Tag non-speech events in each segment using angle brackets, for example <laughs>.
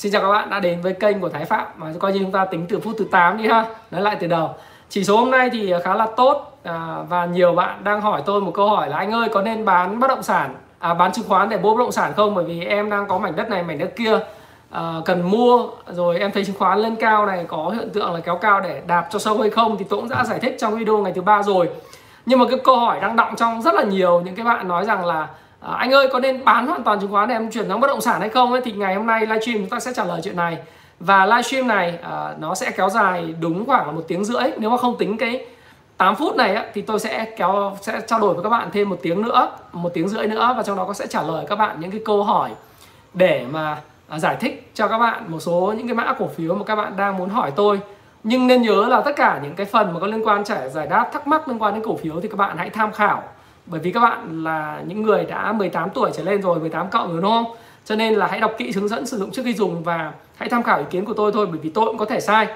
Xin chào các bạn đã đến với kênh của Thái Phạm. Mà coi như chúng ta tính từ phút thứ 8 đi ha. Nói lại từ đầu. Chỉ số hôm nay thì khá là tốt. À, và nhiều bạn đang hỏi tôi một câu hỏi là anh ơi có nên bán bất động sản à, bán chứng khoán để mua bất động sản không? Bởi vì em đang có mảnh đất này mảnh đất kia. À, cần mua rồi em thấy chứng khoán lên cao này có hiện tượng là kéo cao để đạp cho sâu hay không thì tôi cũng đã giải thích trong video ngày thứ ba rồi. Nhưng mà cái câu hỏi đang động trong rất là nhiều những cái bạn nói rằng là à, anh ơi có nên bán hoàn toàn chứng khoán để em chuyển sang bất động sản hay không ấy? Thì ngày hôm nay livestream chúng ta sẽ trả lời chuyện này. Và livestream này à, nó sẽ kéo dài đúng khoảng là một tiếng rưỡi. Nếu mà không tính cái 8 phút này á, thì tôi sẽ kéo sẽ trao đổi với các bạn thêm một tiếng nữa một tiếng rưỡi nữa. Và trong đó có sẽ trả lời các bạn những cái câu hỏi để mà à, giải thích cho các bạn một số những cái mã cổ phiếu mà các bạn đang muốn hỏi tôi. Nhưng nên nhớ là tất cả những cái phần mà có liên quan trả giải đáp thắc mắc liên quan đến cổ phiếu thì các bạn hãy tham khảo bởi vì các bạn là những người đã 18 tuổi trở lên rồi 18 cộng rồi đúng không? Cho nên là hãy đọc kỹ hướng dẫn sử dụng trước khi dùng và hãy tham khảo ý kiến của tôi thôi bởi vì tôi cũng có thể sai.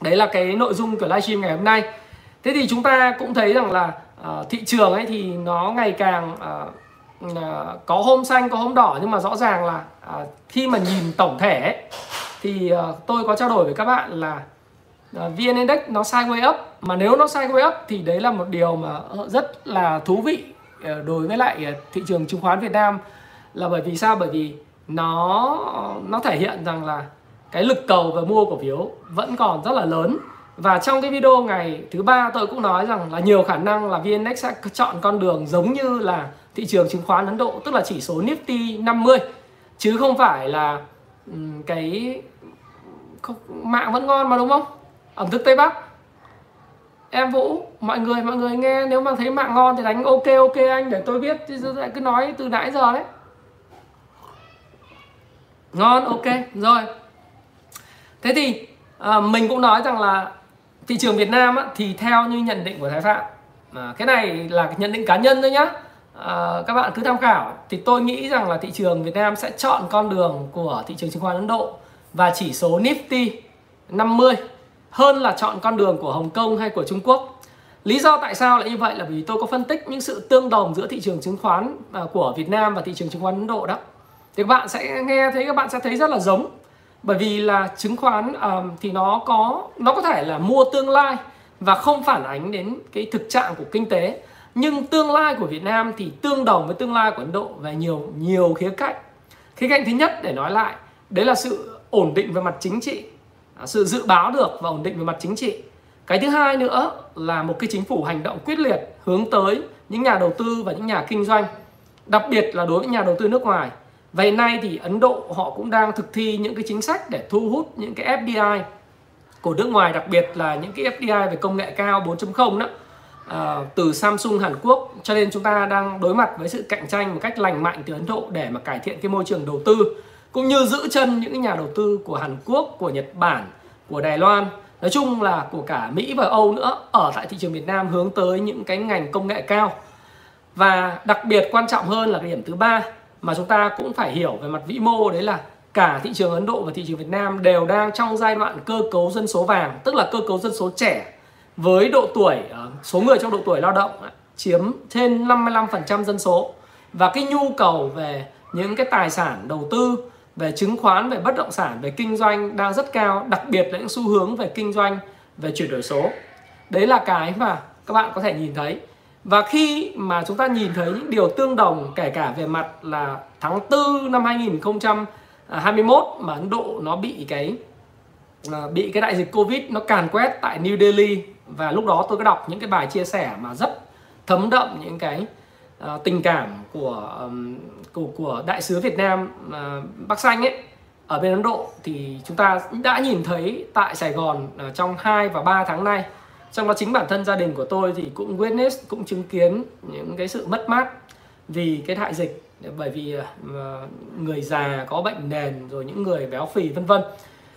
Đấy là cái nội dung của livestream ngày hôm nay. Thế thì chúng ta cũng thấy rằng là uh, thị trường ấy thì nó ngày càng uh, uh, có hôm xanh có hôm đỏ nhưng mà rõ ràng là uh, khi mà nhìn tổng thể ấy, thì uh, tôi có trao đổi với các bạn là Ờ, vn index nó sideways up, mà nếu nó sideways up thì đấy là một điều mà ờ, rất là thú vị ờ, đối với lại thị trường chứng khoán Việt Nam. Là bởi vì sao? Bởi vì nó nó thể hiện rằng là cái lực cầu và mua cổ phiếu vẫn còn rất là lớn. Và trong cái video ngày thứ ba tôi cũng nói rằng là nhiều khả năng là VN-Index sẽ chọn con đường giống như là thị trường chứng khoán Ấn Độ, tức là chỉ số Nifty 50 chứ không phải là cái mạng vẫn ngon mà, đúng không? Ẩm thực Tây Bắc. Em Vũ mọi người mọi người nghe nếu mà thấy mạng ngon thì đánh ok ok anh để tôi biết. Chứ lại cứ nói từ nãy giờ đấy. Ngon ok rồi. Thế thì à, mình cũng nói rằng là thị trường Việt Nam á, thì theo như nhận định của Thái Phạm à, cái này là nhận định cá nhân thôi nhá. À, các bạn cứ tham khảo. Thì tôi nghĩ rằng là thị trường Việt Nam sẽ chọn con đường của thị trường chứng khoán Ấn Độ và chỉ số Nifty 50 hơn là chọn con đường của Hồng Kông hay của Trung Quốc. Lý do tại sao lại như vậy là vì tôi có phân tích những sự tương đồng giữa thị trường chứng khoán à, của Việt Nam và thị trường chứng khoán Ấn Độ đó. Thì các bạn sẽ nghe thấy các bạn sẽ thấy rất là giống. Bởi vì là chứng khoán um, thì nó có nó có thể là mua tương lai và không phản ánh đến cái thực trạng của kinh tế. Nhưng tương lai của Việt Nam thì tương đồng với tương lai của Ấn Độ về nhiều nhiều khía cạnh. Khía cạnh thứ nhất để nói lại đấy là sự ổn định về mặt chính trị. À, sự dự báo được và ổn định về mặt chính trị. Cái thứ hai nữa là một cái chính phủ hành động quyết liệt hướng tới những nhà đầu tư và những nhà kinh doanh đặc biệt là đối với nhà đầu tư nước ngoài. Và hiện nay thì Ấn Độ họ cũng đang thực thi những cái chính sách để thu hút những cái FDI của nước ngoài đặc biệt là những cái FDI về công nghệ cao 4.0 đó. À, từ Samsung Hàn Quốc. Cho nên chúng ta đang đối mặt với sự cạnh tranh một cách lành mạnh từ Ấn Độ để mà cải thiện cái môi trường đầu tư cũng như giữ chân những nhà đầu tư của Hàn Quốc, của Nhật Bản, của Đài Loan. Nói chung là của cả Mỹ và Âu nữa ở tại thị trường Việt Nam hướng tới những cái ngành công nghệ cao. Và đặc biệt quan trọng hơn là cái điểm thứ ba mà chúng ta cũng phải hiểu về mặt vĩ mô đấy là cả thị trường Ấn Độ và thị trường Việt Nam đều đang trong giai đoạn cơ cấu dân số vàng tức là cơ cấu dân số trẻ với độ tuổi ờ, số người trong độ tuổi lao động chiếm trên 55% dân số. Và cái nhu cầu về những cái tài sản đầu tư về chứng khoán về bất động sản về kinh doanh đang rất cao đặc biệt là những xu hướng về kinh doanh về chuyển đổi số. Đấy là cái mà các bạn có thể nhìn thấy. Và khi mà chúng ta nhìn thấy những điều tương đồng kể cả về mặt là tháng 4 năm 2021 mà Ấn Độ nó bị cái à, bị cái đại dịch Covid nó càn quét tại New Delhi. Và lúc đó tôi có đọc những cái bài chia sẻ mà rất thấm đậm những cái uh, tình cảm của um, của của đại sứ Việt Nam uh, Bắc Xanh ấy ở bên Ấn Độ thì chúng ta đã nhìn thấy tại Sài Gòn uh, trong 2 và 3 tháng nay. Trong đó chính bản thân gia đình của tôi thì cũng witness cũng chứng kiến những cái sự mất mát vì cái đại dịch. Bởi vì à, người già có bệnh nền rồi những người béo phì vân vân.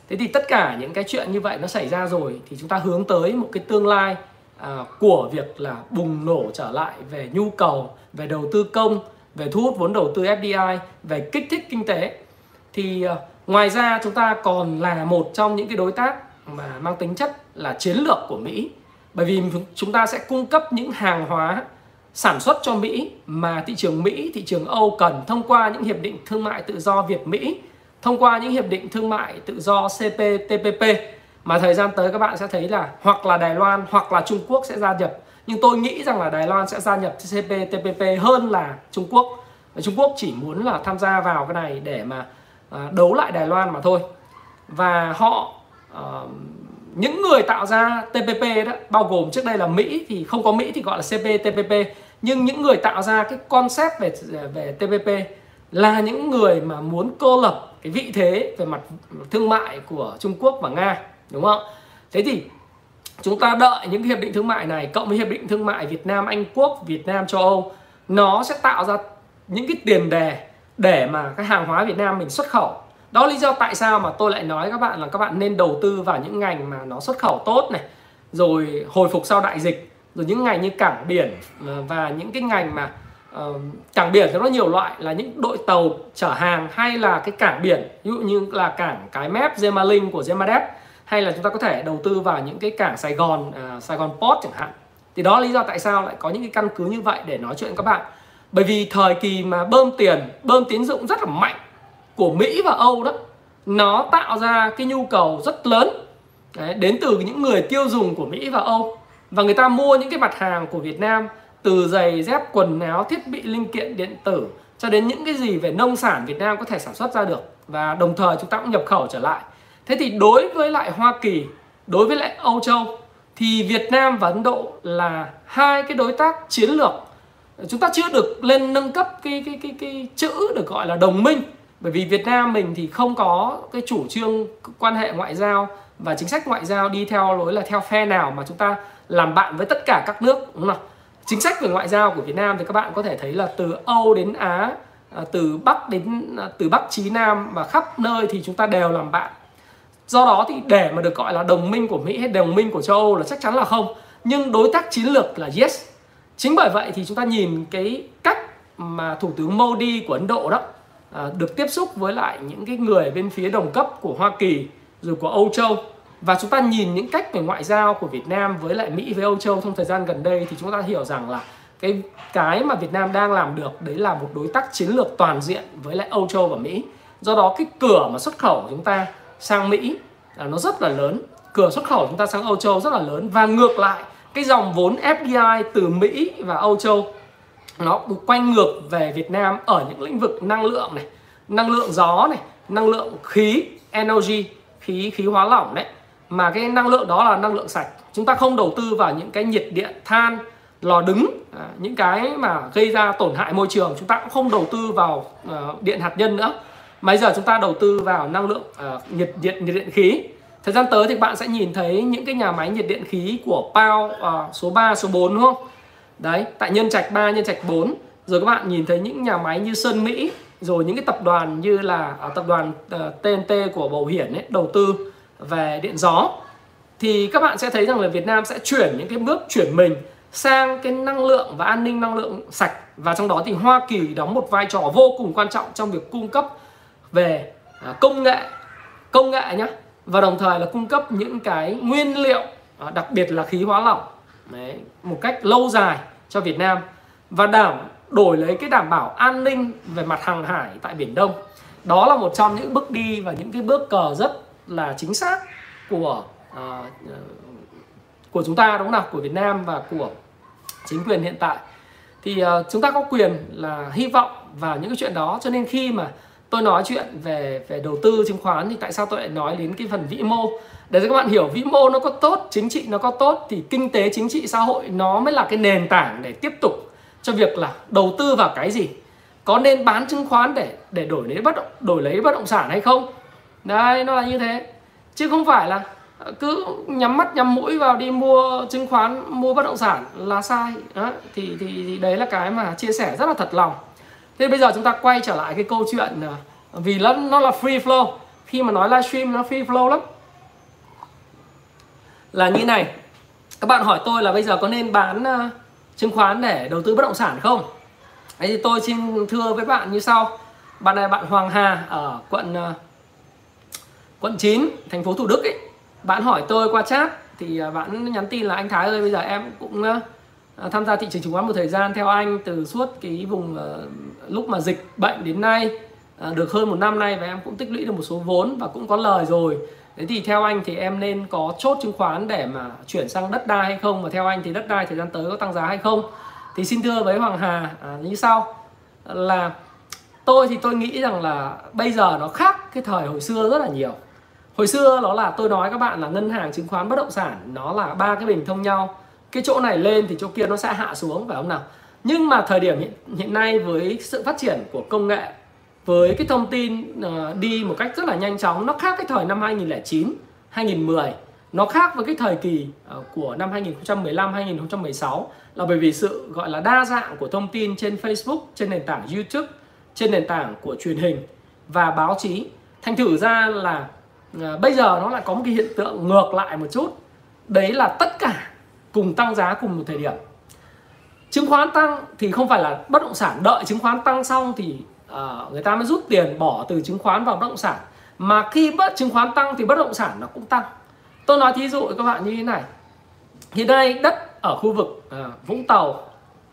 Thế thì tất cả những cái chuyện như vậy nó xảy ra rồi thì chúng ta hướng tới một cái tương lai à, của việc là bùng nổ trở lại về nhu cầu về đầu tư công về thu hút vốn đầu tư FDI về kích thích kinh tế thì ờ, ngoài ra chúng ta còn là một trong những cái đối tác mà mang tính chất là chiến lược của Mỹ. Bởi vì chúng ta sẽ cung cấp những hàng hóa sản xuất cho Mỹ mà thị trường Mỹ, thị trường Âu cần thông qua những hiệp định thương mại tự do Việt Mỹ thông qua những hiệp định thương mại tự do CPTPP mà thời gian tới các bạn sẽ thấy là hoặc là Đài Loan hoặc là Trung Quốc sẽ gia nhập nhưng tôi nghĩ rằng là Đài Loan sẽ gia nhập CPTPP hơn là Trung Quốc. Trung Quốc chỉ muốn là tham gia vào cái này để mà à, đấu lại Đài Loan mà thôi. Và họ uh, những người tạo ra TPP đó bao gồm trước đây là Mỹ thì không có Mỹ thì gọi là CPTPP nhưng những người tạo ra cái concept về về TPP là những người mà muốn cô lập cái vị thế về mặt thương mại của Trung Quốc và Nga đúng không? Thế thì chúng ta đợi những hiệp định thương mại này cộng với hiệp định thương mại Việt Nam Anh Quốc, Việt Nam châu Âu nó sẽ tạo ra những cái tiền đề để mà cái hàng hóa Việt Nam mình xuất khẩu. Đó lý do tại sao mà tôi lại nói các bạn là các bạn nên đầu tư vào những ngành mà nó xuất khẩu tốt này, rồi hồi phục sau đại dịch, rồi những ngành như cảng biển ờ, và những cái ngành mà uh, cảng biển thì nó nhiều loại là những đội tàu chở hàng hay là cái cảng biển ví dụ như là cảng cái mép Gemalink của Gemadep hay là chúng ta có thể đầu tư vào những cái cảng Sài Gòn uh, Sài Gòn Port chẳng hạn. Thì đó là lý do tại sao lại có những cái căn cứ như vậy để nói chuyện với các bạn. Bởi vì thời kỳ mà bơm tiền bơm tín dụng rất là mạnh của Mỹ và Âu đó nó tạo ra cái nhu cầu rất lớn Đấy, đến từ những người tiêu dùng của Mỹ và Âu. Và người ta mua những cái mặt hàng của Việt Nam từ giày dép quần áo thiết bị linh kiện điện tử cho đến những cái gì về nông sản Việt Nam có thể sản xuất ra được. Và đồng thời chúng ta cũng nhập khẩu trở lại thế thì đối với lại Hoa Kỳ, đối với lại Âu Châu, thì Việt Nam và Ấn Độ là hai cái đối tác chiến lược. Chúng ta chưa được lên nâng cấp cái cái cái cái chữ được gọi là đồng minh. Bởi vì Việt Nam mình thì không có cái chủ trương quan hệ ngoại giao và chính sách ngoại giao đi theo lối là theo phe nào mà chúng ta làm bạn với tất cả các nước, đúng không chính sách về ngoại giao của Việt Nam thì các bạn có thể thấy là từ Âu đến Á à, từ Bắc đến à, từ Bắc chí Nam và khắp nơi thì chúng ta đều làm bạn do đó thì để mà được gọi là đồng minh của Mỹ hay đồng minh của châu Âu là chắc chắn là không. Nhưng đối tác chiến lược là yes. Chính bởi vậy thì chúng ta nhìn cái cách mà thủ tướng Modi của Ấn Độ đó à, được tiếp xúc với lại những cái người bên phía đồng cấp của Hoa Kỳ rồi của Âu Châu. Và chúng ta nhìn những cách về ngoại giao của Việt Nam với lại Mỹ với Âu Châu trong thời gian gần đây thì chúng ta hiểu rằng là cái cái mà Việt Nam đang làm được đấy là một đối tác chiến lược toàn diện với lại Âu Châu và Mỹ. Do đó cái cửa mà xuất khẩu của chúng ta sang Mỹ, là nó rất là lớn. Cửa xuất khẩu chúng ta sang Âu Châu rất là lớn. Và ngược lại, cái dòng vốn FDI từ Mỹ và Âu Châu, nó quay ngược về Việt Nam ở những lĩnh vực năng lượng này, năng lượng gió này, năng lượng khí, energy, khí khí hóa lỏng đấy. Mà cái năng lượng đó là năng lượng sạch. Chúng ta không đầu tư vào những cái nhiệt điện, than, lò đứng à, những cái mà gây ra tổn hại môi trường. Chúng ta cũng không đầu tư vào ờ, điện hạt nhân nữa bây giờ chúng ta đầu tư vào năng lượng uh, nhiệt điện nhiệt điện khí? Thời gian tới thì bạn sẽ nhìn thấy những cái nhà máy nhiệt điện khí của Pao uh, à, số 3 số 4 đúng không? Đấy tại nhân trạch 3 nhân trạch 4 rồi các bạn nhìn thấy những nhà máy như Sơn Mỹ rồi những cái tập đoàn như là uh, tập đoàn uh, TNT của Bầu Hiển ấy đầu tư về điện gió. Thì các bạn sẽ thấy rằng là Việt Nam sẽ chuyển những cái bước chuyển mình sang cái năng lượng và an ninh năng lượng sạch. Và trong đó thì Hoa Kỳ đóng một vai trò vô cùng quan trọng trong việc cung cấp về à, công nghệ công nghệ nhé và đồng thời là cung cấp những cái nguyên liệu à, đặc biệt là khí hóa lỏng Đấy, một cách lâu dài cho Việt Nam. Và đảm đổi lấy cái đảm bảo an ninh về mặt hàng hải tại Biển Đông. Đó là một trong những bước đi và những cái bước cờ rất là chính xác của uh, của chúng ta đúng không nào? Của Việt Nam và của chính quyền hiện tại. Thì uh, chúng ta có quyền là hy vọng vào những cái chuyện đó. Cho nên khi mà tôi nói chuyện về về đầu tư chứng khoán thì tại sao tôi lại nói đến cái phần vĩ mô? Để cho các bạn hiểu vĩ mô nó có tốt chính trị nó có tốt thì kinh tế chính trị xã hội nó mới là cái nền tảng để tiếp tục cho việc là đầu tư vào cái gì. Có nên bán chứng khoán để để đổi lấy bất động đổi lấy bất động sản hay không? Đấy nó là như thế. Chứ không phải là ờ, cứ nhắm mắt nhắm mũi vào đi mua chứng khoán mua bất động sản là sai. Đó. Thì, thì thì đấy là cái mà chia sẻ rất là thật lòng thế bây giờ chúng ta quay trở lại cái câu chuyện ờ, vì nó nó là free flow. Khi mà nói livestream nó free flow lắm. Là như này. Các bạn hỏi tôi là bây giờ có nên bán uh, chứng khoán để đầu tư bất động sản không? Đấy thì tôi xin thưa với bạn như sau. Bạn này bạn Hoàng Hà ở quận uh, quận 9 thành phố Thủ Đức ấy. Bạn hỏi tôi qua chat thì uh, bạn nhắn tin là anh Thái ơi bây giờ em cũng uh, À, tham gia thị trường chứng khoán một thời gian theo anh từ suốt cái vùng ờ, lúc mà dịch bệnh đến nay à, được hơn một năm nay và em cũng tích lũy được một số vốn và cũng có lời rồi. Thế thì theo anh thì em nên có chốt chứng khoán để mà chuyển sang đất đai hay không? Và theo anh thì đất đai thời gian tới có tăng giá hay không? Thì xin thưa với Hoàng Hà à, như sau. Là tôi thì tôi nghĩ rằng là bây giờ nó khác cái thời hồi xưa rất là nhiều. Hồi xưa nó là tôi nói các bạn là ngân hàng chứng khoán bất động sản nó là ba cái bình thông nhau cái chỗ này lên thì chỗ kia nó sẽ hạ xuống phải không nào? Nhưng mà thời điểm hiện, hiện nay với sự phát triển của công nghệ với cái thông tin uh, đi một cách rất là nhanh chóng nó khác cái thời năm 2009 2010 nó khác với cái thời kỳ uh, của năm 2015 2016 là bởi vì sự gọi là đa dạng của thông tin trên Facebook trên nền tảng YouTube trên nền tảng của truyền hình và báo chí. Thành thử ra là uh, bây giờ nó lại có một cái hiện tượng ngược lại một chút. Đấy là tất cả cùng tăng giá cùng một thời điểm. Chứng khoán tăng thì không phải là bất động sản đợi chứng khoán tăng xong thì uh, người ta mới rút tiền bỏ từ chứng khoán vào bất động sản. Mà khi bất chứng khoán tăng thì bất động sản nó cũng tăng. Tôi nói thí dụ các bạn như thế này. Hiện nay đất ở khu vực uh, Vũng Tàu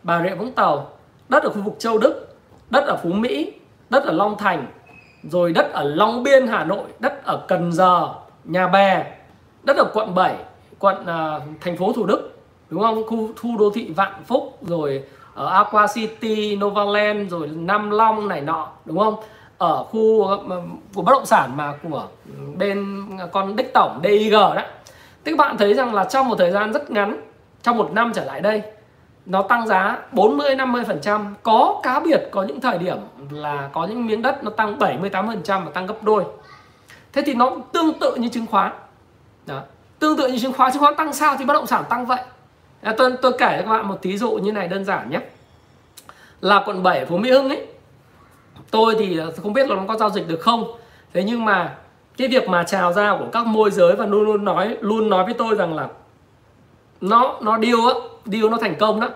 Bà Rịa Vũng Tàu đất ở khu vực Châu Đức đất ở Phú Mỹ đất ở Long Thành rồi đất ở Long Biên Hà Nội đất ở Cần Giờ Nhà Bè đất ở quận 7 quận uh, thành phố Thủ Đức đúng không khu thu đô thị Vạn Phúc rồi ở Aqua City, Novaland rồi Nam Long này nọ đúng không? Ở khu ờ, của bất động sản mà của bên con đích tổng DIG đó. Thì các bạn thấy rằng là trong một thời gian rất ngắn, trong một năm trở lại đây nó tăng giá 40 50%, có cá biệt có những thời điểm là có những miếng đất nó tăng 70 80% và tăng gấp đôi. Thế thì nó tương tự như chứng khoán. Đó. Tương tự như chứng khoán, chứng khoán tăng sao thì bất động sản tăng vậy Ờ, tôi tôi kể cho các bạn một ví dụ như này đơn giản nhé. Là quận 7 phố Mỹ Hưng ấy. Tôi thì ờ, không biết là nó có giao dịch được không. Thế nhưng mà cái việc mà trào ra của các môi giới và luôn luôn nói luôn nói với tôi rằng là nó nó điêu á điêu nó thành công đó.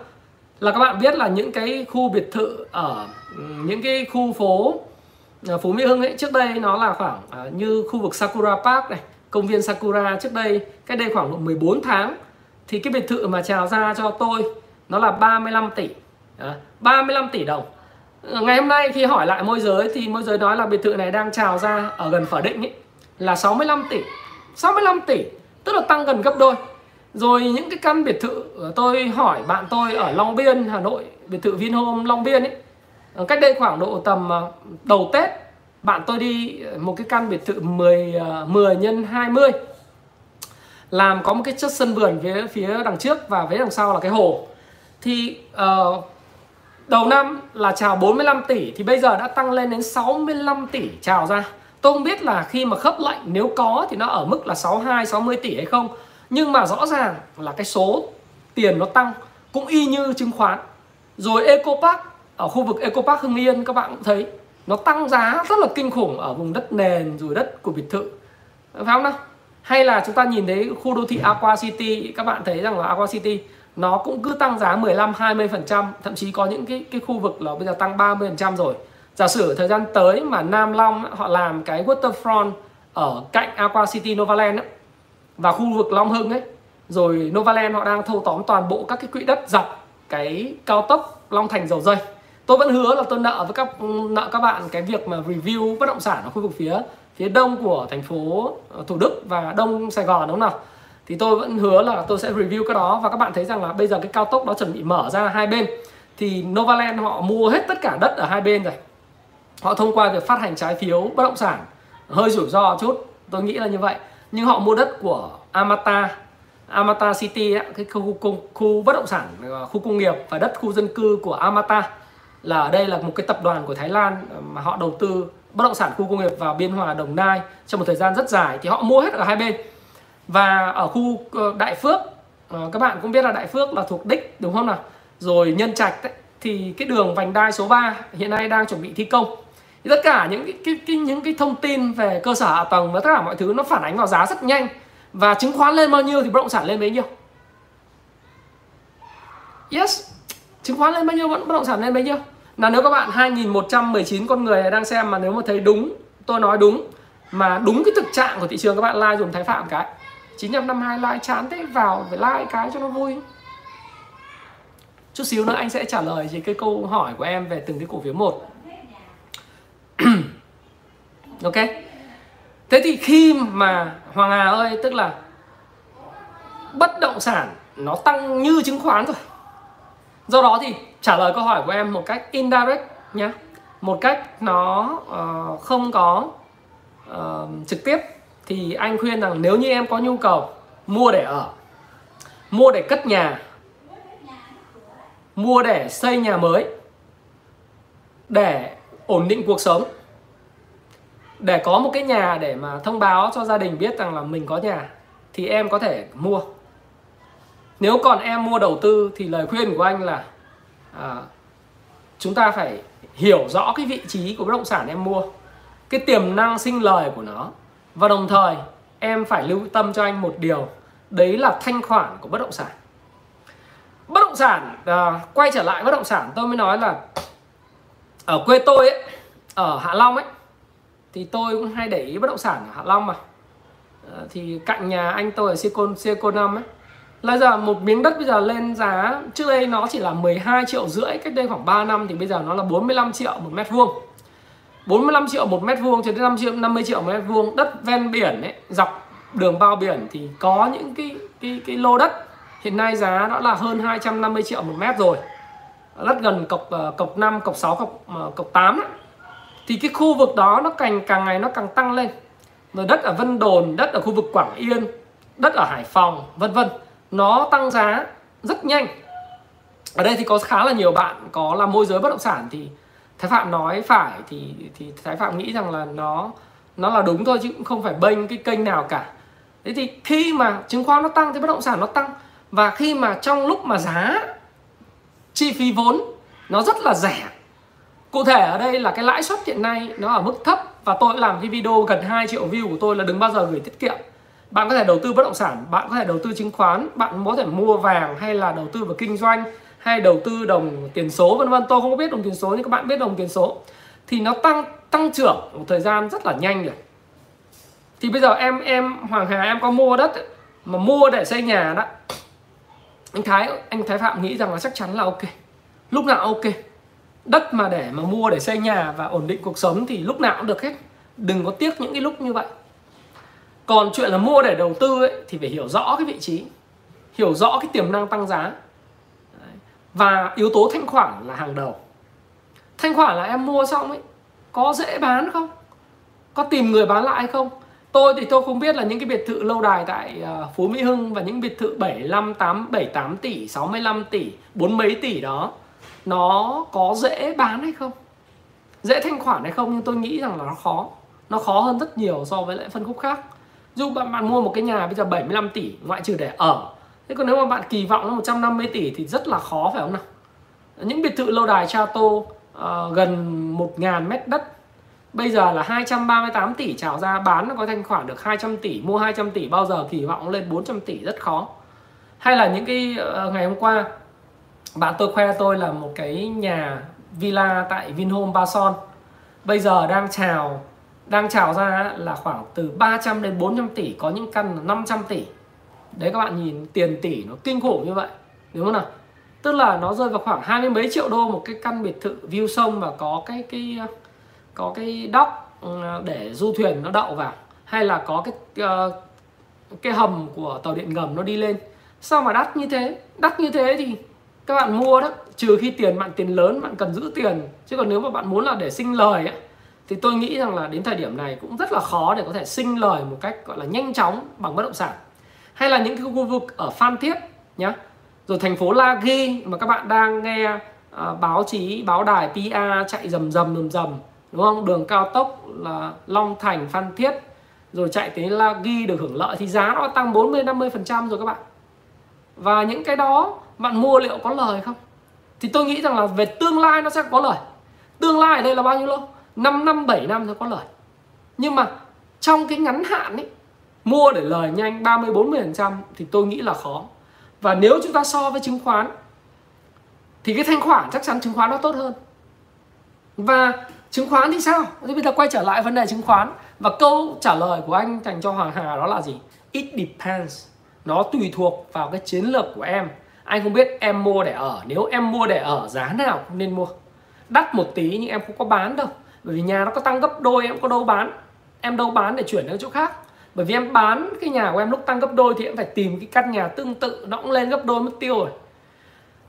Là các bạn biết là những cái khu biệt thự ở ừ, những cái khu phố ờ, phố Mỹ Hưng ấy, trước đây nó là khoảng như khu vực Sakura Park này, công viên Sakura trước đây, cách đây khoảng độ 14 tháng thì cái biệt thự mà chào ra cho tôi nó là 35 tỷ. À, 35 tỷ đồng. Ngày hôm nay khi hỏi lại môi giới thì môi giới nói là biệt thự này đang chào ra ở gần Phở Định ấy, là 65 tỷ. 65 tỷ tức là tăng gần gấp đôi. Rồi những cái căn biệt thự tôi hỏi bạn tôi ở Long Biên Hà Nội biệt thự Vinhome Long Biên ấy cách đây khoảng độ tầm ờ, đầu Tết bạn tôi đi một cái căn biệt thự 10 10 ờ, nhân 20 làm có một cái chất sân vườn phía phía đằng trước và phía đằng sau là cái hồ. Thì uh, đầu năm là chào 45 tỷ thì bây giờ đã tăng lên đến 65 tỷ chào ra. Tôi không biết là khi mà khớp lệnh nếu có thì nó ở mức là 62 60 tỷ hay không. Nhưng mà rõ ràng là cái số tiền nó tăng cũng y như chứng khoán. Rồi Eco Park ở khu vực Eco Park Hưng Yên các bạn cũng thấy nó tăng giá rất là kinh khủng ở vùng đất nền rồi đất của biệt thự. Phải không nào? Hay là chúng ta nhìn thấy khu đô thị Aqua City các bạn thấy rằng là Aqua City nó cũng cứ tăng giá 15 20 phần trăm thậm chí có những cái cái khu vực là bây giờ tăng 30 phần trăm rồi. Giả sử thời gian tới mà Nam Long họ làm cái waterfront ở cạnh Aqua City Novaland ấy, và khu vực Long Hưng ấy rồi Novaland họ đang thâu tóm toàn bộ các cái quỹ đất dọc cái cao tốc Long Thành dầu dây. Tôi vẫn hứa là tôi nợ với các nợ các bạn cái việc mà review bất động sản ở khu vực phía phía đông của thành phố ờ, Thủ Đức và đông Sài Gòn đúng không nào? Thì tôi vẫn hứa là tôi sẽ review cái đó và các bạn thấy rằng là bây giờ cái cao tốc đó chuẩn bị mở ra hai bên. Thì Novaland họ mua hết tất cả đất ở hai bên rồi. Họ thông qua việc phát hành trái phiếu bất động sản hơi rủi ro chút tôi nghĩ là như vậy. Nhưng họ mua đất của Amata Amata City ấy, cái khu, khu, khu bất động sản ờ, khu công nghiệp và đất khu dân cư của Amata là ở đây là một cái tập đoàn của Thái Lan mà họ đầu tư bất động sản khu công nghiệp vào Biên Hòa Đồng Nai trong một thời gian rất dài thì họ mua hết ở hai bên. Và ở khu ờ, Đại Phước ờ, các bạn cũng biết là Đại Phước là thuộc đích đúng không nào? Rồi Nhân Trạch đấy thì cái đường vành đai số 3 hiện nay đang chuẩn bị thi công. Thì tất cả những cái, cái, cái những cái thông tin về cơ sở hạ tầng và tất cả mọi thứ nó phản ánh vào giá rất nhanh. Và chứng khoán lên bao nhiêu thì bất động sản lên bấy nhiêu. Yes chứng khoán lên bao nhiêu vẫn bất động sản lên bấy nhiêu là nếu các bạn 2119 con người đang xem mà nếu mà thấy đúng, tôi nói đúng, mà đúng cái thực trạng của thị trường các bạn, like dùng thái phạm cái. 952 like chán thế, vào phải like cái cho nó vui. Chút xíu nữa anh sẽ trả lời về cái câu hỏi của em về từng cái cổ phiếu một. <clears throat> Ok. Thế thì khi mà hoàng hà ơi, tức là bất động sản nó tăng như chứng khoán rồi do đó thì trả lời câu hỏi của em một cách indirect nhé một cách nó uh, không có uh, trực tiếp thì anh khuyên rằng nếu như em có nhu cầu mua để ở mua để cất nhà mua để xây nhà mới để ổn định cuộc sống để có một cái nhà để mà thông báo cho gia đình biết rằng là mình có nhà thì em có thể mua. Nếu còn em mua đầu tư thì lời khuyên của anh là à, chúng ta phải hiểu rõ cái vị trí của bất động sản em mua cái tiềm năng sinh lời của nó. Và đồng thời em phải lưu tâm cho anh một điều đấy là thanh khoản của bất động sản. Bất động sản à, quay trở lại bất động sản tôi mới nói là ở quê tôi ấy ở hạ long ấy thì tôi cũng hay để ý bất động sản ở hạ long mà. À, thì cạnh nhà anh tôi ở silicon silicon năm ấy là giờ một miếng đất bây giờ lên giá trước đây nó chỉ là 12 triệu rưỡi cách đây khoảng 3 năm thì bây giờ nó là 45 triệu một mét vuông. 45 triệu một mét vuông cho đến 5 triệu 50 triệu một mét vuông đất ven biển ấy dọc đường bao biển thì có những cái cái cái lô đất. Hiện nay giá nó là hơn 250 triệu một mét rồi. Đất gần cọc ờ, cọc 5, cọc 6, cọc ờ, cọc 8 ấy. thì cái khu vực đó nó càng càng ngày nó càng tăng lên. Rồi đất ở Vân Đồn đất ở khu vực Quảng Yên đất ở Hải Phòng vân vân nó tăng giá rất nhanh. Ở đây thì có khá là nhiều bạn có làm môi giới bất động sản thì thái phạm nói phải, thì thì thái phạm nghĩ rằng là nó nó là đúng thôi chứ cũng không phải bênh cái kênh nào cả. Thế thì khi mà chứng khoán nó tăng thì bất động sản nó tăng. Và khi mà trong lúc mà giá chi phí vốn nó rất là rẻ, cụ thể ở đây là cái lãi suất hiện nay nó ở mức thấp và tôi làm cái video gần 2 triệu view của tôi là đừng bao giờ gửi tiết kiệm bạn có thể đầu tư bất động sản, bạn có thể đầu tư chứng khoán, bạn có thể mua vàng hay là đầu tư vào kinh doanh, hay đầu tư đồng tiền số, vân vân. Tôi không biết đồng tiền số, nhưng các bạn biết đồng tiền số. Thì nó tăng tăng trưởng một thời gian rất là nhanh rồi thì bây giờ em em, hoàng hà, em có mua đất mà mua để xây nhà đó. Anh thái anh thái phạm nghĩ rằng là chắc chắn là ok. Lúc nào ok. Đất mà để mà mua để xây nhà và ổn định cuộc sống thì lúc nào cũng được hết. Đừng có tiếc những cái lúc như vậy còn chuyện là mua để đầu tư ấy, thì phải hiểu rõ cái vị trí hiểu rõ cái tiềm năng tăng giá. Và yếu tố thanh khoản là hàng đầu. Thanh khoản là em mua xong ấy có dễ bán không? Có tìm người bán lại không? Tôi thì tôi không biết là những cái biệt thự lâu đài tại ờ, Phú Mỹ Hưng và những biệt thự 75 8 78 tỷ 65 tỷ bốn mấy tỷ đó nó có dễ bán hay không? Dễ thanh khoản hay không? Nhưng tôi nghĩ rằng là nó khó. Nó khó hơn rất nhiều so với lại phân khúc khác dù bạn, bạn mua một cái nhà bây giờ 75 tỷ ngoại trừ để ở. Thế còn nếu mà bạn kỳ vọng nó 150 tỷ thì rất là khó phải không nào? Những biệt thự lâu đài Chateau uh, gần 1.000 mét đất bây giờ là 238 tỷ trào ra bán nó có thanh khoản được 200 tỷ mua 200 tỷ bao giờ kỳ vọng lên 400 tỷ rất khó. Hay là những cái uh, ngày hôm qua bạn tôi khoe tôi là một cái nhà villa tại Vinhome Ba Son. Bây giờ đang chào đang chào ra là khoảng từ 300 đến 400 tỷ có những căn là 500 tỷ. Đấy các bạn nhìn tiền tỷ nó kinh khủng như vậy đúng không nào? Tức là nó rơi vào khoảng hai mươi mấy triệu đô một cái căn biệt thự view sông và có cái cái có cái dock ừ, để du thuyền nó đậu vào hay là có cái ờ, cái hầm của tàu điện ngầm nó đi lên. Sao mà đắt như thế? Đắt như thế thì các bạn mua đó trừ khi tiền bạn tiền lớn bạn cần giữ tiền. Chứ còn nếu mà bạn muốn là để sinh lời ấy, thì tôi nghĩ rằng là đến thời điểm này cũng rất là khó để có thể sinh lời một cách gọi là nhanh chóng bằng bất động sản. Hay là những cái khu vực ở Phan Thiết nhá. Rồi thành phố La Ghi mà các bạn đang nghe à, báo chí báo đài PA chạy rầm rầm rầm rầm đúng không? Đường cao tốc là Long Thành Phan Thiết rồi chạy tới La Ghi được hưởng lợi thì giá nó tăng 40 50 phần trăm rồi các bạn. Và những cái đó bạn mua liệu có lời không? Thì tôi nghĩ rằng là về tương lai nó sẽ có lời. Tương lai ở đây là bao nhiêu lâu? 5 năm 7 năm nó có lời. Nhưng mà trong cái ngắn hạn ấy, mua để lời nhanh 30 40 phần trăm thì tôi nghĩ là khó. Và nếu chúng ta so với chứng khoán, thì cái thanh khoản chắc chắn chứng khoán nó tốt hơn. Và chứng khoán thì sao? Thì bây giờ quay trở lại vấn đề chứng khoán. Và câu trả lời của anh dành cho Hoàng Hà đó là gì? It depends. Nó tùy thuộc vào cái chiến lược của em. Anh không biết em mua để ở. Nếu em mua để ở, giá nào cũng nên mua. Đắt một tí nhưng em không có bán đâu bởi vì nhà nó có tăng gấp đôi, em có đâu bán. Em đâu bán để chuyển đến chỗ khác. Bởi vì em bán cái nhà của em lúc tăng gấp đôi thì em phải tìm cái căn nhà tương tự, nó cũng lên gấp đôi mất tiêu rồi.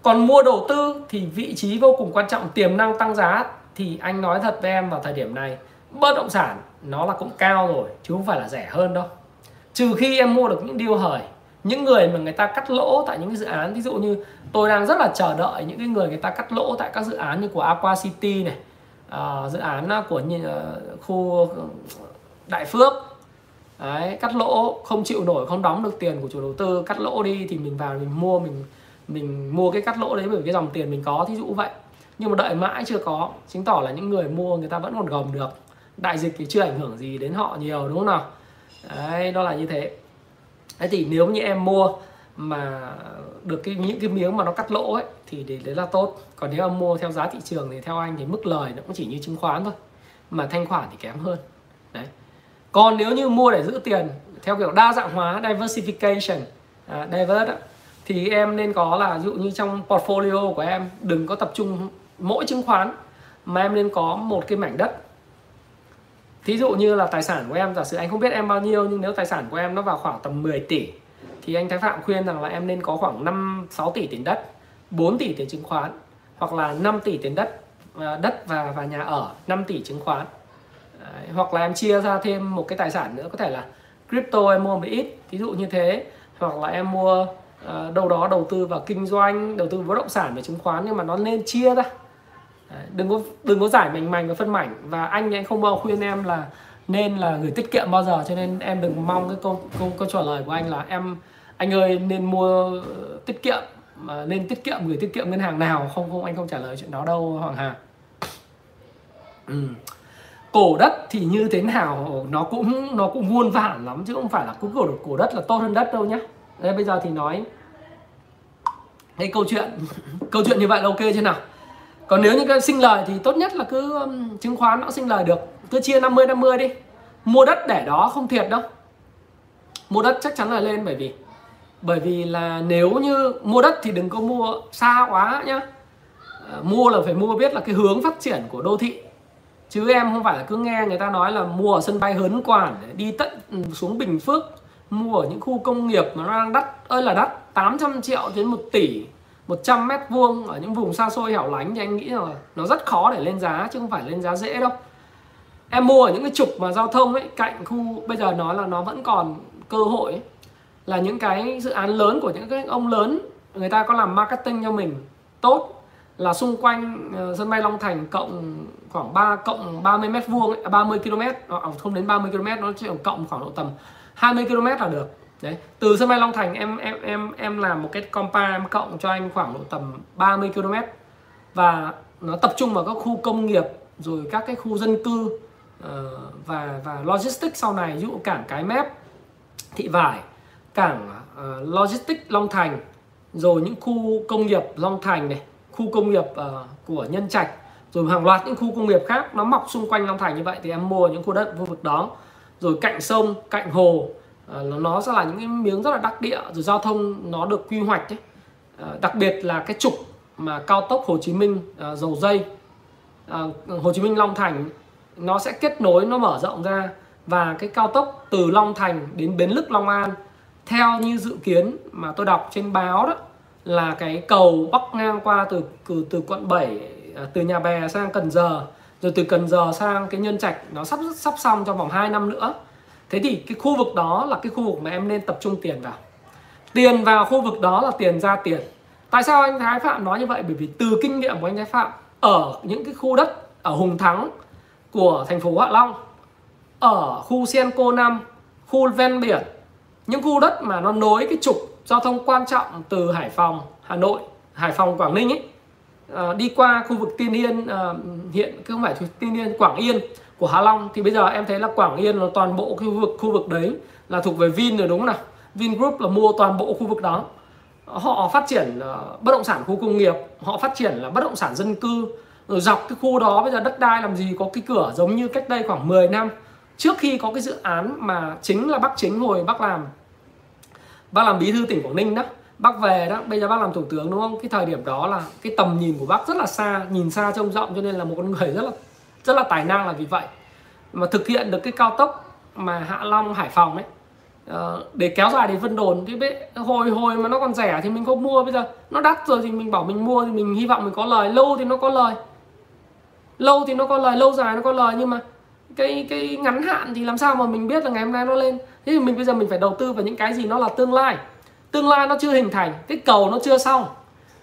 Còn mua đầu tư thì vị trí vô cùng quan trọng, tiềm năng tăng giá. Thì anh nói thật với em vào thời điểm này, bất động sản nó là cũng cao rồi, chứ không phải là rẻ hơn đâu. Trừ khi em mua được những điều hời, những người mà người ta cắt lỗ tại những cái dự án. Ví dụ như tôi đang rất là chờ đợi những cái người người ta cắt lỗ tại các dự án như của Aqua City này uh, dự án của uh, khu Đại Phước. Đấy, cắt lỗ không chịu nổi không đóng được tiền của chủ đầu tư cắt lỗ đi thì mình vào mình mua mình mình mua cái cắt lỗ đấy bởi cái dòng tiền mình có thí dụ vậy. Nhưng mà đợi mãi chưa có chứng tỏ là những người mua người ta vẫn còn gồng được. Đại dịch thì chưa ảnh hưởng gì đến họ nhiều đúng không nào? Đấy đó là như thế. Đấy thì nếu như em mua mà được cái những cái miếng mà nó cắt lỗ ấy thì để đấy là tốt. Còn nếu ông mua theo giá thị trường thì theo anh thì mức lời nó cũng chỉ như chứng khoán thôi mà thanh khoản thì kém hơn. Đấy. Còn nếu như mua để giữ tiền theo kiểu đa dạng hóa diversification à, divert thì em nên có là ví dụ như trong portfolio của em đừng có tập trung mỗi chứng khoán mà em nên có một cái mảnh đất. Thí dụ như là tài sản của em giả sử anh không biết em bao nhiêu nhưng nếu tài sản của em nó vào khoảng tầm 10 tỷ thì anh Thái Phạm khuyên rằng là em nên có khoảng 5 6 tỷ tiền đất 4 tỷ tiền chứng khoán hoặc là 5 tỷ tiền đất à, đất và và nhà ở 5 tỷ chứng khoán. Đấy, hoặc là em chia ra thêm một cái tài sản nữa có thể là crypto em mua một ít ví dụ như thế. Hoặc là em mua uh, đâu đó đầu tư vào kinh doanh đầu tư bất động sản về chứng khoán nhưng mà nó nên chia ra. Đấy, đừng có đừng có giải mảnh mảnh và phân mảnh. Và anh anh không bao khuyên em là nên là người tiết kiệm bao giờ cho nên em đừng mong cái câu câu, câu trả lời của anh là em anh ơi nên mua tiết kiệm mà nên tiết kiệm gửi tiết kiệm ngân hàng nào không không anh không trả lời chuyện đó đâu hoàng hà. Ừ. cổ đất thì như thế nào? Nó cũng nó cũng muôn vản lắm chứ không phải là cứ cổ cổ đất là tốt hơn đất đâu nhá. Đây bây giờ thì nói cái câu chuyện <laughs> câu chuyện như vậy là ok chưa nào? Còn nếu như cái sinh lời thì tốt nhất là cứ um, chứng khoán nó sinh lời được cứ chia 50 50 đi. Mua đất để đó không thiệt đâu. Mua đất chắc chắn là lên bởi vì bởi vì là nếu như mua đất thì đừng có mua xa quá nhá. Ờ, mua là phải mua biết là cái hướng phát triển của đô thị. Chứ em không phải là cứ nghe người ta nói là mua ở sân bay hớn quản đi tận ừ, xuống bình phước, mua ở những khu công nghiệp mà nó đang đắt, ơi là đắt 800 triệu đến 1 tỷ 100 mét vuông ở những vùng xa xôi hẻo lánh thì anh nghĩ là nó rất khó để lên giá chứ không phải lên giá dễ đâu em mua ở những cái trục mà giao thông ấy cạnh khu bây giờ nói là nó vẫn còn cơ hội ấy, là những cái dự án lớn của những cái ông lớn người ta có làm marketing cho mình tốt. Là xung quanh uh, sân bay Long Thành cộng khoảng 3 cộng 30 mét vuông 30 à, km ờ, ờ, không đến 30 km nó chỉ cộng khoảng độ tầm 20 km là được. Đấy từ sân bay Long Thành em em em em làm một cái compa em cộng cho anh khoảng độ tầm 30 km và nó tập trung vào các khu công nghiệp rồi các cái khu dân cư. Ờ, và và logistics sau này ví dụ cảng cái mép thị vải cảng uh, logistics Long Thành rồi những khu công nghiệp Long Thành này khu công nghiệp uh, của Nhân Trạch rồi hàng loạt những khu công nghiệp khác nó mọc xung quanh Long Thành như vậy thì em mua những khu đất khu vực đó rồi cạnh sông cạnh hồ uh, nó sẽ là những cái miếng rất là đắc địa rồi giao thông nó được quy hoạch ấy. Uh, đặc biệt là cái trục mà cao tốc Hồ Chí Minh uh, dầu dây uh, Hồ Chí Minh Long Thành nó sẽ kết nối nó mở rộng ra. Và cái cao tốc từ Long Thành đến Bến Lức Long An theo như dự kiến mà tôi đọc trên báo đó là cái cầu bắc ngang qua từ từ, từ quận 7 à, từ nhà bè sang Cần Giờ rồi từ Cần Giờ sang cái Nhân Trạch nó sắp sắp xong trong vòng 2 năm nữa. Thế thì cái khu vực đó là cái khu vực mà em nên tập trung tiền vào. Tiền vào khu vực đó là tiền ra tiền. Tại sao anh Thái Phạm nói như vậy? Bởi vì từ kinh nghiệm của anh Thái Phạm ở những cái khu đất ở Hùng Thắng của thành phố Hạ Long ở khu Senco 5 khu ven biển những khu đất mà nó nối cái trục giao thông quan trọng từ Hải Phòng Hà Nội Hải Phòng Quảng Ninh ấy à, đi qua khu vực Tiên Yên à, hiện không phải Tiên Yên Quảng Yên của Hạ Long. Thì bây giờ em thấy là Quảng Yên là toàn bộ khu vực khu vực đấy là thuộc về Vin rồi đúng không nào? Vingroup là mua toàn bộ khu vực đó. Họ phát triển uh, bất động sản khu công nghiệp họ phát triển là bất động sản dân cư rồi dọc cái khu đó bây giờ đất đai làm gì, có cái cửa giống như cách đây khoảng 10 năm. Trước khi có cái dự án mà chính là bác chính hồi bác làm bác làm bí thư tỉnh Quảng Ninh đó, bác về đó, bây giờ bác làm thủ tướng đúng không? Cái thời điểm đó là cái tầm nhìn của bác rất là xa, nhìn xa trông rộng cho nên là một con người rất là rất là tài năng là vì vậy. Mà thực hiện được cái cao tốc mà Hạ Long, Hải Phòng ấy ờ, để kéo dài đến Vân Đồn thì biết hồi hồi mà nó còn rẻ thì mình không mua. Bây giờ nó đắt rồi thì mình bảo mình mua thì mình hy vọng mình có lời, lâu thì nó có lời lâu thì nó có lời lâu dài nó có lời nhưng mà cái cái ngắn hạn thì làm sao mà mình biết là ngày hôm nay nó lên? Thế thì mình bây giờ mình phải đầu tư vào những cái gì nó là tương lai. Tương lai nó chưa hình thành cái cầu nó chưa xong.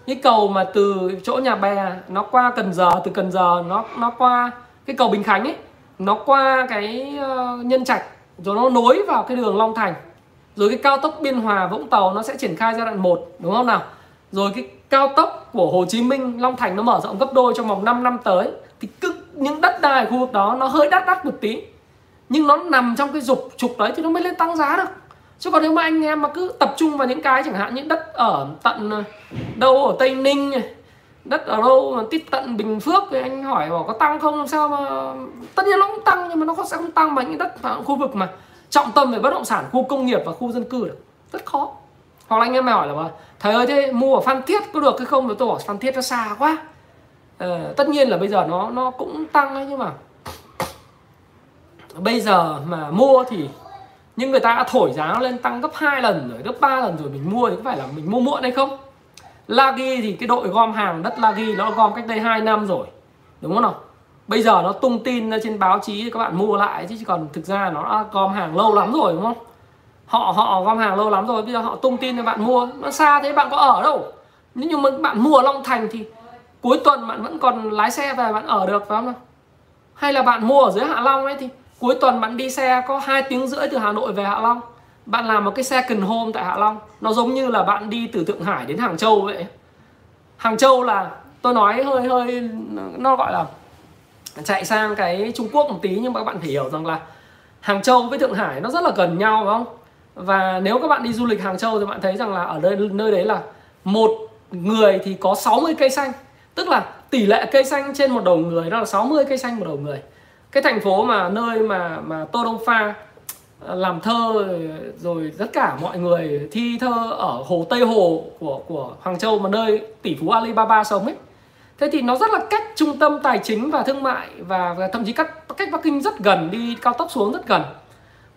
Cái cầu mà từ chỗ nhà bè nó qua cần giờ từ cần giờ nó nó qua cái cầu bình khánh ấy nó qua cái uh, nhân trạch rồi nó nối vào cái đường long thành. Rồi cái cao tốc biên hòa vũng tàu nó sẽ triển khai giai đoạn 1 đúng không nào? Rồi cái cao tốc của hồ chí minh, long thành nó mở rộng gấp đôi trong vòng 5 năm tới, thì cứ những đất đai khu vực đó nó hơi đắt đắt một tí. Nhưng nó nằm trong cái dục trục đấy thì nó mới lên tăng giá được. Chứ còn nếu mà anh em mà cứ tập trung vào những cái chẳng hạn những đất ở tận ờ, đâu ở tây ninh đất ở đâu mà tít tận bình phước thì anh hỏi bảo có tăng không làm sao mà tất nhiên nó cũng tăng nhưng mà nó sẽ không tăng bằng những đất khu vực mà trọng tâm về bất động sản, khu công nghiệp và khu dân cư được. Rất khó hoặc là anh em hỏi là thầy ơi thế mua ở phan thiết có được hay không? Tôi bảo phan thiết nó xa quá. Ờ, tất nhiên là bây giờ nó nó cũng tăng ấy nhưng mà bây giờ mà mua thì nhưng người ta đã thổi giá lên tăng gấp 2 lần rồi gấp 3 lần rồi mình mua thì có phải là mình mua muộn hay không? Lagi thì cái đội gom hàng đất Lagi nó gom cách đây 2 năm rồi đúng không nào? Bây giờ nó tung tin trên báo chí các bạn mua lại chứ còn thực ra nó đã gom hàng lâu lắm rồi đúng không? Họ họ gom hàng lâu lắm rồi, bây giờ họ tung tin cho bạn mua. Nó xa thế, bạn có ở đâu? Nếu như mà bạn mua ở Long Thành thì cuối tuần bạn vẫn còn lái xe về bạn ở được, phải không nào? Hay là bạn mua ở dưới Hạ Long ấy thì cuối tuần bạn đi xe có hai tiếng rưỡi từ Hà Nội về Hạ Long. Bạn làm một cái xe cần home tại Hạ Long. Nó giống như là bạn đi từ Thượng Hải đến Hàng Châu vậy. Hàng Châu là, tôi nói hơi hơi, nó gọi là chạy sang cái Trung Quốc một tí, nhưng mà các bạn phải hiểu rằng là Hàng Châu với Thượng Hải nó rất là gần nhau, phải không? Và nếu các bạn đi du lịch Hàng Châu thì bạn thấy rằng là ở nơi nơi đấy là một người thì có 60 cây xanh. Tức là tỷ lệ cây xanh trên một đầu người đó là 60 cây xanh một đầu người. Cái thành phố mà nơi mà mà Tô Đông Pha ờ, làm thơ rồi tất cả mọi người thi thơ ở hồ Tây Hồ của của Hoàng Châu mà nơi tỷ phú Alibaba sống ấy. Thế thì nó rất là cách trung tâm tài chính và thương mại và, và thậm chí cách cách Bắc Kinh rất gần đi cao tốc xuống rất gần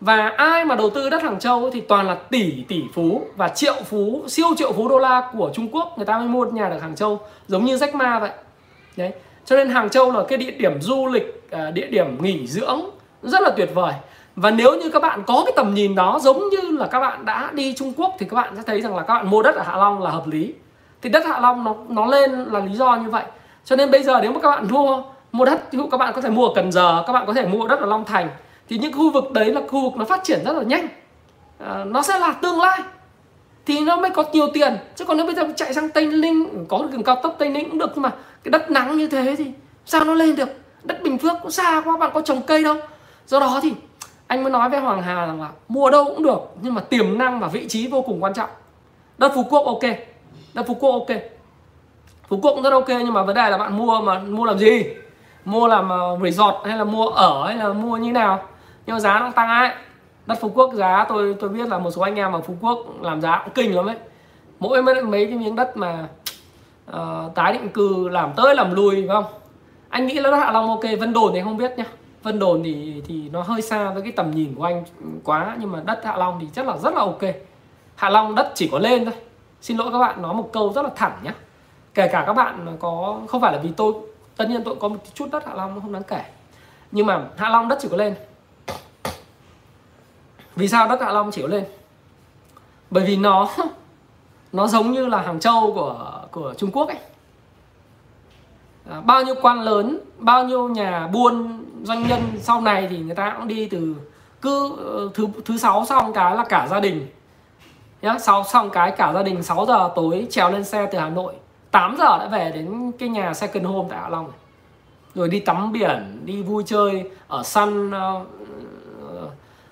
và ai mà đầu tư đất Hàng Châu thì toàn là tỷ tỷ phú và triệu phú, siêu triệu phú đô la của Trung Quốc. Người ta mới mua nhà được Hàng Châu, giống như Jack Ma vậy. Đấy. Cho nên Hàng Châu là cái địa điểm du lịch à, địa điểm nghỉ dưỡng rất là tuyệt vời. Và nếu như các bạn có cái tầm nhìn đó, giống như là các bạn đã đi Trung Quốc thì các bạn sẽ thấy rằng là các bạn mua đất ở Hạ Long là hợp lý. Thì đất Hạ Long nó nó lên là lý do như vậy. Cho nên bây giờ nếu mà các bạn mua mua đất ví dụ các bạn có thể mua ở Cần Giờ, các bạn có thể mua đất ở Long Thành thì những khu vực đấy là khu vực nó phát triển rất là nhanh. À, nó sẽ là tương lai. Thì nó mới có nhiều tiền. Chứ còn nếu bây giờ chạy sang tây ninh có đường cao tốc tây ninh cũng được nhưng mà cái đất nắng như thế thì sao nó lên được? Đất bình phước cũng xa quá bạn có trồng cây đâu. Do đó thì anh mới nói với hoàng hà rằng là mua đâu cũng được nhưng mà tiềm năng và vị trí vô cùng quan trọng. Đất phú quốc ok. Đất phú quốc ok. Phú quốc cũng rất ok nhưng mà vấn đề là bạn mua mà mua làm gì? Mua làm ờ, resort hay là mua ở hay là mua như nào? Nhưng mà giá nó tăng ấy. Đất phú quốc giá tôi tôi biết là một số anh em ở phú quốc làm giá cũng kinh lắm ấy. Mỗi mấy, mấy cái miếng đất mà uh, tái định cư làm tới làm lui phải không? Anh nghĩ là đất hạ long ok vân đồn thì không biết nhá. Vân đồn thì thì nó hơi xa với cái tầm nhìn của anh quá nhưng mà đất hạ long thì chắc là rất là ok. Hạ long đất chỉ có lên thôi. Xin lỗi các bạn nói một câu rất là thẳng nhá. Kể cả các bạn có không phải là vì tôi tất nhiên tôi có một chút đất hạ long nó không đáng kể. Nhưng mà hạ long đất chỉ có lên vì sao đất hạ long chỉ lên? Bởi vì nó <laughs> nó giống như là hàng châu của của trung quốc ấy. À, bao nhiêu quan lớn bao nhiêu nhà buôn doanh nhân sau này thì người ta cũng đi từ cứ ờ, thứ thứ sáu xong cái là cả gia đình. Nhá sau xong cái cả gia đình 6 giờ tối trèo lên xe từ hà nội 8 giờ đã về đến cái nhà second home tại Hạ Long này. rồi đi tắm biển đi vui chơi ở Sun ờ,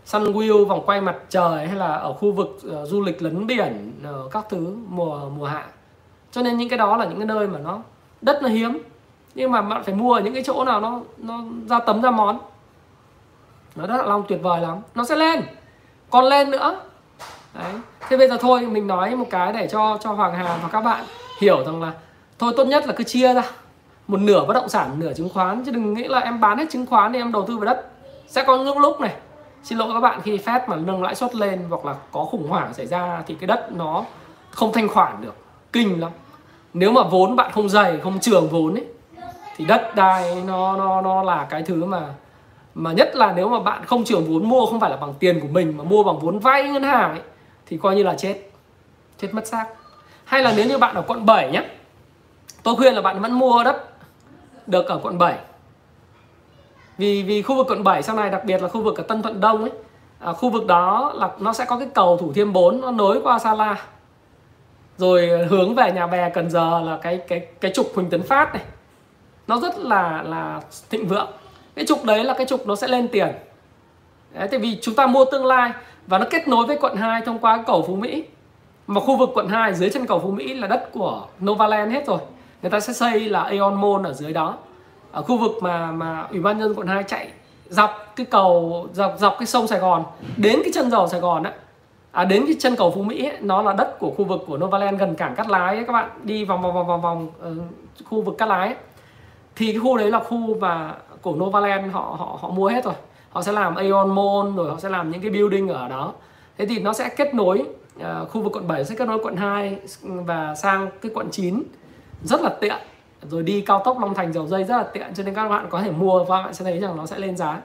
Sun Wheel vòng quay mặt trời hay là ở khu vực uh, du lịch lấn biển uh, các thứ mùa mùa hạ. Cho nên những cái đó là những cái nơi mà nó đất nó hiếm nhưng mà bạn phải mua ở những cái chỗ nào nó nó ra tấm ra món. Nó rất là long tuyệt vời lắm. Nó sẽ lên. Còn lên nữa. Đấy. Thế bây giờ thôi mình nói một cái để cho cho hoàng hà và các bạn hiểu rằng là thôi tốt nhất là cứ chia ra. Một nửa bất động sản nửa chứng khoán. Chứ đừng nghĩ là em bán hết chứng khoán thì em đầu tư vào đất. Sẽ có những lúc này xin lỗi các bạn khi Fed mà nâng lãi suất lên hoặc là có khủng hoảng xảy ra thì cái đất nó không thanh khoản được. Kinh lắm. Nếu mà vốn bạn không dày, không trường vốn ấy, thì đất đai nó nó nó là cái thứ mà mà nhất là nếu mà bạn không trường vốn mua, không phải là bằng tiền của mình mà mua bằng vốn vay ngân hàng ấy, thì coi như là chết. Chết mất xác. Hay là nếu như bạn ở quận 7 nhé tôi khuyên là bạn vẫn mua đất được ở quận 7 vì vì khu vực quận 7 sau này đặc biệt là khu vực ở Tân Thuận Đông ấy à, khu vực đó là nó sẽ có cái cầu Thủ Thiêm 4 nó nối qua Sa La. Rồi hướng về nhà bè Cần Giờ là cái cái cái trục Huỳnh Tấn Phát này. Nó rất là là thịnh vượng. Cái trục đấy là cái trục nó sẽ lên tiền. Đấy, tại vì chúng ta mua tương lai và nó kết nối với quận 2 thông qua cầu Phú Mỹ. Mà khu vực quận 2 dưới chân cầu Phú Mỹ là đất của Novaland hết rồi. Người ta sẽ xây là Aeon Mall ở dưới đó ở khu vực mà mà ủy ban nhân quận 2 chạy dọc cái cầu dọc dọc cái sông Sài Gòn đến cái chân cầu Sài Gòn á. À, đến cái chân cầu Phú Mỹ ấy, nó là đất của khu vực của Novaland gần cảng Cát Lái ấy, các bạn đi vòng vòng vòng vòng vòng uh, khu vực Cát Lái ấy. thì cái khu đấy là khu mà của Novaland họ họ họ mua hết rồi. Họ sẽ làm Aeon Mall rồi họ sẽ làm những cái building ở đó. Thế thì nó sẽ kết nối uh, khu vực quận 7 sẽ kết nối quận 2 và sang cái quận 9 rất là tiện rồi đi cao tốc Long Thành dầu dây rất là tiện, cho nên các bạn có thể mua và bạn sẽ thấy rằng nó sẽ lên giá.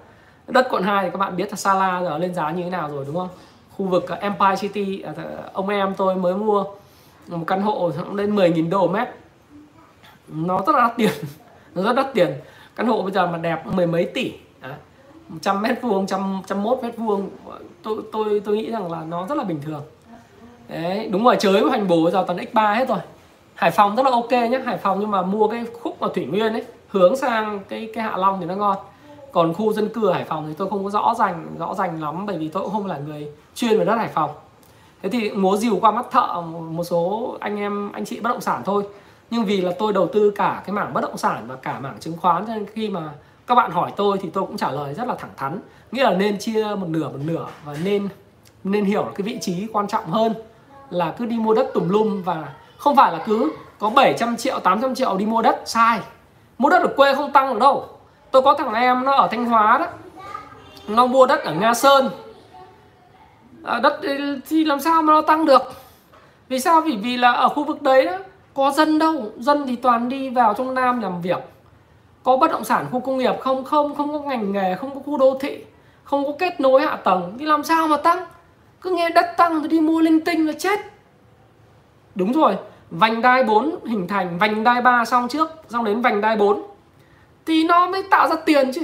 Đất quận 2 thì các bạn biết là Sala giờ lên giá như thế nào rồi, đúng không? Khu vực ờ, Empire City ờ, ông em tôi mới mua một căn hộ lên 10.000 đô mét. Nó rất là đắt tiền, <laughs> nó rất đắt tiền. Căn hộ bây giờ mà đẹp mười mấy tỷ một trăm mét vuông, trăm trăm mốt mét vuông, tôi tôi tôi nghĩ rằng là nó rất là bình thường. Đấy, đúng rồi chới của hành bồ giờ toàn x3 hết rồi. Hải Phòng rất là ok nhé Hải Phòng nhưng mà mua cái khúc mà Thủy Nguyên ấy, hướng sang cái cái Hạ Long thì nó ngon. Còn khu dân cư ở Hải Phòng thì tôi không có rõ ràng rõ ràng lắm bởi vì tôi cũng không là người chuyên về đất Hải Phòng. Thế thì múa dìu qua mắt thợ, một số anh em, anh chị bất động sản thôi. Nhưng vì là tôi đầu tư cả cái mảng bất động sản và cả mảng chứng khoán, cho nên khi mà các bạn hỏi tôi thì tôi cũng trả lời rất là thẳng thắn. Nghĩa là nên chia một nửa một nửa và nên nên hiểu cái vị trí quan trọng hơn là cứ đi mua đất tùm lum và không phải là cứ có 700 triệu 800 triệu đi mua đất sai. Mua đất ở quê không tăng được đâu. Tôi có thằng em nó ở thanh hóa đó. Nó mua đất ở nga sơn. À, đất thì làm sao mà nó tăng được? Vì sao? Vì vì là ở khu vực đấy đó có dân đâu. Dân thì toàn đi vào trong nam làm việc. Có bất động sản khu công nghiệp không? Không không có ngành nghề không có khu đô thị không có kết nối hạ tầng. Thì làm sao mà tăng? Cứ nghe đất tăng thì đi mua linh tinh là chết. Đúng rồi vành đai 4 hình thành vành đai 3 xong trước, xong đến vành đai 4 thì nó mới tạo ra tiền chứ.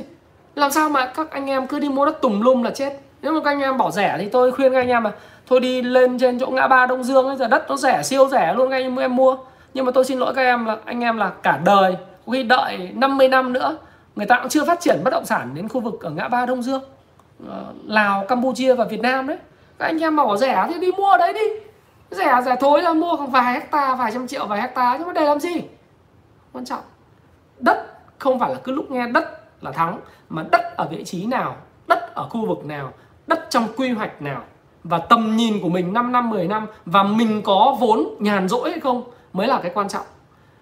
Làm sao mà các anh em cứ đi mua đất tùm lum là chết. Nếu mà các anh em bỏ rẻ thì tôi khuyên các anh em mà thôi đi lên trên chỗ ngã ba đông dương ấy, giờ đất nó rẻ, siêu rẻ luôn các anh em mua. Nhưng mà tôi xin lỗi các em là, anh em là cả đời, có khi đợi 50 năm nữa, người ta cũng chưa phát triển bất động sản đến khu vực ở ngã ba đông dương ờ, lào, campuchia và việt nam đấy. Các anh em mà bỏ rẻ thì đi mua ở đấy đi rẻ à, rẻ thối ra, mua khoảng vài hecta, vài trăm triệu, vài hecta, nhưng mà để làm gì? Quan trọng, đất không phải là cứ lúc nghe đất là thắng, mà đất ở vị trí nào, đất ở khu vực nào, đất trong quy hoạch nào. Và tầm nhìn của mình 5 năm 10 năm, và mình có vốn nhàn rỗi hay không mới là cái quan trọng.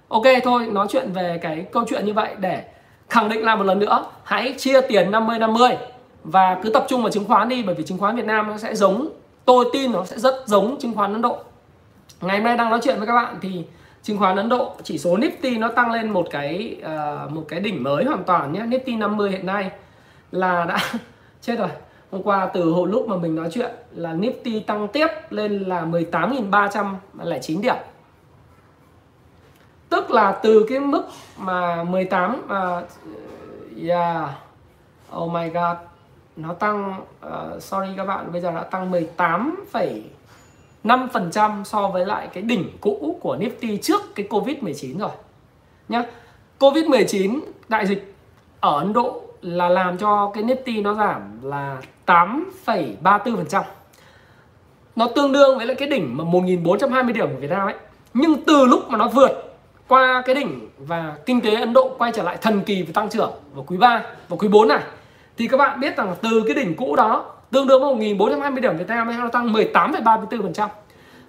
Ok, thôi, nói chuyện về cái câu chuyện như vậy để khẳng định lại một lần nữa. Hãy chia tiền 50 50 và cứ tập trung vào chứng khoán đi, bởi vì chứng khoán Việt Nam nó sẽ giống tôi tin nó sẽ rất giống chứng khoán Ấn Độ. Ngày hôm nay đang nói chuyện với các bạn thì chứng khoán Ấn Độ chỉ số Nifty nó tăng lên một cái uh, một cái đỉnh mới hoàn toàn nhé. Nifty 50 hiện nay là đã <laughs> chết rồi. Hôm qua từ hồi lúc mà mình nói chuyện là Nifty tăng tiếp lên là 18.309 điểm. Tức là từ cái mức mà 18 uh, à, yeah. Oh my god nó tăng uh, sorry các bạn bây giờ đã tăng 18,5 5% so với lại cái đỉnh cũ của Nifty trước cái Covid-19 rồi nhá. Covid-19 đại dịch ở Ấn Độ là làm cho cái Nifty nó giảm là 8,34%. Nó tương đương với lại cái đỉnh mà 1420 điểm của Việt Nam ấy. Nhưng từ lúc mà nó vượt qua cái đỉnh và kinh tế Ấn Độ quay trở lại thần kỳ về tăng trưởng vào quý 3 và quý 4 này thì các bạn biết rằng từ cái đỉnh cũ đó tương đương với 1420 điểm Việt Nam nó tăng 18,34%.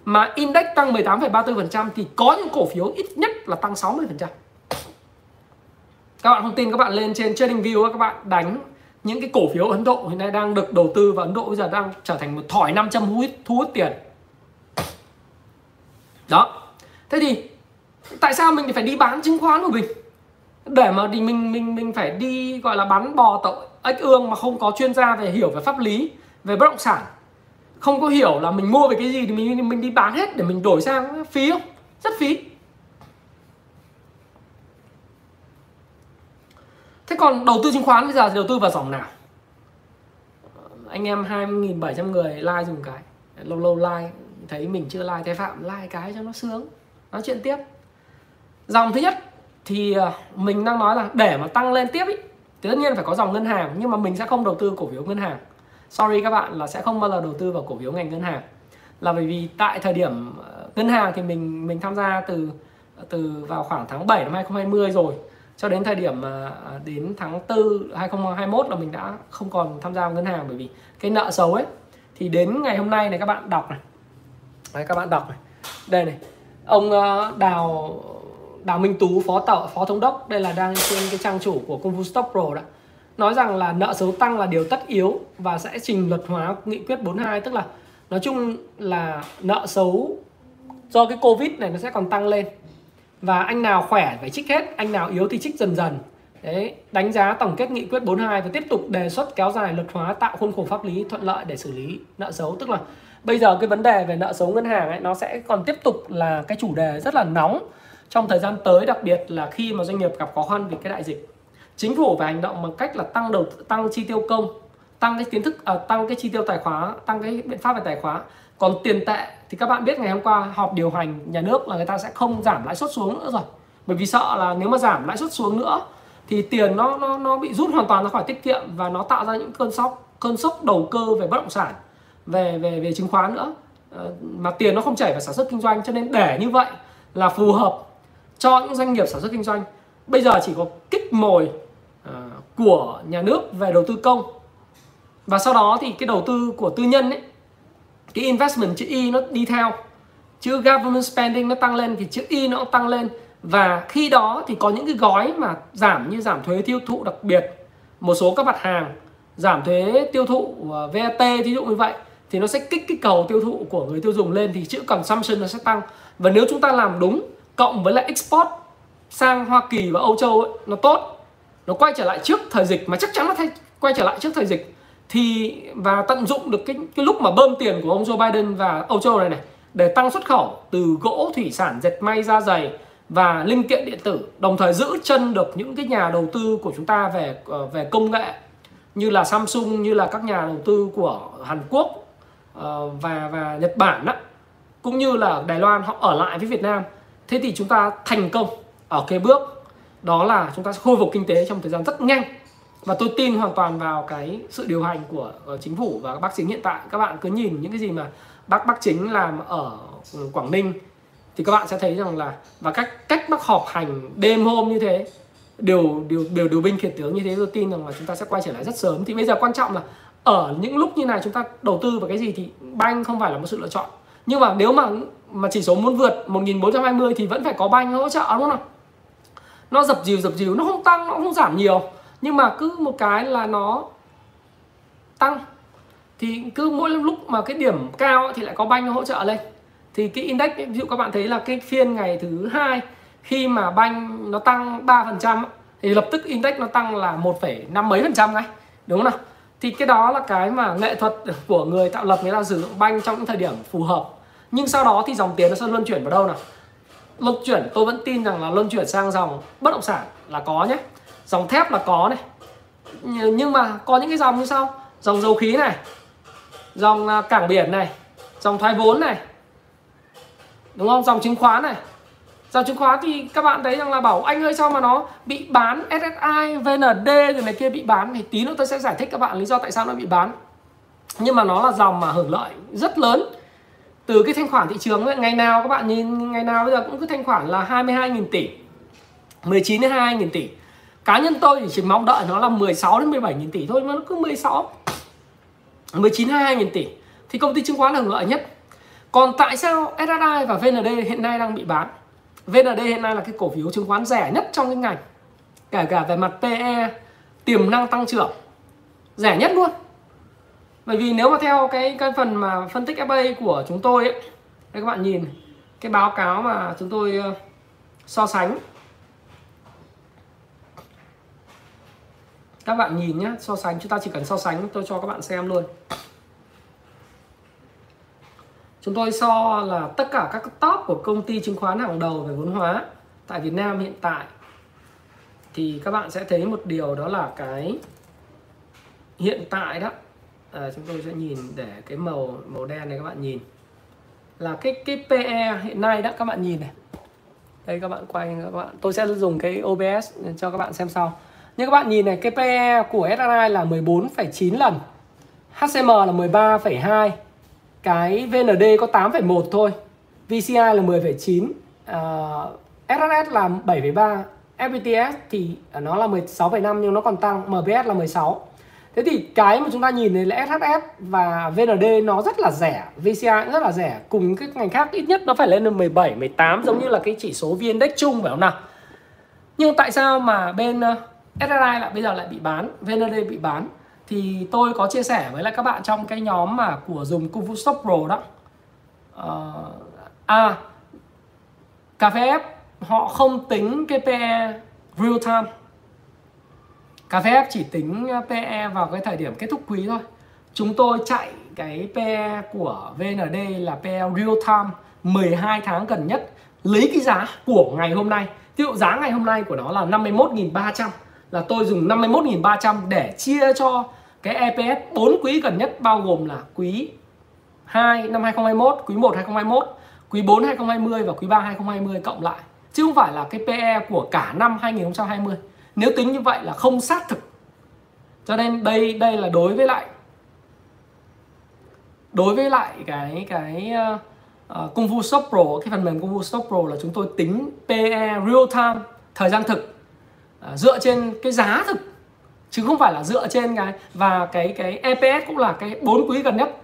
Mà index tăng 18,34% thì có những cổ phiếu ít nhất là tăng 60%. Các bạn không tin các bạn lên trên TradingView các bạn đánh những cái cổ phiếu Ấn Độ hiện nay đang được đầu tư và Ấn Độ bây giờ đang trở thành một thỏi 500 thu hút, thu hút tiền. Đó. Thế thì tại sao mình phải đi bán chứng khoán của mình? Để mà thì mình mình mình phải đi gọi là bán bò tội ếch ương mà không có chuyên gia về hiểu về pháp lý, về bất động sản. Không có hiểu là mình mua về cái gì thì mình mình đi bán hết để mình đổi sang phí không? Rất phí. Thế còn đầu tư chứng khoán bây giờ thì đầu tư vào dòng nào? Anh em 2.700 người like dùng cái Lâu lâu like Thấy mình chưa like Thế Phạm like cái cho nó sướng Nói chuyện tiếp Dòng thứ nhất thì ờ, mình đang nói là để mà tăng lên tiếp ý, thì tất nhiên phải có dòng ngân hàng nhưng mà mình sẽ không đầu tư cổ phiếu ngân hàng. Sorry các bạn là sẽ không bao giờ đầu tư vào cổ phiếu ngành ngân hàng. Là bởi vì tại thời điểm ờ, ngân hàng thì mình mình tham gia từ từ vào khoảng tháng 7 năm 2020 rồi cho đến thời điểm mà đến tháng 4 2021 là mình đã không còn tham gia vào ngân hàng. Bởi vì cái nợ xấu ấy thì đến ngày hôm nay này các bạn đọc này. Đấy, các bạn đọc này. Đây này. Ông Đào Đào Minh Tú, phó tạo phó thống đốc, đây là đang trên cái trang chủ của công vụ Stock Pro đó. Nói rằng là nợ xấu tăng là điều tất yếu và sẽ trình luật hóa nghị quyết 42 tức là nói chung là nợ xấu do cái covid này nó sẽ còn tăng lên. Và anh nào khỏe phải trích hết, anh nào yếu thì trích dần dần. Đấy, đánh giá tổng kết nghị quyết 42 và tiếp tục đề xuất kéo dài luật hóa tạo khuôn khổ pháp lý thuận lợi để xử lý nợ xấu. Tức là bây giờ cái vấn đề về nợ xấu ngân hàng ấy, nó sẽ còn tiếp tục là cái chủ đề rất là nóng trong thời gian tới đặc biệt là khi mà doanh nghiệp gặp khó khăn vì cái đại dịch chính phủ phải hành động bằng cách là tăng đầu tăng chi tiêu công tăng cái kiến thức à, tăng cái chi tiêu tài khoá tăng cái biện pháp về tài khoá. Còn tiền tệ thì các bạn biết ngày hôm qua họp điều hành nhà nước là người ta sẽ không giảm lãi suất xuống nữa rồi. Bởi vì sợ là nếu mà giảm lãi suất xuống nữa thì tiền nó nó nó bị rút hoàn toàn ra khỏi tiết kiệm và nó tạo ra những cơn sốc cơn sốc đầu cơ về bất động sản về về về chứng khoán nữa. Ờ, mà tiền nó không chảy vào sản xuất kinh doanh cho nên để như vậy là phù hợp cho những doanh nghiệp sản xuất kinh doanh. Bây giờ chỉ có kích mồi à, của nhà nước về đầu tư công. Và sau đó thì cái đầu tư của tư nhân ấy, cái investment chữ Y nó đi theo. Chữ government spending nó tăng lên thì chữ Y nó cũng tăng lên. Và khi đó thì có những cái gói mà giảm như giảm thuế tiêu thụ đặc biệt. Một số các mặt hàng giảm thuế tiêu thụ à, VAT ví dụ như vậy thì nó sẽ kích cái cầu tiêu thụ của người tiêu dùng lên thì chữ consumption nó sẽ tăng. Và nếu chúng ta làm đúng cộng với lại export sang Hoa Kỳ và Âu Châu ấy, nó tốt. Nó quay trở lại trước thời dịch mà chắc chắn nó thay quay trở lại trước thời dịch. Thì và tận dụng được cái cái lúc mà bơm tiền của ông Joe Biden và Âu Châu này này để tăng xuất khẩu từ gỗ thủy sản dệt may da dày và linh kiện điện tử đồng thời giữ chân được những cái nhà đầu tư của chúng ta về ờ, về công nghệ như là Samsung như là các nhà đầu tư của Hàn Quốc ờ, và và Nhật Bản đó cũng như là Đài Loan họ ở lại với Việt Nam thế thì chúng ta thành công ở cái bước đó là chúng ta sẽ khôi phục kinh tế trong thời gian rất nhanh. Và tôi tin hoàn toàn vào cái sự điều hành của ờ, chính phủ và các bác chính hiện tại. Các bạn cứ nhìn những cái gì mà bác bác chính làm ở ừ, Quảng Ninh thì các bạn sẽ thấy rằng là, và cách cách bác họp hành đêm hôm như thế điều điều điều điều binh khiển tướng như thế, tôi tin rằng là chúng ta sẽ quay trở lại rất sớm. Thì bây giờ quan trọng là ở những lúc như này chúng ta đầu tư vào cái gì thì banh không phải là một sự lựa chọn. Nhưng mà nếu mà mà chỉ số muốn vượt 1420 thì vẫn phải có banh hỗ trợ đúng không nó dập dìu dập dìu nó không tăng nó không giảm nhiều. Nhưng mà cứ một cái là nó tăng. Thì cứ mỗi lúc mà cái điểm cao thì lại có banh hỗ trợ lên. Thì cái index ví dụ các bạn thấy là cái phiên ngày thứ hai khi mà banh nó tăng 3% thì lập tức index nó tăng là 1,5 mấy phần trăm ngay đúng không nào? Thì cái đó là cái mà nghệ thuật của người tạo lập người ta sử dụng banh trong những thời điểm phù hợp nhưng sau đó thì dòng tiền nó sẽ luân chuyển vào đâu nào? Luân chuyển tôi vẫn tin rằng là luân chuyển sang dòng bất động sản là có nhé. Dòng thép là có này. Nhưng mà có những cái dòng như sau. Dòng dầu khí này dòng à, cảng biển này dòng thoái vốn này. Đúng không? Dòng chứng khoán này. Dòng chứng khoán thì các bạn thấy rằng là bảo anh ơi sao mà nó bị bán SSI, VND rồi này kia bị bán? Thì tí nữa tôi sẽ giải thích các bạn lý do tại sao nó bị bán. Nhưng mà nó là dòng mà hưởng lợi rất lớn từ cái thanh khoản thị trường ấy, ngày nào các bạn nhìn ngày nào bây giờ cũng cứ thanh khoản là 22.000 tỷ 19 đến 22.000 tỷ. Cá nhân tôi thì chỉ mong đợi nó là 16 đến 17.000 tỷ thôi mà nó cứ 16 19 22.000 tỷ thì công ty chứng khoán là hưởng lợi nhất. Còn tại sao SSI và VND hiện nay đang bị bán? VND hiện nay là cái cổ phiếu chứng khoán rẻ nhất trong cái ngành kể cả về mặt PE tiềm năng tăng trưởng rẻ nhất luôn bởi vì nếu mà theo cái cái phần mà phân tích FA của chúng tôi ấy, đây các bạn nhìn cái báo cáo mà chúng tôi ờ, so sánh. Các bạn nhìn nhé so sánh chúng ta chỉ cần so sánh tôi cho các bạn xem luôn. Chúng tôi so là tất cả các top của công ty chứng khoán hàng đầu về vốn hóa tại Việt Nam hiện tại. Thì các bạn sẽ thấy một điều đó là cái hiện tại đó à, chúng tôi sẽ nhìn để cái màu màu đen này các bạn nhìn. Là cái cái PE hiện nay đó các bạn nhìn này. Đây các bạn quay các bạn tôi sẽ dùng cái OBS cho các bạn xem sau. Nhưng các bạn nhìn này cái PE của SRI là 14,9 lần. HCM là 13,2 cái VND có 8,1 thôi. VCI là 10,9 uh, SRS là 7,3 FPTS thì nó là 16,5 nhưng nó còn tăng. MBS là 16 Thế thì cái mà chúng ta nhìn thấy là SHS và VND nó rất là rẻ VCI cũng rất là rẻ. Cùng các ngành khác ít nhất nó phải lên được 17, 18 Giống như là cái chỉ số VN Index chung phải không nào? Nhưng tại sao mà bên ờ, SRI lại bây giờ lại bị bán VND bị bán? Thì tôi có chia sẻ với lại các bạn trong cái nhóm mà của dùng Kung Fu Stop Pro đó. Uh, À KFF họ không tính cái PE real time. KFF chỉ tính ờ, PE vào cái thời điểm kết thúc quý thôi. Chúng tôi chạy cái PE của VND là PE real time 12 tháng gần nhất. Lấy cái giá của ngày hôm nay. Ví dụ giá ngày hôm nay của nó là 51.300 là tôi dùng 51.300 để chia cho cái EPS 4 quý gần nhất bao gồm là quý 2 năm 2021, quý 1 2021, quý 4 2020 và quý 3 2020 cộng lại. Chứ không phải là cái PE của cả năm 2020 nếu tính như vậy là không xác thực. Cho nên đây đây là đối với lại đối với lại cái cái uh, Kung Fu Shop Pro cái phần mềm Kung Fu Shop Pro là chúng tôi tính PE real time thời gian thực uh, dựa trên cái giá thực chứ không phải là dựa trên cái và cái cái EPS cũng là cái bốn quý gần nhất.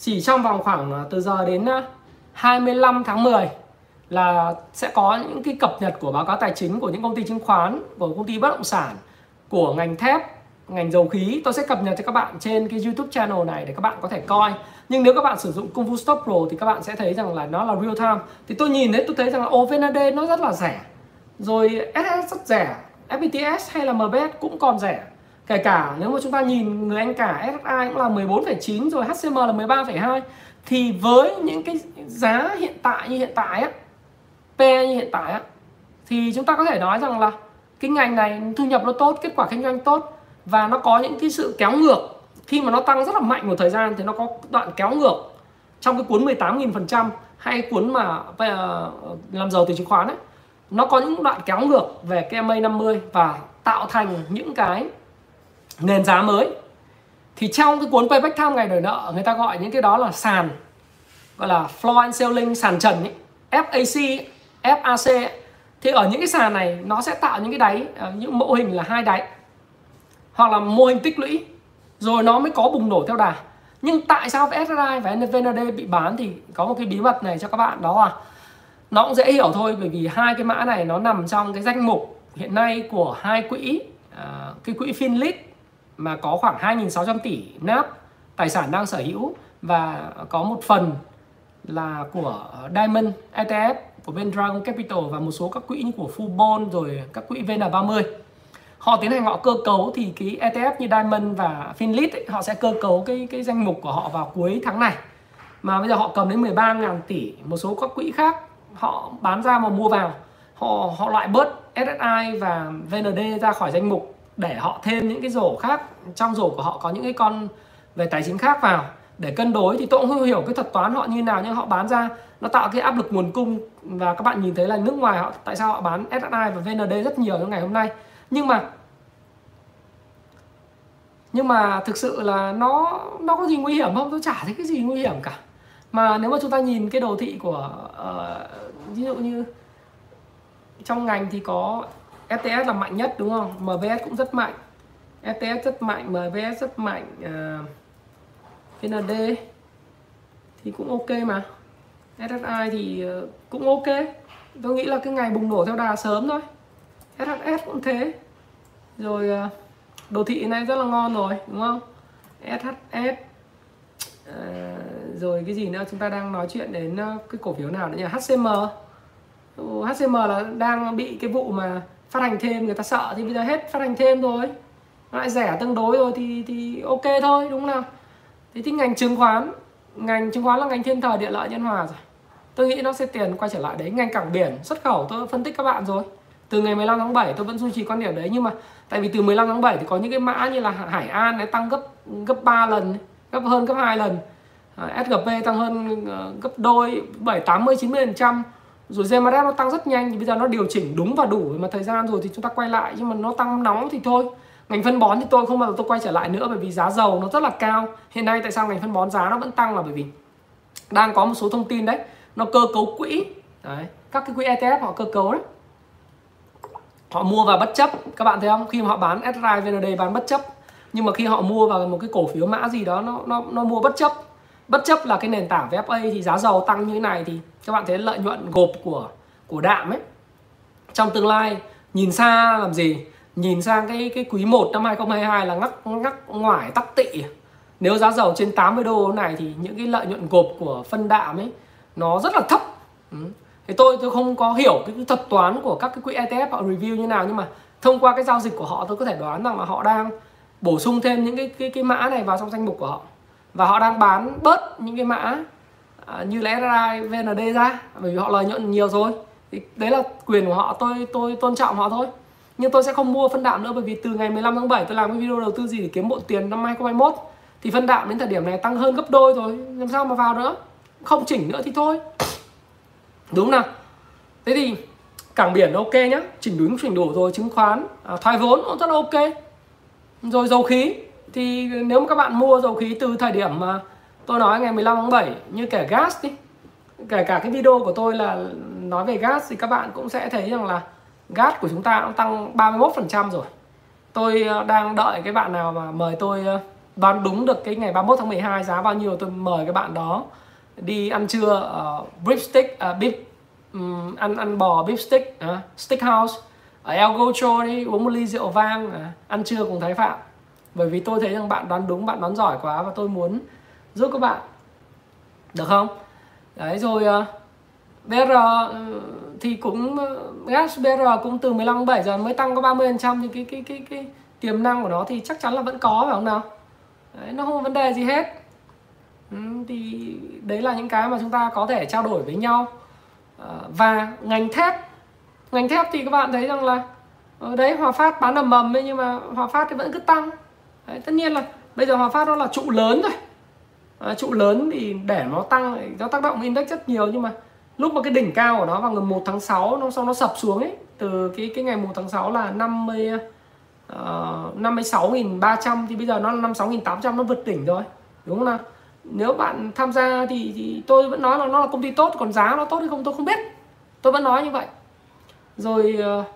Chỉ trong vòng khoảng từ giờ đến 25 tháng 10 là sẽ có những cái cập nhật của báo cáo tài chính của những công ty chứng khoán của công ty bất động sản của ngành thép ngành dầu khí. Tôi sẽ cập nhật cho các bạn trên cái YouTube channel này để các bạn có thể coi. Nhưng nếu các bạn sử dụng Kung Fu Stop Pro thì các bạn sẽ thấy rằng là nó là real time. Thì tôi nhìn thấy tôi thấy rằng là OVND nó rất là rẻ. Rồi SS rất rẻ. FPTS hay là MBS cũng còn rẻ. Kể cả nếu mà chúng ta nhìn người anh cả SSI cũng là 14,9 rồi HCM là 13,2 thì với những cái giá hiện tại như hiện tại á PE như hiện tại á thì chúng ta có thể nói rằng là cái ngành này thu nhập nó tốt kết quả kinh doanh tốt và nó có những cái sự kéo ngược. Khi mà nó tăng rất là mạnh một thời gian thì nó có đoạn kéo ngược trong cái cuốn 18.000% hay cuốn mà ờ, làm giàu từ chứng khoán ấy. Nó có những đoạn kéo ngược về cái MA 50 và tạo thành những cái nền giá mới. Thì trong cái cuốn payback time ngày đổi nợ người ta gọi những cái đó là sàn gọi là floor and ceiling sàn trần ấy, FAC ấy, FAC thì ở những cái sàn này nó sẽ tạo những cái đáy ờ, những mẫu hình là hai đáy hoặc là mô hình tích lũy rồi nó mới có bùng nổ theo đà. Nhưng tại sao SSI và VND bị bán thì có một cái bí mật này cho các bạn đó là nó cũng dễ hiểu thôi bởi vì hai cái mã này nó nằm trong cái danh mục hiện nay của hai quỹ à, cái quỹ Finlit mà có khoảng 2.600 tỷ nap tài sản đang sở hữu và có một phần là của ờ, Diamond ETF của bên Dragon Capital và một số các quỹ như của Fubon rồi các quỹ VN30 họ tiến hành họ cơ cấu thì cái ETF như Diamond và Finlit ấy, họ sẽ cơ cấu cái cái danh mục của họ vào cuối tháng này. Mà bây giờ họ cầm đến 13.000 tỷ một số các quỹ khác họ bán ra mà mua vào. Họ họ loại bớt SSI và VND ra khỏi danh mục để họ thêm những cái rổ khác trong rổ của họ có những cái con về tài chính khác vào để cân đối thì tôi cũng không hiểu cái thuật toán họ như nào nhưng họ bán ra nó tạo cái áp lực nguồn cung và các bạn nhìn thấy là nước ngoài họ tại sao họ bán SSI và VND rất nhiều trong ngày hôm nay. Nhưng mà nhưng mà thực sự là nó nó có gì nguy hiểm không? Tôi chả thấy cái gì nguy hiểm cả. Mà nếu mà chúng ta nhìn cái đồ thị của uh, ví dụ như trong ngành thì có FTS là mạnh nhất đúng không? MVS cũng rất mạnh. FTS rất mạnh MVS rất mạnh uh, VND thì cũng ok mà. SSI thì ờ, cũng ok. Tôi nghĩ là cái ngày bùng nổ theo đà sớm thôi. SHS cũng thế. Rồi ờ, đồ thị này rất là ngon rồi đúng không? SHS à, ờ, rồi cái gì nữa? Chúng ta đang nói chuyện đến cái cổ phiếu nào nữa nhỉ? HCM ừ, HCM là đang bị cái vụ mà phát hành thêm người ta sợ thì bây giờ hết phát hành thêm rồi lại rẻ tương đối rồi thì thì ok thôi đúng không nào? Thế thì ngành chứng khoán, ngành chứng khoán là ngành thiên thời địa lợi nhân hòa rồi. Tôi nghĩ nó sẽ tiền quay trở lại đấy. Ngành cảng biển, xuất khẩu, tôi phân tích các bạn rồi. Từ ngày 15 tháng 7 tôi vẫn duy trì quan điểm đấy, nhưng mà tại vì từ 15 tháng 7 thì có những cái mã như là Hải An nó tăng gấp gấp 3 lần, gấp hơn gấp hai lần. À, SGP tăng hơn ờ, gấp đôi 7 80 90 phần trăm. Rồi GMRF nó tăng rất nhanh, thì bây giờ nó điều chỉnh đúng và đủ mà thời gian rồi thì chúng ta quay lại, nhưng mà nó tăng nóng thì thôi ngành phân bón thì tôi không bao giờ tôi quay trở lại nữa bởi vì giá dầu nó rất là cao. Hiện nay tại sao ngành phân bón giá nó vẫn tăng là bởi vì đang có một số thông tin đấy. Nó cơ cấu quỹ. Đấy, các cái quỹ ETF họ cơ cấu đấy. Họ mua vào bất chấp. Các bạn thấy không? Khi mà họ bán SRI VND bán bất chấp. Nhưng mà khi họ mua vào một cái cổ phiếu mã gì đó, nó nó nó mua bất chấp. Bất chấp là cái nền tảng VFA thì giá dầu tăng như thế này thì các bạn thấy lợi nhuận gộp của của đạm ấy. Trong tương lai, nhìn xa làm gì? Nhìn sang cái cái quý 1 năm 2022 là ngắc ngắc ngoài tắc tị. Nếu giá dầu trên 80 đô này thì những cái lợi nhuận gộp của phân đạm ấy nó rất là thấp. Ừ. Thì tôi tôi không có hiểu cái thuật toán của các cái quỹ ETF họ review như nào nhưng mà thông qua cái giao dịch của họ tôi có thể đoán rằng là họ đang bổ sung thêm những cái cái cái mã này vào trong danh mục của họ. Và họ đang bán bớt những cái mã à, như là SRI, VND ra bởi vì họ lợi nhuận nhiều rồi. Thì đấy là quyền của họ tôi tôi tôn trọng họ thôi nhưng tôi sẽ không mua phân đạm nữa bởi vì từ ngày 15 tháng 7 tôi làm cái video đầu tư gì để kiếm bộ tiền năm 2021 thì phân đạm đến thời điểm này tăng hơn gấp đôi rồi làm sao mà vào nữa không chỉnh nữa thì thôi. Đúng nào. Thế thì cảng biển ok nhá. Chỉnh đúng chỉnh đủ rồi chứng khoán à, thoái vốn cũng rất là ok. Rồi dầu khí thì nếu mà các bạn mua dầu khí từ thời điểm mà tôi nói ngày 15 tháng 7 như kể gas đi kể cả cái video của tôi là nói về gas thì các bạn cũng sẽ thấy rằng là gas của chúng ta cũng tăng 31% rồi. Tôi ờ, đang đợi cái bạn nào mà mời tôi ờ, đoán đúng được cái ngày 31 tháng 12 giá bao nhiêu tôi mời cái bạn đó đi ăn trưa ở beef stick uh, à, beef um, ăn ăn bò beef stick uh, à, stick house ở El Gocho đi uống một ly rượu vang uh, ăn trưa cùng Thái Phạm. Bởi vì tôi thấy rằng bạn đoán đúng bạn đoán giỏi quá và tôi muốn giúp các bạn. Được không? Đấy rồi ờ, uh, BR uh, ừ, thì cũng uh, gas BR cũng từ 15 7 giờ mới tăng có 30 phần trăm thì cái cái cái cái tiềm năng của nó thì chắc chắn là vẫn có phải không nào? Đấy, nó không có vấn đề gì hết. Ừ, thì đấy là những cái mà chúng ta có thể trao đổi với nhau. À, và ngành thép. Ngành thép thì các bạn thấy rằng là ở đấy Hòa Phát bán ầm ầm ấy nhưng mà Hòa Phát thì vẫn cứ tăng. Đấy, tất nhiên là bây giờ Hòa Phát nó là trụ lớn rồi. À, trụ lớn thì để nó tăng nó tác động index rất nhiều nhưng mà lúc mà cái đỉnh cao của nó vào ngày 1 tháng 6 nó sau nó sập xuống ấy từ cái cái ngày 1 tháng 6 là 50 uh, 56.300 thì bây giờ nó là 56.800 nó vượt đỉnh rồi đúng không nào? Nếu bạn tham gia thì, thì tôi vẫn nói là nó là công ty tốt còn giá nó tốt hay không tôi không biết. Tôi vẫn nói như vậy. Rồi uh,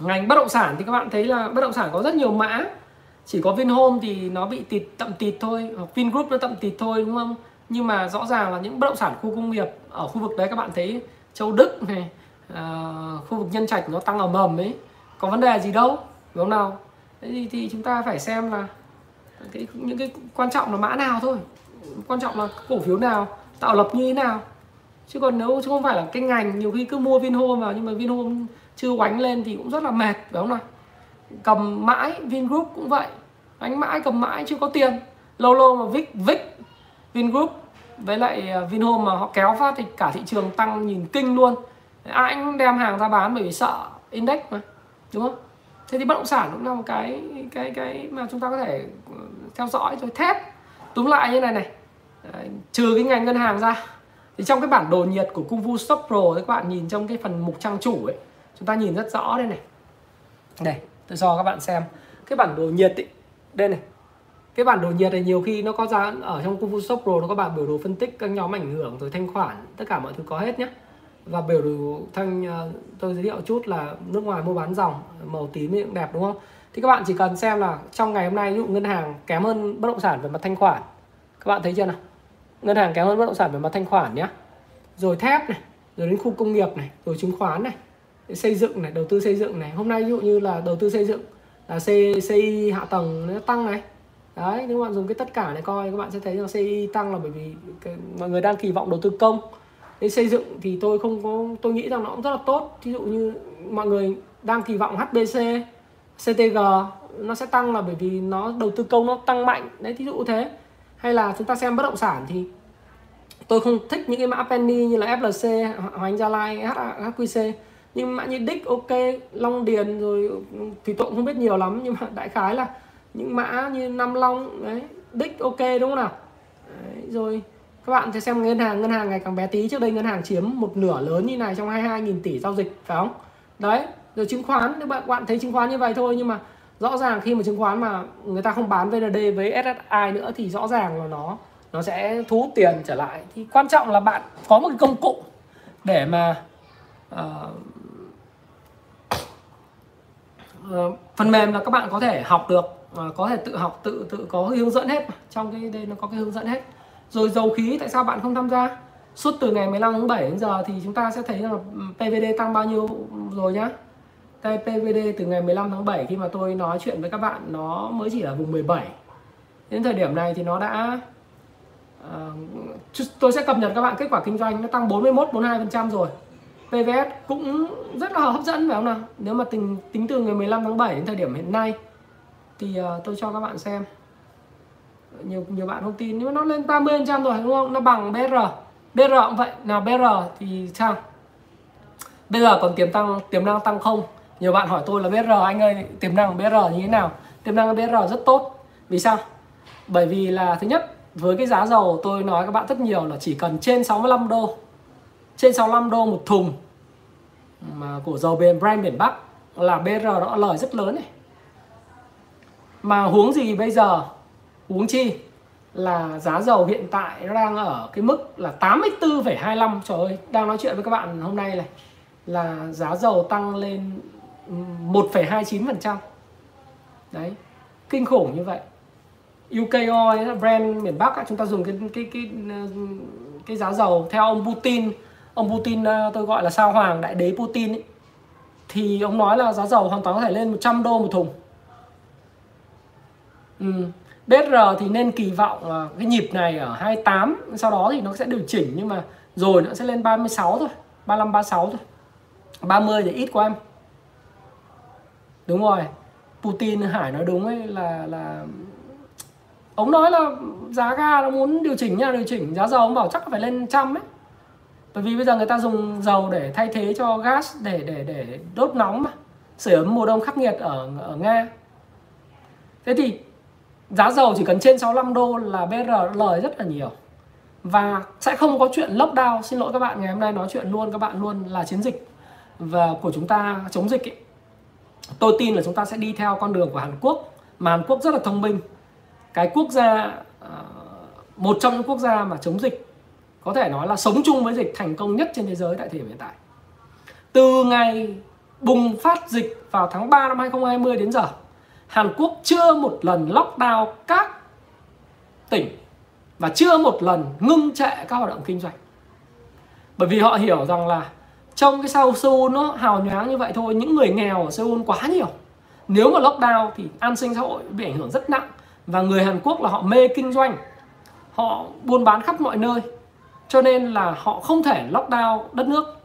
ngành bất động sản thì các bạn thấy là bất động sản có rất nhiều mã. Chỉ có Vinhome thì nó bị tịt tậm tịt thôi hoặc Vingroup nó tậm tịt thôi đúng không? Nhưng mà rõ ràng là những bất động sản khu công nghiệp ở khu vực đấy các bạn thấy Châu Đức này uh, khu vực Nhân Trạch nó tăng ở mầm ấy có vấn đề gì đâu đúng không nào? Thế thì, thì chúng ta phải xem là cái những cái quan trọng là mã nào thôi. Quan trọng là cổ phiếu nào tạo lập như thế nào. Chứ còn nếu chứ không phải là cái ngành nhiều khi cứ mua Vinhome vào nhưng mà Vinhome chưa quánh lên thì cũng rất là mệt phải không nào? Cầm mãi Vingroup cũng vậy. Đánh mãi cầm mãi chưa có tiền. Lâu lâu mà Vic Vic Vingroup với lại à, Vinhome mà họ kéo phát thì cả thị trường tăng nhìn kinh luôn. Ai cũng đem hàng ra bán bởi vì sợ index mà đúng không? Thế thì bất động sản cũng là một cái cái cái mà chúng ta có thể ừ, theo dõi rồi thép. Túm lại như này này. Đấy, trừ cái ngành ngân hàng ra. Thì trong cái bản đồ nhiệt của Kung Fu Stop Pro các bạn nhìn trong cái phần mục trang chủ ấy chúng ta nhìn rất rõ đây này. Đây tôi cho các bạn xem. Cái bản đồ nhiệt ấy đây này cái bản đồ nhiệt này nhiều khi nó có ra ở trong Kung Fu Shop Pro nó có bản biểu đồ phân tích các nhóm ảnh hưởng rồi thanh khoản, tất cả mọi thứ có hết nhé và biểu đồ thanh ờ, tôi giới thiệu chút là nước ngoài mua bán dòng, màu tím cũng đẹp, đúng không? Thì các bạn chỉ cần xem là trong ngày hôm nay, ví dụ ngân hàng kém hơn bất động sản về mặt thanh khoản. Các bạn thấy chưa nào? Ngân hàng kém hơn bất động sản về mặt thanh khoản nhé rồi thép này, rồi đến khu công nghiệp này, rồi chứng khoán này xây dựng này, đầu tư xây dựng này. Hôm nay ví dụ như là đầu tư xây dựng là CI hạ tầng nó tăng này đấy nếu bạn dùng cái tất cả này coi các bạn sẽ thấy rằng CI tăng là bởi vì cái, mọi người đang kỳ vọng đầu tư công. Để xây dựng thì tôi không có tôi nghĩ rằng nó cũng rất là tốt. Ví dụ như mọi người đang kỳ vọng HBC CTG nó sẽ tăng là bởi vì nó đầu tư công nó tăng mạnh. Đấy ví dụ thế. Hay là chúng ta xem bất động sản thì tôi không thích những cái mã penny như là FLC Hoành Gia Lai HQC nhưng mã như Dick ok Long Điền rồi ừ, thì tôi cũng không biết nhiều lắm. Nhưng mà đại khái là những mã như Nam Long đấy đích ok đúng không nào? Đấy, rồi các bạn sẽ xem ngân hàng ngân hàng ngày càng bé tí. Trước đây ngân hàng chiếm một nửa lớn như này trong 22.000 tỷ giao dịch phải không? Đấy rồi chứng khoán nếu bạn bạn thấy chứng khoán như vậy thôi nhưng mà rõ ràng khi mà chứng khoán mà người ta không bán VND với SSI nữa thì rõ ràng là nó nó sẽ thu hút tiền trở lại. Thì quan trọng là bạn có một cái công cụ để mà uh, uh, phần mềm là các bạn có thể học được mà có thể tự học tự tự có hướng dẫn hết trong cái đây nó có cái hướng dẫn hết. Rồi dầu khí tại sao bạn không tham gia? Suốt từ ngày 15 tháng 7 đến giờ thì chúng ta sẽ thấy là ừ, PVD tăng bao nhiêu rồi nhá. Đây PVD từ ngày 15 tháng 7 khi mà tôi nói chuyện với các bạn nó mới chỉ là vùng 17 đến thời điểm này thì nó đã uh, tôi sẽ cập nhật các bạn kết quả kinh doanh nó tăng 41 42% rồi. PVS cũng rất là hấp dẫn phải không nào? Nếu mà tính tính từ ngày 15 tháng 7 đến thời điểm hiện nay thì uh, tôi cho các bạn xem. Nhiều nhiều bạn không tin nhưng mà nó lên 30 trăm rồi đúng không? Nó bằng BR BR cũng vậy. Nào BR thì sao? BR còn tiềm tăng tiềm năng tăng không? Nhiều bạn hỏi tôi là BR anh ơi tiềm năng BR như thế nào? Tiềm năng BR rất tốt. Vì sao? Bởi vì là thứ nhất với cái giá dầu tôi nói các bạn rất nhiều là chỉ cần trên 65 đô. Trên 65 đô một thùng mà của dầu bền Brent biển Bắc là BR nó lời rất lớn này mà huống gì bây giờ? Huống chi là giá dầu hiện tại nó đang ở cái mức là 84,25 trời ơi đang nói chuyện với các bạn hôm nay này. Là giá dầu tăng lên 1,29% đấy kinh khủng như vậy. UK oil brand miền Bắc chúng ta dùng cái cái cái cái giá dầu theo ông Putin. Ông Putin ờ, tôi gọi là sao hoàng đại đế Putin ấy, thì ông nói là giá dầu hoàn toàn có thể lên 100 đô một thùng ừ. BR thì nên kỳ vọng cái nhịp này ở 28 sau đó thì nó sẽ điều chỉnh, nhưng mà rồi nó sẽ lên 36 thôi 35 36 thôi. 30 thì ít quá em. Đúng rồi, Putin, Hải nói đúng ấy, là là ông nói là giá ga nó muốn điều chỉnh nha, điều chỉnh giá dầu, ông bảo chắc phải lên trăm ấy. Bởi vì bây giờ người ta dùng dầu để thay thế cho gas, để để để đốt nóng mà. Sưởi ấm mùa đông khắc nghiệt ở ở nga. Thế thì giá dầu chỉ cần trên 65 đô là BR lời rất là nhiều. Và sẽ không có chuyện lockdown. Xin lỗi các bạn, ngày hôm nay nói chuyện luôn, các bạn luôn là chiến dịch và của chúng ta chống dịch ấy. tôi tin là chúng ta sẽ đi theo con đường của Hàn Quốc, mà Hàn Quốc rất là thông minh. Cái quốc gia à, một trong những quốc gia mà chống dịch, có thể nói là sống chung với dịch thành công nhất trên thế giới tại thời điểm hiện tại. Từ ngày bùng phát dịch vào tháng 3 năm 2020 đến giờ Hàn Quốc chưa một lần lockdown các tỉnh và chưa một lần ngưng trệ các hoạt động kinh doanh. Bởi vì họ hiểu rằng là trong cái sau Seoul nó hào nhoáng như vậy thôi, những người nghèo ở Seoul quá nhiều. Nếu mà lockdown thì an sinh xã hội bị ảnh hưởng rất nặng và người Hàn Quốc là họ mê kinh doanh, họ buôn bán khắp mọi nơi, cho nên là họ không thể lockdown đất nước.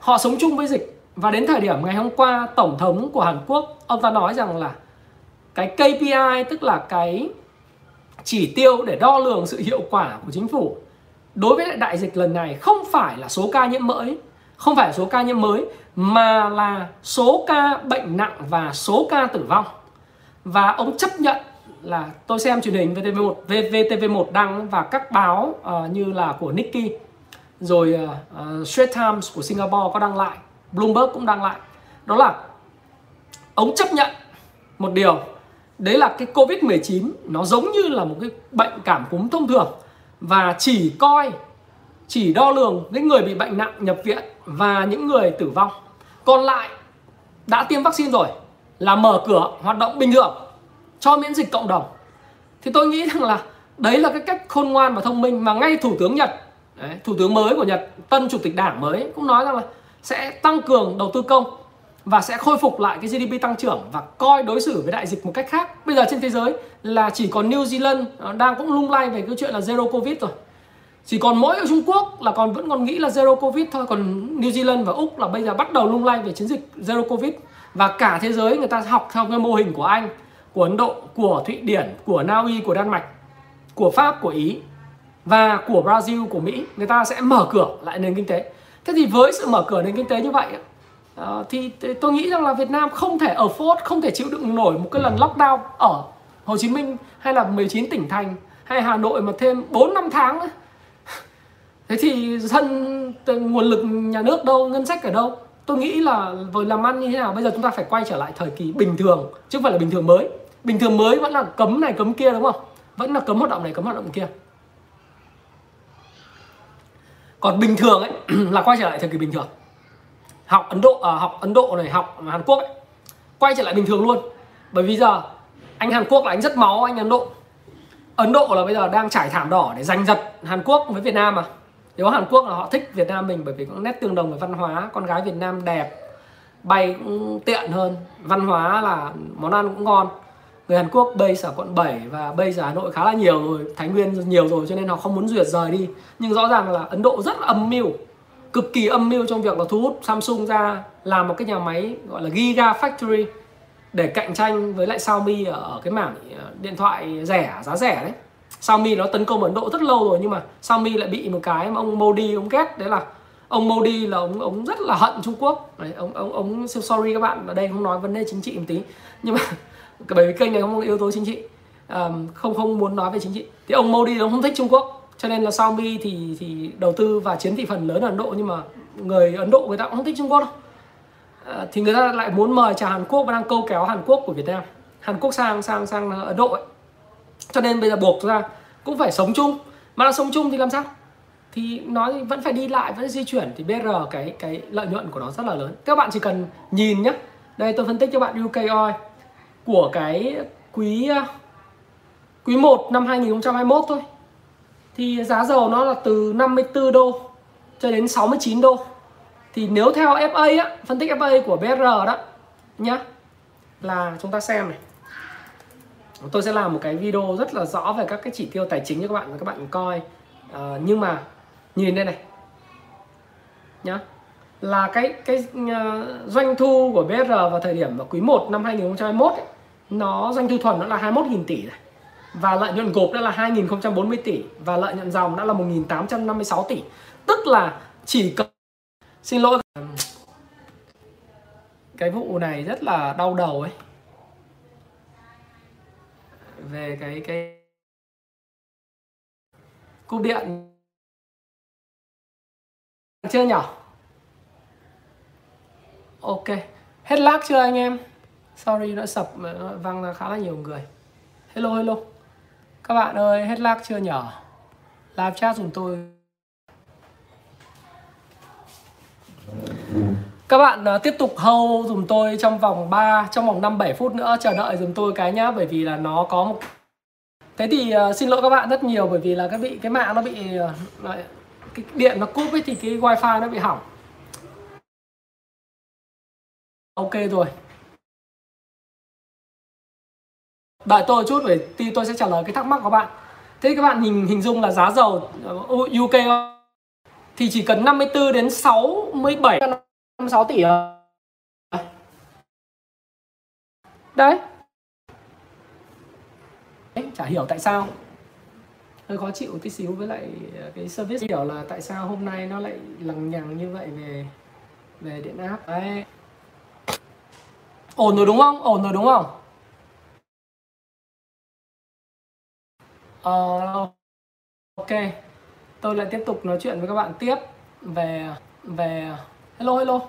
Họ sống chung với dịch và đến thời điểm ngày hôm qua, tổng thống của Hàn Quốc, ông ta nói rằng là cái KPI tức là cái chỉ tiêu để đo lường sự hiệu quả của chính phủ. Đối với đại dịch lần này không phải là số ca nhiễm mới không phải số ca nhiễm mới mà là số ca bệnh nặng và số ca tử vong. Và ông chấp nhận là tôi xem truyền hình VTV1 VTV1 đăng và các báo uh, như là của Nikkei rồi uh, Straits Times của Singapore có đăng lại Bloomberg cũng đăng lại. Đó là ông chấp nhận một điều đấy là cái Covid-19 nó giống như là một cái bệnh cảm cúm thông thường và chỉ coi chỉ đo lường những người bị bệnh nặng nhập viện và những người tử vong. Còn lại đã tiêm vaccine rồi là mở cửa hoạt động bình thường cho miễn dịch cộng đồng. Thì tôi nghĩ rằng là đấy là cái cách khôn ngoan và thông minh mà ngay thủ tướng nhật đấy, thủ tướng mới của nhật tân chủ tịch đảng mới cũng nói rằng là sẽ tăng cường đầu tư công và sẽ khôi phục lại cái GDP tăng trưởng và coi đối xử với đại dịch một cách khác. Bây giờ trên thế giới là chỉ còn New Zealand ờ, đang cũng lung lay về cái chuyện là zero covid rồi. Chỉ còn mỗi ở Trung Quốc là còn vẫn còn nghĩ là zero covid thôi, còn New Zealand và Úc là bây giờ bắt đầu lung lay về chiến dịch zero covid và cả thế giới người ta học theo cái mô hình của Anh, của Ấn Độ, của Thụy Điển, của Na Uy, của Đan Mạch, của Pháp, của Ý và của Brazil, của Mỹ, người ta sẽ mở cửa lại nền kinh tế. Thế thì với sự mở cửa nền kinh tế như vậy Ờ, thì tôi nghĩ rằng là Việt Nam không thể ở phốt không thể chịu đựng nổi một cái lần lockdown ở Hồ Chí Minh hay là 19 tỉnh thành hay Hà Nội mà thêm 4 năm tháng nữa. Thế thì dân nguồn lực nhà nước đâu, ngân sách ở đâu? Tôi nghĩ là với làm ăn như thế nào bây giờ chúng ta phải quay trở lại thời kỳ bình thường chứ không phải là bình thường mới. Bình thường mới vẫn là cấm này cấm kia đúng không? Vẫn là cấm hoạt động này cấm hoạt động kia. Còn bình thường ấy <clears throat> là quay trở lại thời kỳ bình thường học Ấn Độ à, học Ấn Độ này học Hàn Quốc ấy, quay trở lại bình thường luôn. Bởi vì giờ anh Hàn Quốc là anh rất máu anh Ấn Độ. Ấn Độ là bây giờ đang trải thảm đỏ để giành giật Hàn Quốc với Việt Nam mà. Nếu Hàn Quốc là họ thích Việt Nam mình bởi vì có nét tương đồng về văn hóa con gái Việt Nam đẹp bay cũng tiện hơn văn hóa là món ăn cũng ngon. Người Hàn Quốc bây ở quận 7 và bây giờ Hà Nội khá là nhiều rồi Thái Nguyên nhiều rồi cho nên họ không muốn duyệt rời đi. Nhưng rõ ràng là Ấn Độ rất là âm mưu cực kỳ âm mưu trong việc là thu hút Samsung ra làm một cái nhà máy gọi là Giga Factory để cạnh tranh với lại Xiaomi ở cái mảng ờ, điện thoại rẻ giá rẻ đấy. Xiaomi nó tấn công Ấn Độ rất lâu rồi nhưng mà Xiaomi lại bị một cái mà ông Modi ông ghét đấy là ông Modi là ông ông rất là hận Trung Quốc. Đấy, ông ông ông sorry các bạn ở đây không nói vấn đề chính trị một tí. Nhưng mà <laughs> bởi vì kênh này không có yếu tố chính trị um, không không muốn nói về chính trị. Thì ông Modi ông không thích Trung Quốc cho nên là Xiaomi thì thì đầu tư và chiếm thị phần lớn ở Ấn Độ nhưng mà người Ấn Độ người ta cũng không thích Trung Quốc đâu. À, thì người ta lại muốn mời chào Hàn Quốc và đang câu kéo Hàn Quốc của Việt Nam. Hàn Quốc sang sang sang Ấn Độ ấy. Cho nên bây giờ buộc ra cũng phải sống chung. Mà là sống chung thì làm sao? Thì nó vẫn phải đi lại vẫn di chuyển. Thì BR cái cái lợi nhuận của nó rất là lớn. Các bạn chỉ cần nhìn nhé đây tôi phân tích cho bạn UK Oil của cái quý à, quý 1 năm 2021 thôi thì giá dầu nó là từ 54 đô cho đến 69 đô. Thì nếu theo FA á, phân tích FA của BR đó nhá là chúng ta xem này. Tôi sẽ làm một cái video rất là rõ về các cái chỉ tiêu tài chính cho các bạn và các bạn coi. À, nhưng mà nhìn đây này nhá là cái cái uh, doanh thu của BR vào thời điểm vào quý 1 năm 2021 ấy, nó doanh thu thuần nó là 21.000 tỷ này và lợi nhuận gộp đã là 2040 tỷ và lợi nhuận dòng đã là 1856 tỷ. Tức là chỉ cần xin lỗi. Cái vụ này rất là đau đầu ấy. Về cái cái cúp điện. Chưa nhỉ? Ok. Hết lag chưa anh em? Sorry, nó sập, văng ra khá là nhiều người. Hello hello các bạn ơi, hết lag chưa nhở? Live chat dùng tôi. Các bạn uh, tiếp tục hold dùm tôi trong vòng 3, trong vòng 5 7 phút nữa chờ đợi dùm tôi cái nhá bởi vì là nó có một Thế thì uh, xin lỗi các bạn rất nhiều bởi vì là cái bị cái mạng nó bị uh, cái điện nó cúp ấy thì cái wifi nó bị hỏng. Ok rồi. Đợi tôi chút để thì tôi sẽ trả lời cái thắc mắc của bạn. Thế các bạn nhìn hình dung là giá dầu uh, UK thì chỉ cần 54 đến 67 56 tỷ à? đấy. Chả hiểu tại sao. Hơi khó chịu tí xíu với lại cái service. Hiểu là tại sao hôm nay nó lại lằng nhằng như vậy về về điện áp. Đấy. Ổn rồi đúng không? Ổn rồi đúng không uh, ok. Tôi lại tiếp tục nói chuyện với các bạn tiếp về về hello hello.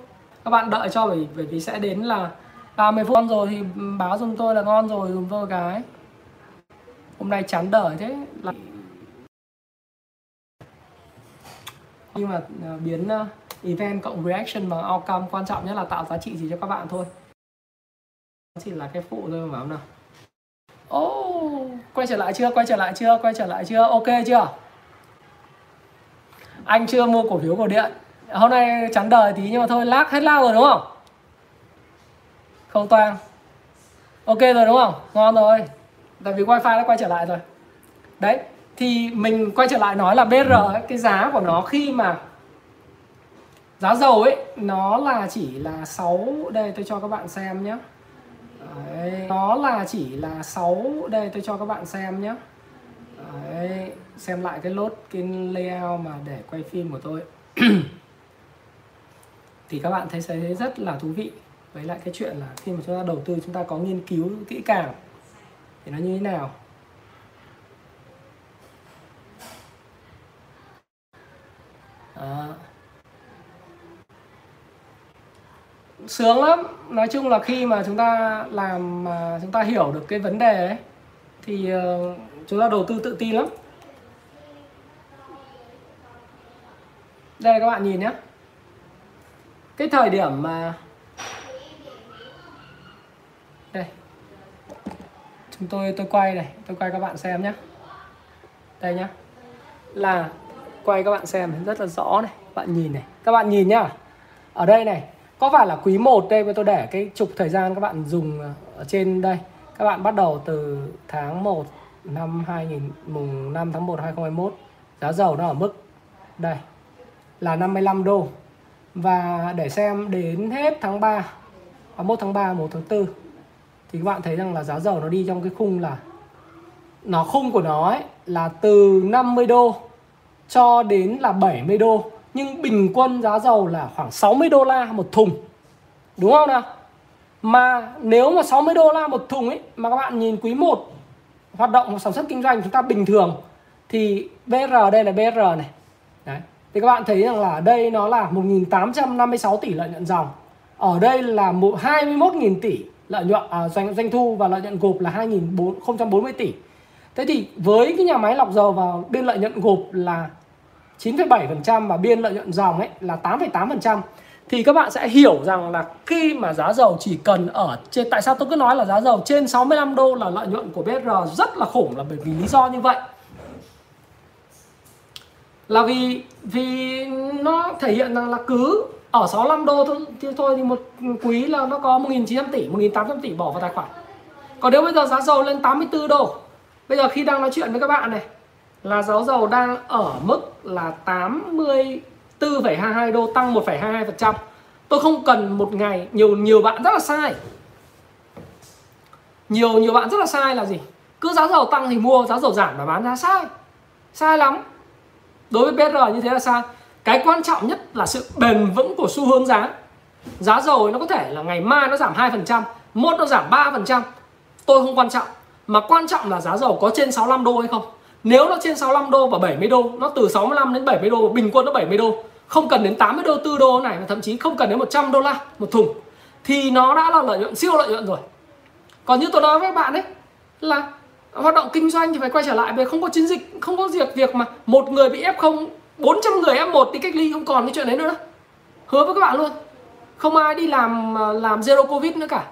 Các bạn đợi cho bởi bởi vì sẽ đến là 30 phút. Rồi thì báo giùm tôi là ngon rồi giùm tôi cái. Hôm nay chán đợi thế. Là nhưng mà à, biến à, event cộng reaction bằng outcome quan trọng nhất là tạo giá trị gì cho các bạn thôi. Chỉ là cái phụ thôi mà nào? Oh, quay trở lại chưa? Quay trở lại chưa? Quay trở lại chưa? Ok chưa? Anh chưa mua cổ phiếu cổ điện. Hôm nay trắng đời tí nhưng mà thôi lác hết lao rồi đúng không? Không toang. Ok rồi đúng không? Ngon rồi. Tại vì wifi đã quay trở lại rồi. Đấy thì mình quay trở lại nói là BR ấy, cái giá của nó khi mà giá dầu ấy nó là chỉ là 6 đây tôi cho các bạn xem nhé Đấy, nó là chỉ là 6 đây tôi cho các bạn xem nhé. Đấy, xem lại cái lốt cái layout mà để quay phim của tôi. <clears throat> Thì các bạn thấy thấy rất là thú vị. Với lại cái chuyện là khi mà chúng ta đầu tư chúng ta có nghiên cứu kỹ càng. Thì nó như thế nào? Đó. Sướng lắm. Nói chung là khi mà chúng ta làm mà chúng ta hiểu được cái vấn đề ấy, thì ờ, chúng ta đầu tư tự tin lắm. Đây các bạn nhìn nhé cái thời điểm mà đây. Chúng tôi tôi quay này, tôi quay các bạn xem nhé đây nhá. Là quay các bạn xem rất là rõ này bạn nhìn này. Các bạn nhìn nhá. Ở đây này có phải là quý 1 đây tôi để cái trục thời gian các bạn dùng ở trên đây. Các bạn bắt đầu từ tháng 1 năm 2000 mùng 5 tháng 1 2021 giá dầu nó ở mức đây, là 55 đô. Và để xem đến hết tháng 3 31 tháng 3 1 tháng 4 thì các bạn thấy rằng là giá dầu nó đi trong cái khung là, nó khung của nó ấy là từ 50 đô cho đến là 70 đô nhưng bình quân giá dầu là khoảng 60 đô la một thùng. Đúng không nào? Mà nếu mà 60 đô la một thùng ấy mà các bạn nhìn quý 1 hoạt động sản xuất kinh doanh chúng ta bình thường thì BR đây là BR này. Đấy. Thì các bạn thấy rằng là ở đây nó là 1.856 tỷ lợi nhuận dòng. Ở đây là 21.000 tỷ lợi nhuận à, doanh doanh thu và lợi nhuận gộp là 2.040 tỷ. Thế thì với cái nhà máy lọc dầu vào biên lợi nhuận gộp là 9,7% và biên lợi nhuận dòng ấy là 8,8% thì các bạn sẽ hiểu rằng là khi mà giá dầu chỉ cần ở trên tại sao tôi cứ nói là giá dầu trên 65 đô là lợi nhuận của BR rất là khủng là bởi vì lý do như vậy. Là vì vì nó thể hiện rằng là cứ ở 65 đô thôi thì thôi thì một quý là nó có 1.900 tỷ 1.800 tỷ bỏ vào tài khoản. Còn nếu bây giờ giá dầu lên 84 đô bây giờ khi đang nói chuyện với các bạn này là giá dầu đang ở mức là 84,22 đô tăng 1,22%. Tôi không cần một ngày nhiều nhiều bạn rất là sai. Nhiều nhiều bạn rất là sai là gì? Cứ giá dầu tăng thì mua, giá dầu giảm mà bán giá sai. Sai lắm. Đối với BR như thế là sai. Cái quan trọng nhất là sự bền vững của xu hướng giá. Giá dầu nó có thể là ngày mai nó giảm 2%, mốt nó giảm 3%. Tôi không quan trọng. Mà quan trọng là giá dầu có trên 65 đô hay không nếu nó trên 65 đô và 70 đô, nó từ 65 đến 70 đô, bình quân nó 70 đô. Không cần đến 80 đô 4 đô này, thậm chí không cần đến 100 đô la một thùng. Thì nó đã là lợi nhuận, siêu lợi nhuận rồi. Còn như tôi nói với các bạn ấy, là hoạt động kinh doanh thì phải quay trở lại về không có chiến dịch, không có việc việc mà một người bị F0 400 người F1 đi cách ly, không còn cái chuyện đấy nữa. Hứa với các bạn luôn. Không ai đi làm à, làm zero covid nữa cả.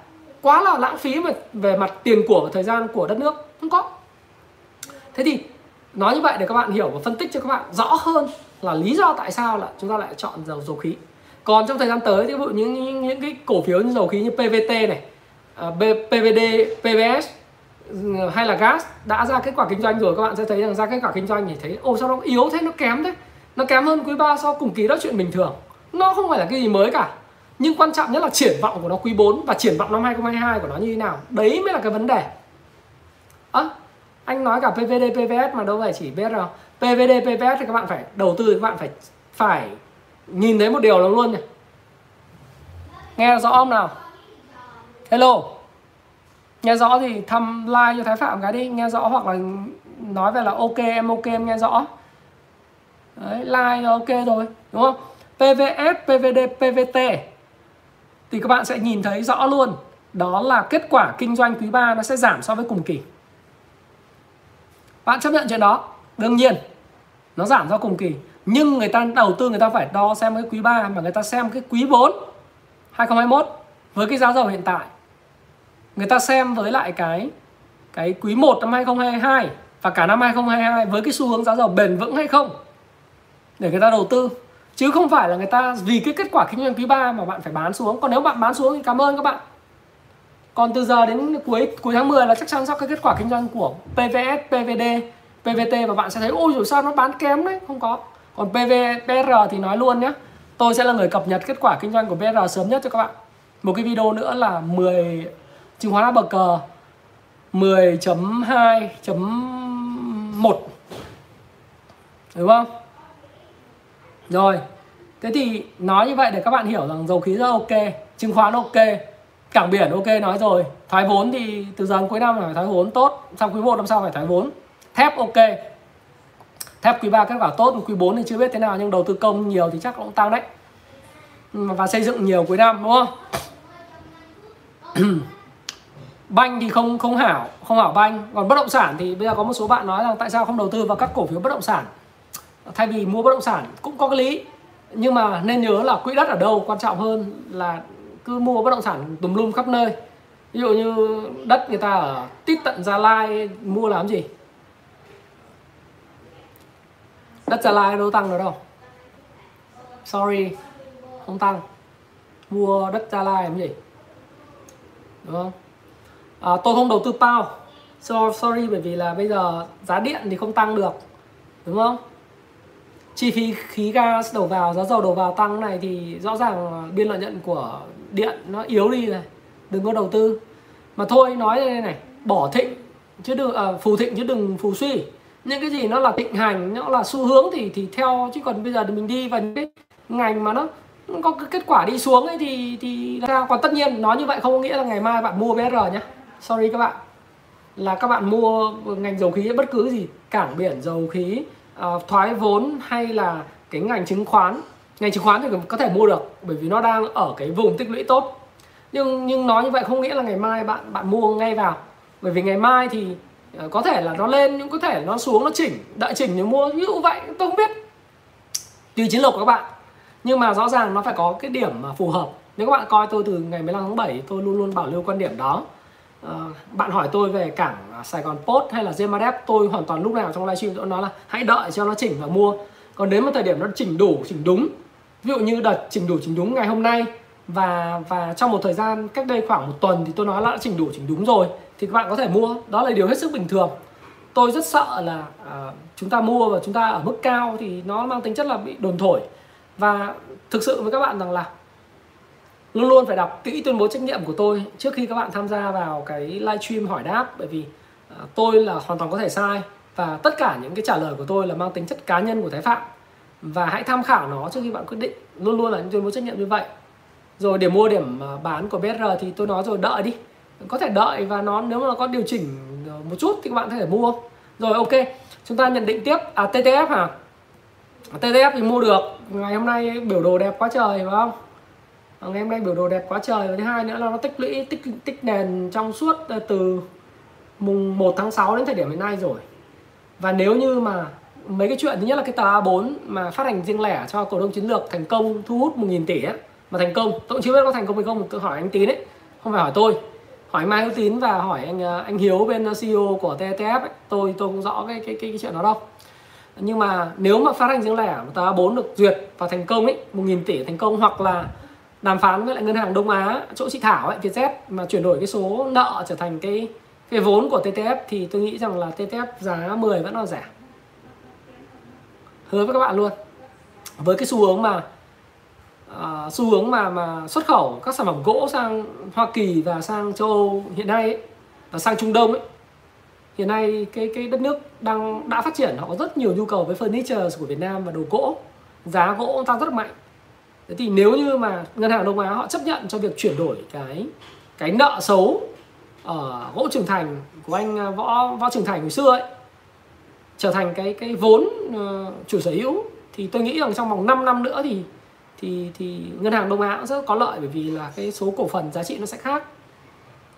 Quá là lãng phí về về mặt tiền của và thời gian của đất nước. Không có. Thế thì nói như vậy để các bạn hiểu và phân tích cho các bạn rõ hơn là lý do tại sao là chúng ta lại chọn dầu dầu khí. Còn trong thời gian tới ví dụ những, những những cái cổ phiếu như dầu khí như PVT này à, uh, PVD PVS ừ, hay là gas đã ra kết quả kinh doanh rồi các bạn sẽ thấy rằng ra kết quả kinh doanh thì thấy ô sao nó yếu thế nó kém thế. Nó kém hơn quý 3 so cùng kỳ đó chuyện bình thường. Nó không phải là cái gì mới cả. Nhưng quan trọng nhất là triển vọng của nó quý 4 và triển vọng năm 2022 của nó như thế nào. Đấy mới là cái vấn đề. À, anh nói cả PVD PVS mà đâu phải chỉ BR PVD PVS thì các bạn phải đầu tư thì các bạn phải phải nhìn thấy một điều là luôn nhỉ. Nghe rõ không nào? Hello. Nghe rõ thì thăm like cho Thái Phạm cái đi. Nghe rõ hoặc là nói về là ok em ok em nghe rõ. Đấy, like là ok rồi đúng không? PVS, PVD, PVT thì các bạn sẽ nhìn thấy rõ luôn. Đó là kết quả kinh doanh quý 3 nó sẽ giảm so với cùng kỳ bạn chấp nhận chuyện đó. Đương nhiên, nó giảm do cùng kỳ. Nhưng người ta đầu tư, người ta phải đo xem cái quý 3 mà người ta xem cái quý 4 2021 với cái giá dầu hiện tại. Người ta xem với lại cái cái quý 1 năm 2022 và cả năm 2022 với cái xu hướng giá dầu bền vững hay không để người ta đầu tư. Chứ không phải là người ta vì cái kết quả kinh doanh quý 3 mà bạn phải bán xuống. Còn nếu bạn bán xuống thì cảm ơn các bạn còn từ giờ đến cuối cuối tháng 10 là chắc chắn sau cái kết quả kinh doanh của PVS, PVD, PVT và bạn sẽ thấy ôi rồi sao nó bán kém đấy không có. Còn PV, PR thì nói luôn nhé tôi sẽ là người cập nhật kết quả kinh doanh của PR sớm nhất cho các bạn. Một cái video nữa là 10 chứng khoán bờ cờ 10.2.1 đúng không? Rồi thế thì nói như vậy để các bạn hiểu rằng dầu khí rất ok chứng khoán ok cảng biển, ok, nói rồi. Thoái vốn thì từ giờ đến cuối năm phải thoái vốn tốt. Sang quý 1 năm sau phải thoái vốn. Thép, ok. Thép quý 3 kết quả tốt, quý 4 thì chưa biết thế nào, nhưng đầu tư công nhiều thì chắc cũng tăng đấy. Và xây dựng nhiều cuối năm, đúng không? <clears throat> Banh thì không không hảo không hảo banh. Còn bất động sản thì bây giờ có một số bạn nói rằng tại sao không đầu tư vào các cổ phiếu bất động sản? Thay vì mua bất động sản cũng có cái lý. Nhưng mà nên nhớ là quỹ đất ở đâu quan trọng hơn là cứ mua bất động sản tùm lum khắp nơi. Ví dụ như đất người ta ở tít tận gia lai mua làm gì? Đất gia lai đâu tăng được đâu. Sorry không tăng. Mua đất gia lai làm gì? Đúng không? À, tôi không đầu tư pao so, sorry bởi vì là bây giờ giá điện thì không tăng được. Đúng không? Chi phí khí gas đầu vào giá dầu đầu vào tăng này thì rõ ràng biên lợi nhuận của điện nó yếu đi rồi đừng có đầu tư. Mà thôi nói đây này bỏ thịnh chứ đừng à, phù thịnh chứ đừng phù suy. Những cái gì nó là thịnh hành nó là xu hướng thì thì theo chứ còn bây giờ thì mình đi vào những cái ngành mà nó có cái kết quả đi xuống ấy thì thì sao? Còn tất nhiên nói như vậy không có nghĩa là ngày mai bạn mua BR nhé sorry các bạn. Là các bạn mua ngành dầu khí bất cứ gì cảng biển dầu khí uh, thoái vốn hay là cái ngành chứng khoán ngành chứng khoán thì có thể mua được bởi vì nó đang ở cái vùng tích lũy tốt. Nhưng nhưng nói như vậy không nghĩa là ngày mai bạn bạn mua ngay vào. Bởi vì ngày mai thì ờ, có thể là nó lên nhưng có thể nó xuống nó chỉnh đợi chỉnh thì mua. Ví dụ vậy tôi không biết. Tùy chiến lược của các bạn. Nhưng mà rõ ràng nó phải có cái điểm mà phù hợp. Nếu các bạn coi tôi từ ngày 15 tháng 7 tôi luôn luôn bảo lưu quan điểm đó. À, bạn hỏi tôi về cảng à, Sài Gòn Post hay là Gemadep tôi hoàn toàn lúc nào trong livestream tôi nói là hãy đợi cho nó chỉnh và mua. Còn đến một thời điểm nó chỉnh đủ chỉnh đúng ví dụ như đợt chỉnh đủ chỉnh đúng ngày hôm nay và và trong một thời gian cách đây khoảng một tuần thì tôi nói là đã chỉnh đủ chỉnh đúng rồi thì các bạn có thể mua. Đó là điều hết sức bình thường. Tôi rất sợ là uh, chúng ta mua và chúng ta ở mức cao thì nó mang tính chất là bị đồn thổi. Và thực sự với các bạn rằng là luôn luôn phải đọc kỹ tuyên bố trách nhiệm của tôi trước khi các bạn tham gia vào cái livestream hỏi đáp bởi vì uh, tôi là hoàn toàn có thể sai và tất cả những cái trả lời của tôi là mang tính chất cá nhân của Thái Phạm và hãy tham khảo nó trước khi bạn quyết định. Luôn luôn là những tuyên bố trách nhiệm như vậy. Rồi điểm mua điểm à, bán của BR thì tôi nói rồi đợi đi. Có thể đợi và nó nếu mà nó có điều chỉnh à, một chút thì các bạn có thể mua. Rồi ok. Chúng ta nhận định tiếp. À TTF hả? À, TTF thì mua được. Ngày hôm nay biểu đồ đẹp quá trời phải không? À, ngày hôm nay biểu đồ đẹp quá trời. Và thứ hai nữa là nó tích lũy tích tích nền trong suốt từ mùng 1 tháng 6 đến thời điểm hiện nay rồi. Và nếu như mà mấy cái chuyện thứ nhất là cái tờ A4 mà phát hành riêng lẻ cho cổ đông chiến lược thành công thu hút 1.000 tỷ ấy, mà thành công. Tôi cũng chưa biết có thành công hay không tôi hỏi anh tín ấy không phải hỏi tôi. Hỏi mai hữu tín và hỏi anh ờ, anh hiếu bên ceo của ttf ấy. tôi tôi cũng rõ cái cái cái, cái chuyện đó đâu. Nhưng mà nếu mà phát hành riêng lẻ tờ A4 được duyệt và thành công ấy một nghìn tỷ thành công hoặc là đàm phán với lại ngân hàng Đông Á chỗ chị Thảo ấy Vietjet mà chuyển đổi cái số nợ trở thành cái cái vốn của TTF thì tôi nghĩ rằng là TTF giá 10 vẫn là rẻ hứa với các bạn luôn. Với cái xu hướng mà uh, xu hướng mà mà xuất khẩu các sản phẩm gỗ sang Hoa Kỳ và sang châu Âu hiện nay ấy, và sang Trung Đông ấy hiện nay cái cái đất nước đang đã phát triển họ có rất nhiều nhu cầu với furniture của Việt Nam và đồ gỗ giá gỗ tăng rất mạnh. Thế thì nếu như mà ngân hàng Đông Á họ chấp nhận cho việc chuyển đổi cái cái nợ xấu ở gỗ trưởng thành của anh à, võ võ trưởng thành hồi xưa ấy trở thành cái cái vốn uh, chủ sở hữu thì tôi nghĩ rằng trong vòng 5 năm nữa thì thì thì ngân hàng Đông Á cũng rất có lợi bởi vì là cái số cổ phần giá trị nó sẽ khác.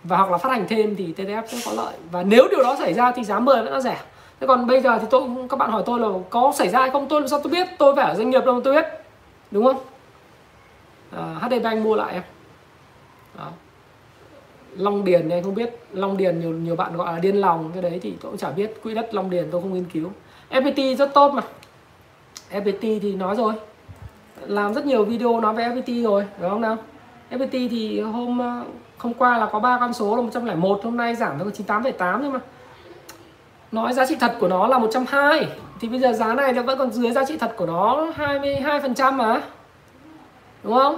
Và hoặc là phát hành thêm thì TTF cũng có lợi. Và nếu điều đó xảy ra thì giá 10 vẫn nó rẻ. Thế còn bây giờ thì tôi các bạn hỏi tôi là có xảy ra hay không tôi làm sao tôi biết? Tôi phải ở doanh nghiệp đâu tôi biết. Đúng không? Ờ, à, HD Bank mua lại em. Đó. Long Điền này không biết. Long Điền nhiều nhiều bạn gọi là điên lòng cái đấy thì tôi cũng chả biết. Quỹ đất Long Điền tôi không nghiên cứu. FPT rất tốt mà. FPT thì nói rồi. Làm rất nhiều video nói về FPT rồi đúng không nào? FPT thì hôm ờ, hôm qua là có ba con số là 101 hôm nay giảm tới 98,8 nhưng mà. Nói giá trị thật của nó là 120 thì bây giờ giá này nó vẫn còn dưới giá trị thật của nó 22% mà. Đúng không?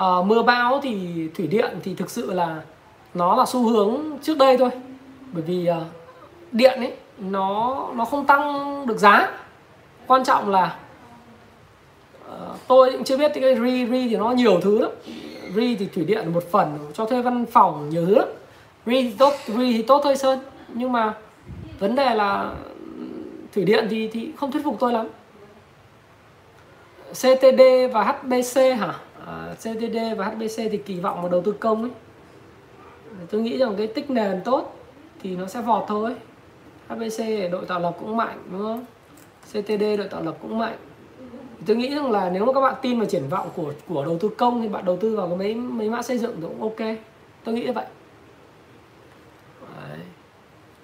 Uh, mưa bão thì thủy điện thì thực sự là nó là xu hướng trước đây thôi. Bởi vì uh, điện ấy nó nó không tăng được giá. Quan trọng là uh, tôi cũng chưa biết cái ri ri thì nó nhiều thứ lắm. Ri thì thủy điện một phần cho thuê văn phòng nhiều thứ lắm. Ri thì tốt ri thì tốt thôi sơn. Nhưng mà vấn đề là ừ, thủy điện thì thì không thuyết phục tôi lắm. CTD và HBC hả? Ờ, CTD và HBC thì kỳ vọng vào đầu tư công ấy. Tôi nghĩ rằng cái tích nền tốt thì nó sẽ vọt thôi. HBC đội tạo lập cũng mạnh đúng không? CTD đội tạo lập cũng mạnh. Tôi nghĩ rằng là nếu mà các bạn tin vào triển vọng của của đầu tư công thì bạn đầu tư vào cái mấy mấy mã xây dựng thì cũng ok. Tôi nghĩ như vậy. Đấy.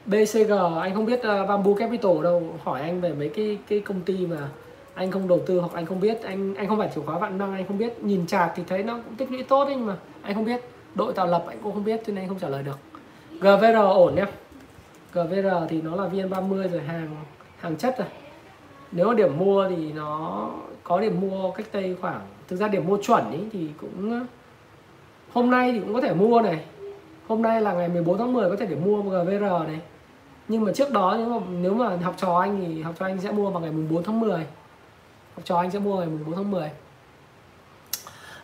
BCG anh không biết uh, Bamboo Capital đâu hỏi anh về mấy cái cái công ty mà anh không đầu tư hoặc anh không biết, anh anh không phải chủ khóa vạn năng, anh không biết. Nhìn chạc thì thấy nó cũng tích lũy tốt đấy, nhưng mà anh không biết. Đội tạo lập anh cũng không biết, cho nên anh không trả lời được. GVR ổn nhé GVR thì nó là VN30 rồi, hàng hàng chất rồi. Nếu điểm mua thì nó có điểm mua cách đây khoảng, thực ra điểm mua chuẩn ý thì cũng, hôm nay thì cũng có thể mua này. Hôm nay là ngày 14 tháng 10 có thể để mua GVR này. Nhưng mà trước đó nếu mà nếu mà học trò anh thì học trò anh sẽ mua vào ngày 4 tháng 10 học trò anh sẽ mua ngày 4 tháng 10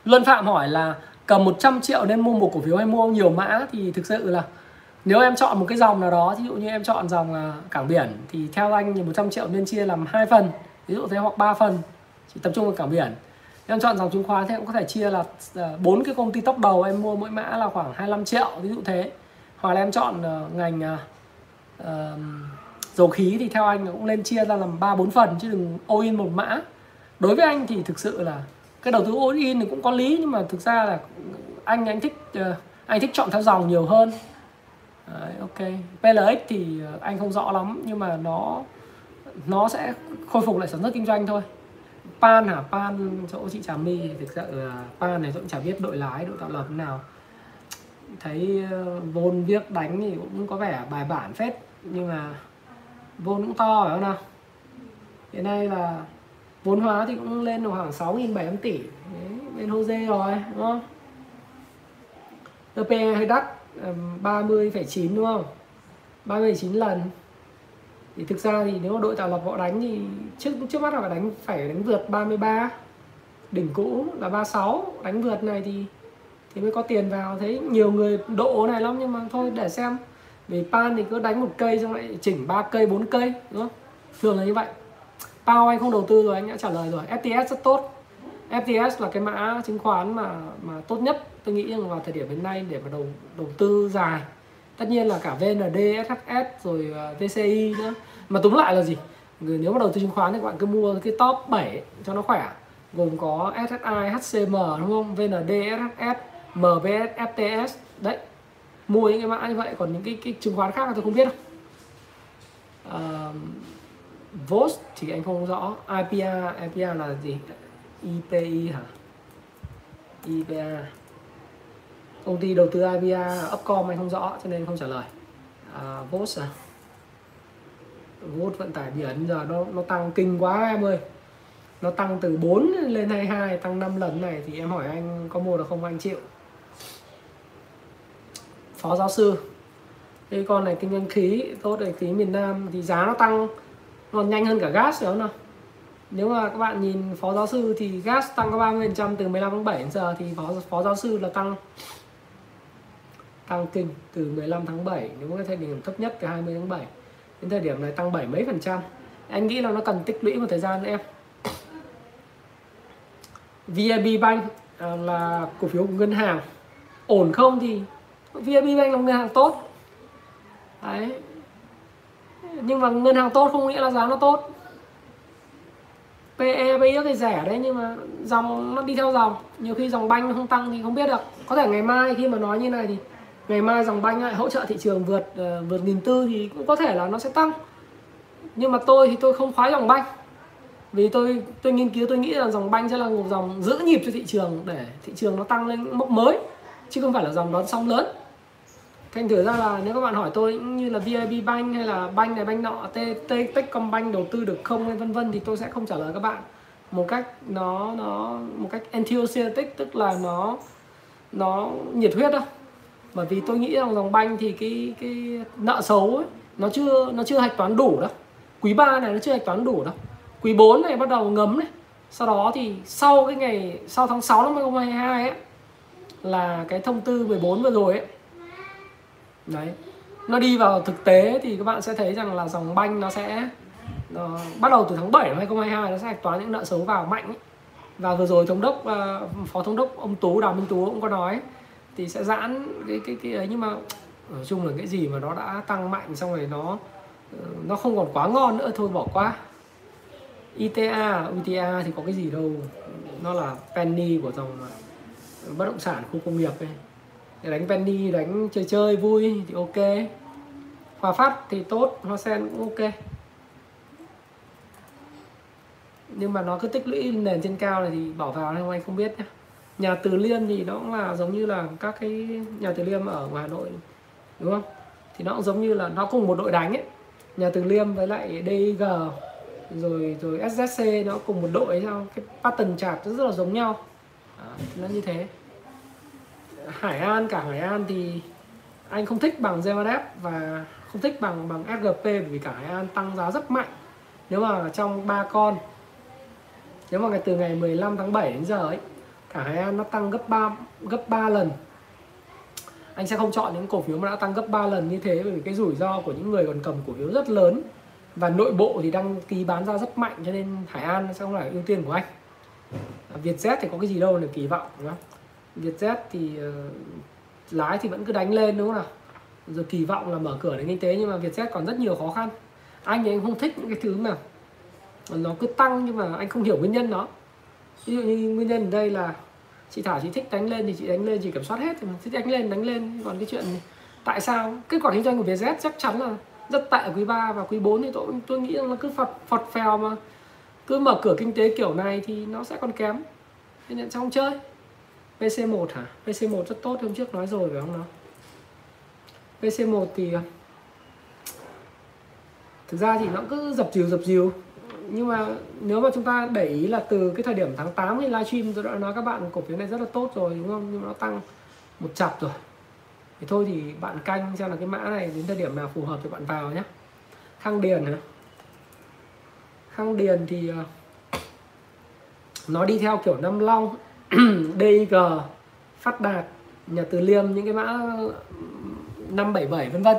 Luân Phạm hỏi là cầm 100 triệu nên mua một cổ phiếu hay mua nhiều mã thì thực sự là nếu em chọn một cái dòng nào đó ví dụ như em chọn dòng là cảng biển thì theo anh thì 100 triệu nên chia làm hai phần ví dụ thế hoặc 3 phần chỉ tập trung vào cảng biển. Em chọn dòng chứng khoán thì cũng có thể chia là à, bốn cái công ty top đầu em mua mỗi mã là khoảng 25 triệu ví dụ thế. Hoặc là em chọn à, ngành uh, dầu khí thì theo anh cũng nên chia ra làm ba bốn phần chứ đừng all in một mã đối với anh thì thực sự là cái đầu tư all in thì cũng có lý nhưng mà thực ra là anh anh thích ờ, anh thích chọn theo dòng nhiều hơn. Đấy, ok. PLX thì ờ, anh không rõ lắm nhưng mà nó nó sẽ khôi phục lại sản xuất kinh doanh thôi. Pan hả? Pan chỗ chị trà my thì thực sự là pan này tôi cũng chả biết đội lái đội tạo lập thế nào. Thấy ờ, vôn viết đánh thì cũng có vẻ bài bản phết nhưng mà vôn cũng to phải không nào? Hiện nay là vốn hóa thì cũng lên được khoảng sáu nghìn bảy tỷ. Đấy, bên Jose rồi đúng không? EPE hơi đắt 30,9 đúng không? 39 lần. Thì thực ra thì nếu mà đội tạo lập họ đánh thì trước trước mắt họ phải đánh phải đánh vượt 33 đỉnh cũ là 36 đánh vượt này thì thì mới có tiền vào. Thấy nhiều người độ này lắm nhưng mà thôi để xem. Vì pan thì cứ đánh một cây xong lại chỉnh ba cây bốn cây đúng không? Thường là như vậy. Pao anh không đầu tư rồi anh đã trả lời rồi. FTS rất tốt. FTS là cái mã chứng khoán mà mà tốt nhất tôi nghĩ rằng vào thời điểm hiện nay để mà đầu đầu tư dài. Tất nhiên là cả VND, SHS rồi ờ, VCI nữa. Mà túm lại là gì? Nếu mà đầu tư chứng khoán thì các bạn cứ mua cái top 7 cho nó khỏe. Gồm có SSI, HCM đúng không? VND, SHS, MVS, FTS đấy. Mua những cái mã như vậy. Còn những cái, cái chứng khoán khác là tôi không biết đâu. Uh, VOS thì anh không rõ. IPA IPA là gì? IPI hả? IPA công ty đầu tư IPA Upcom anh không rõ cho nên không trả lời. À, VOS à? VOS vận tải biển giờ nó nó tăng kinh quá em ơi. Nó tăng từ 4 lên 22 tăng 5 lần này thì em hỏi anh có mua được không? Anh chịu. Phó giáo sư cái con này kinh doanh khí tốt ở khí miền Nam thì giá nó tăng còn nhanh hơn cả gas phải không nào? Nếu mà các bạn nhìn phó giáo sư thì gas tăng có 30% từ 15 tháng 7 đến giờ, thì phó phó giáo sư là tăng tăng kinh từ 15 tháng 7 nếu cái thời điểm thấp nhất từ 20 tháng 7 đến thời điểm này tăng 7 mấy phần trăm. Anh nghĩ là nó cần tích lũy một thời gian nữa em VIB Bank à, là cổ phiếu của ngân hàng. Ổn không thì VIB Bank là ngân hàng tốt. Đấy nhưng mà ngân hàng tốt không nghĩa là giá nó tốt. PE bây giờ thì rẻ đấy nhưng mà dòng nó đi theo dòng. Nhiều khi dòng banh nó không tăng thì không biết được. Có thể ngày mai khi mà nói như này thì ngày mai dòng banh lại hỗ trợ thị trường vượt uh, vượt nghìn tư thì cũng có thể là nó sẽ tăng. Nhưng mà tôi thì tôi không khoái dòng banh. Vì tôi tôi nghiên cứu tôi nghĩ là dòng banh sẽ là một dòng giữ nhịp cho thị trường để thị trường nó tăng lên mốc mới chứ không phải là dòng đón sóng lớn thành thử ra là nếu các bạn hỏi tôi như là vip Bank hay là banh này banh nọ T, T Techcombank đầu tư được không hay vân vân thì tôi sẽ không trả lời các bạn. Một cách nó nó một cách enthusiastic tức là nó nó nhiệt huyết đâu bởi vì tôi nghĩ rằng dòng banh thì cái cái nợ xấu ấy, nó chưa nó chưa hạch toán đủ đâu. Quý 3 này nó chưa hạch toán đủ đâu. Quý 4 này bắt đầu ngấm này. Sau đó thì sau cái ngày sau tháng 6 năm 2022 ấy là cái thông tư 14 vừa rồi ấy đấy. Nó đi vào thực tế thì các bạn sẽ thấy rằng là dòng banh nó sẽ nó, bắt đầu từ tháng 7 năm 2022 nó sẽ hạch toán những nợ xấu vào mạnh ấy. và vừa rồi thống đốc uh, phó thống đốc ông Tú Đào Minh Tú cũng có nói thì sẽ giãn cái cái cái ấy. Nhưng mà nói chung là cái gì mà nó đã tăng mạnh xong rồi nó ờ, nó không còn quá ngon nữa thôi bỏ qua. ITA, UTA thì có cái gì đâu. Nó là penny của dòng bất động sản khu công nghiệp ấy để đánh penny đánh chơi chơi vui thì ok. Hòa phát thì tốt hoa sen cũng ok. Nhưng mà nó cứ tích lũy nền trên cao này thì bỏ vào không anh không biết nhá. Nhà từ liêm thì nó cũng là giống như là các cái nhà từ liêm ở ngoài hà nội đúng không? Thì nó cũng giống như là nó cùng một đội đánh ấy. Nhà từ liêm với lại DG rồi rồi SZC nó cùng một đội sao cái pattern chart rất là giống nhau. À, nó như thế. Hải An, cả Hải An thì anh không thích bằng Zemadep và không thích bằng bằng SGP bởi vì cả Hải An tăng giá rất mạnh. Nếu mà trong ba con, nếu mà ngày, từ ngày 15 tháng 7 đến giờ ấy, cả Hải An nó tăng gấp 3 gấp 3 lần. Anh sẽ không chọn những cổ phiếu mà đã tăng gấp 3 lần như thế bởi vì cái rủi ro của những người còn cầm cổ phiếu rất lớn và nội bộ thì đăng ký bán ra rất mạnh cho nên Hải An sẽ không phải ưu tiên của anh. Vietjet thì có cái gì đâu để kỳ vọng, đúng không? Vietjet thì uh, lái thì vẫn cứ đánh lên đúng không nào? Rồi kỳ vọng là mở cửa đến kinh tế nhưng mà Vietjet còn rất nhiều khó khăn. Anh thì anh không thích những cái thứ mà nó cứ tăng nhưng mà anh không hiểu nguyên nhân nó. Ví dụ như nguyên nhân ở đây là chị Thảo chị thích đánh lên thì chị đánh lên chị kiểm soát hết thì mình thích đánh lên đánh lên. Còn cái chuyện tại sao? Kết quả kinh doanh của Vietjet chắc chắn là rất tệ ở quý 3 và quý 4 thì tôi tôi nghĩ là cứ phật phật phèo mà cứ mở cửa kinh tế kiểu này thì nó sẽ còn kém. Nên trong chơi. PC1 hả? PC1 rất tốt, hôm trước nói rồi phải không nào? PC1 thì, thực ra thì nó cứ dập dìu dập dìu. Nhưng mà nếu mà chúng ta để ý là từ cái thời điểm tháng 8 thì livestream tôi đã nói các bạn cổ phiếu này rất là tốt rồi, đúng không? Nhưng mà nó tăng một chập rồi. Thì thôi thì bạn canh xem là cái mã này đến thời điểm nào phù hợp thì bạn vào nhé khang điền hả? Khang điền thì ờ, nó đi theo kiểu năm long. <coughs> DIG phát đạt nhà từ liêm những cái mã 577 vân vân.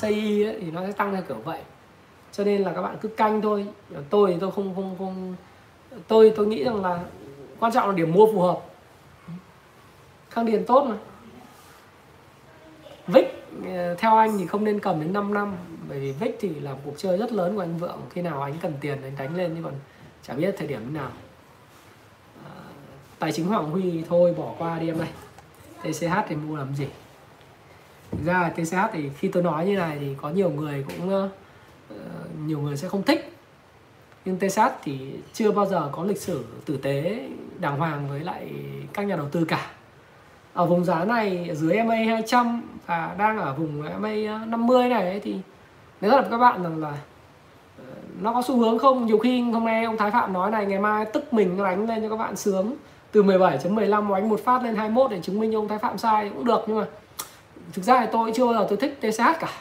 CI ấy, thì nó sẽ tăng theo kiểu vậy. Cho nên là các bạn cứ canh thôi. Tôi thì tôi không không không. Tôi tôi nghĩ rằng là quan trọng là điểm mua phù hợp. Khang điền tốt mà. Vích theo anh thì không nên cầm đến 5 năm. Bởi vì vích thì là cuộc chơi rất lớn của anh Vượng. Khi nào anh cần tiền anh đánh lên. Nhưng còn chả biết thời điểm nào tài chính Hoàng Huy thôi bỏ qua đi em này TCH thì mua làm gì? Thực ra là TCH thì khi tôi nói như này thì có nhiều người cũng uh, nhiều người sẽ không thích. Nhưng TCH thì chưa bao giờ có lịch sử tử tế đàng hoàng với lại các nhà đầu tư cả. Ở vùng giá này dưới MA 200 và đang ở vùng MA 50 ờ, này thì nếu là các bạn rằng là ờ, nó có xu hướng không? Nhiều khi hôm nay ông Thái Phạm nói này ngày mai tức mình đánh lên cho các bạn sướng từ 17.15 anh một phát lên 21 để chứng minh ông Thái Phạm sai cũng được nhưng mà thực ra thì tôi chưa bao giờ tôi thích TSH cả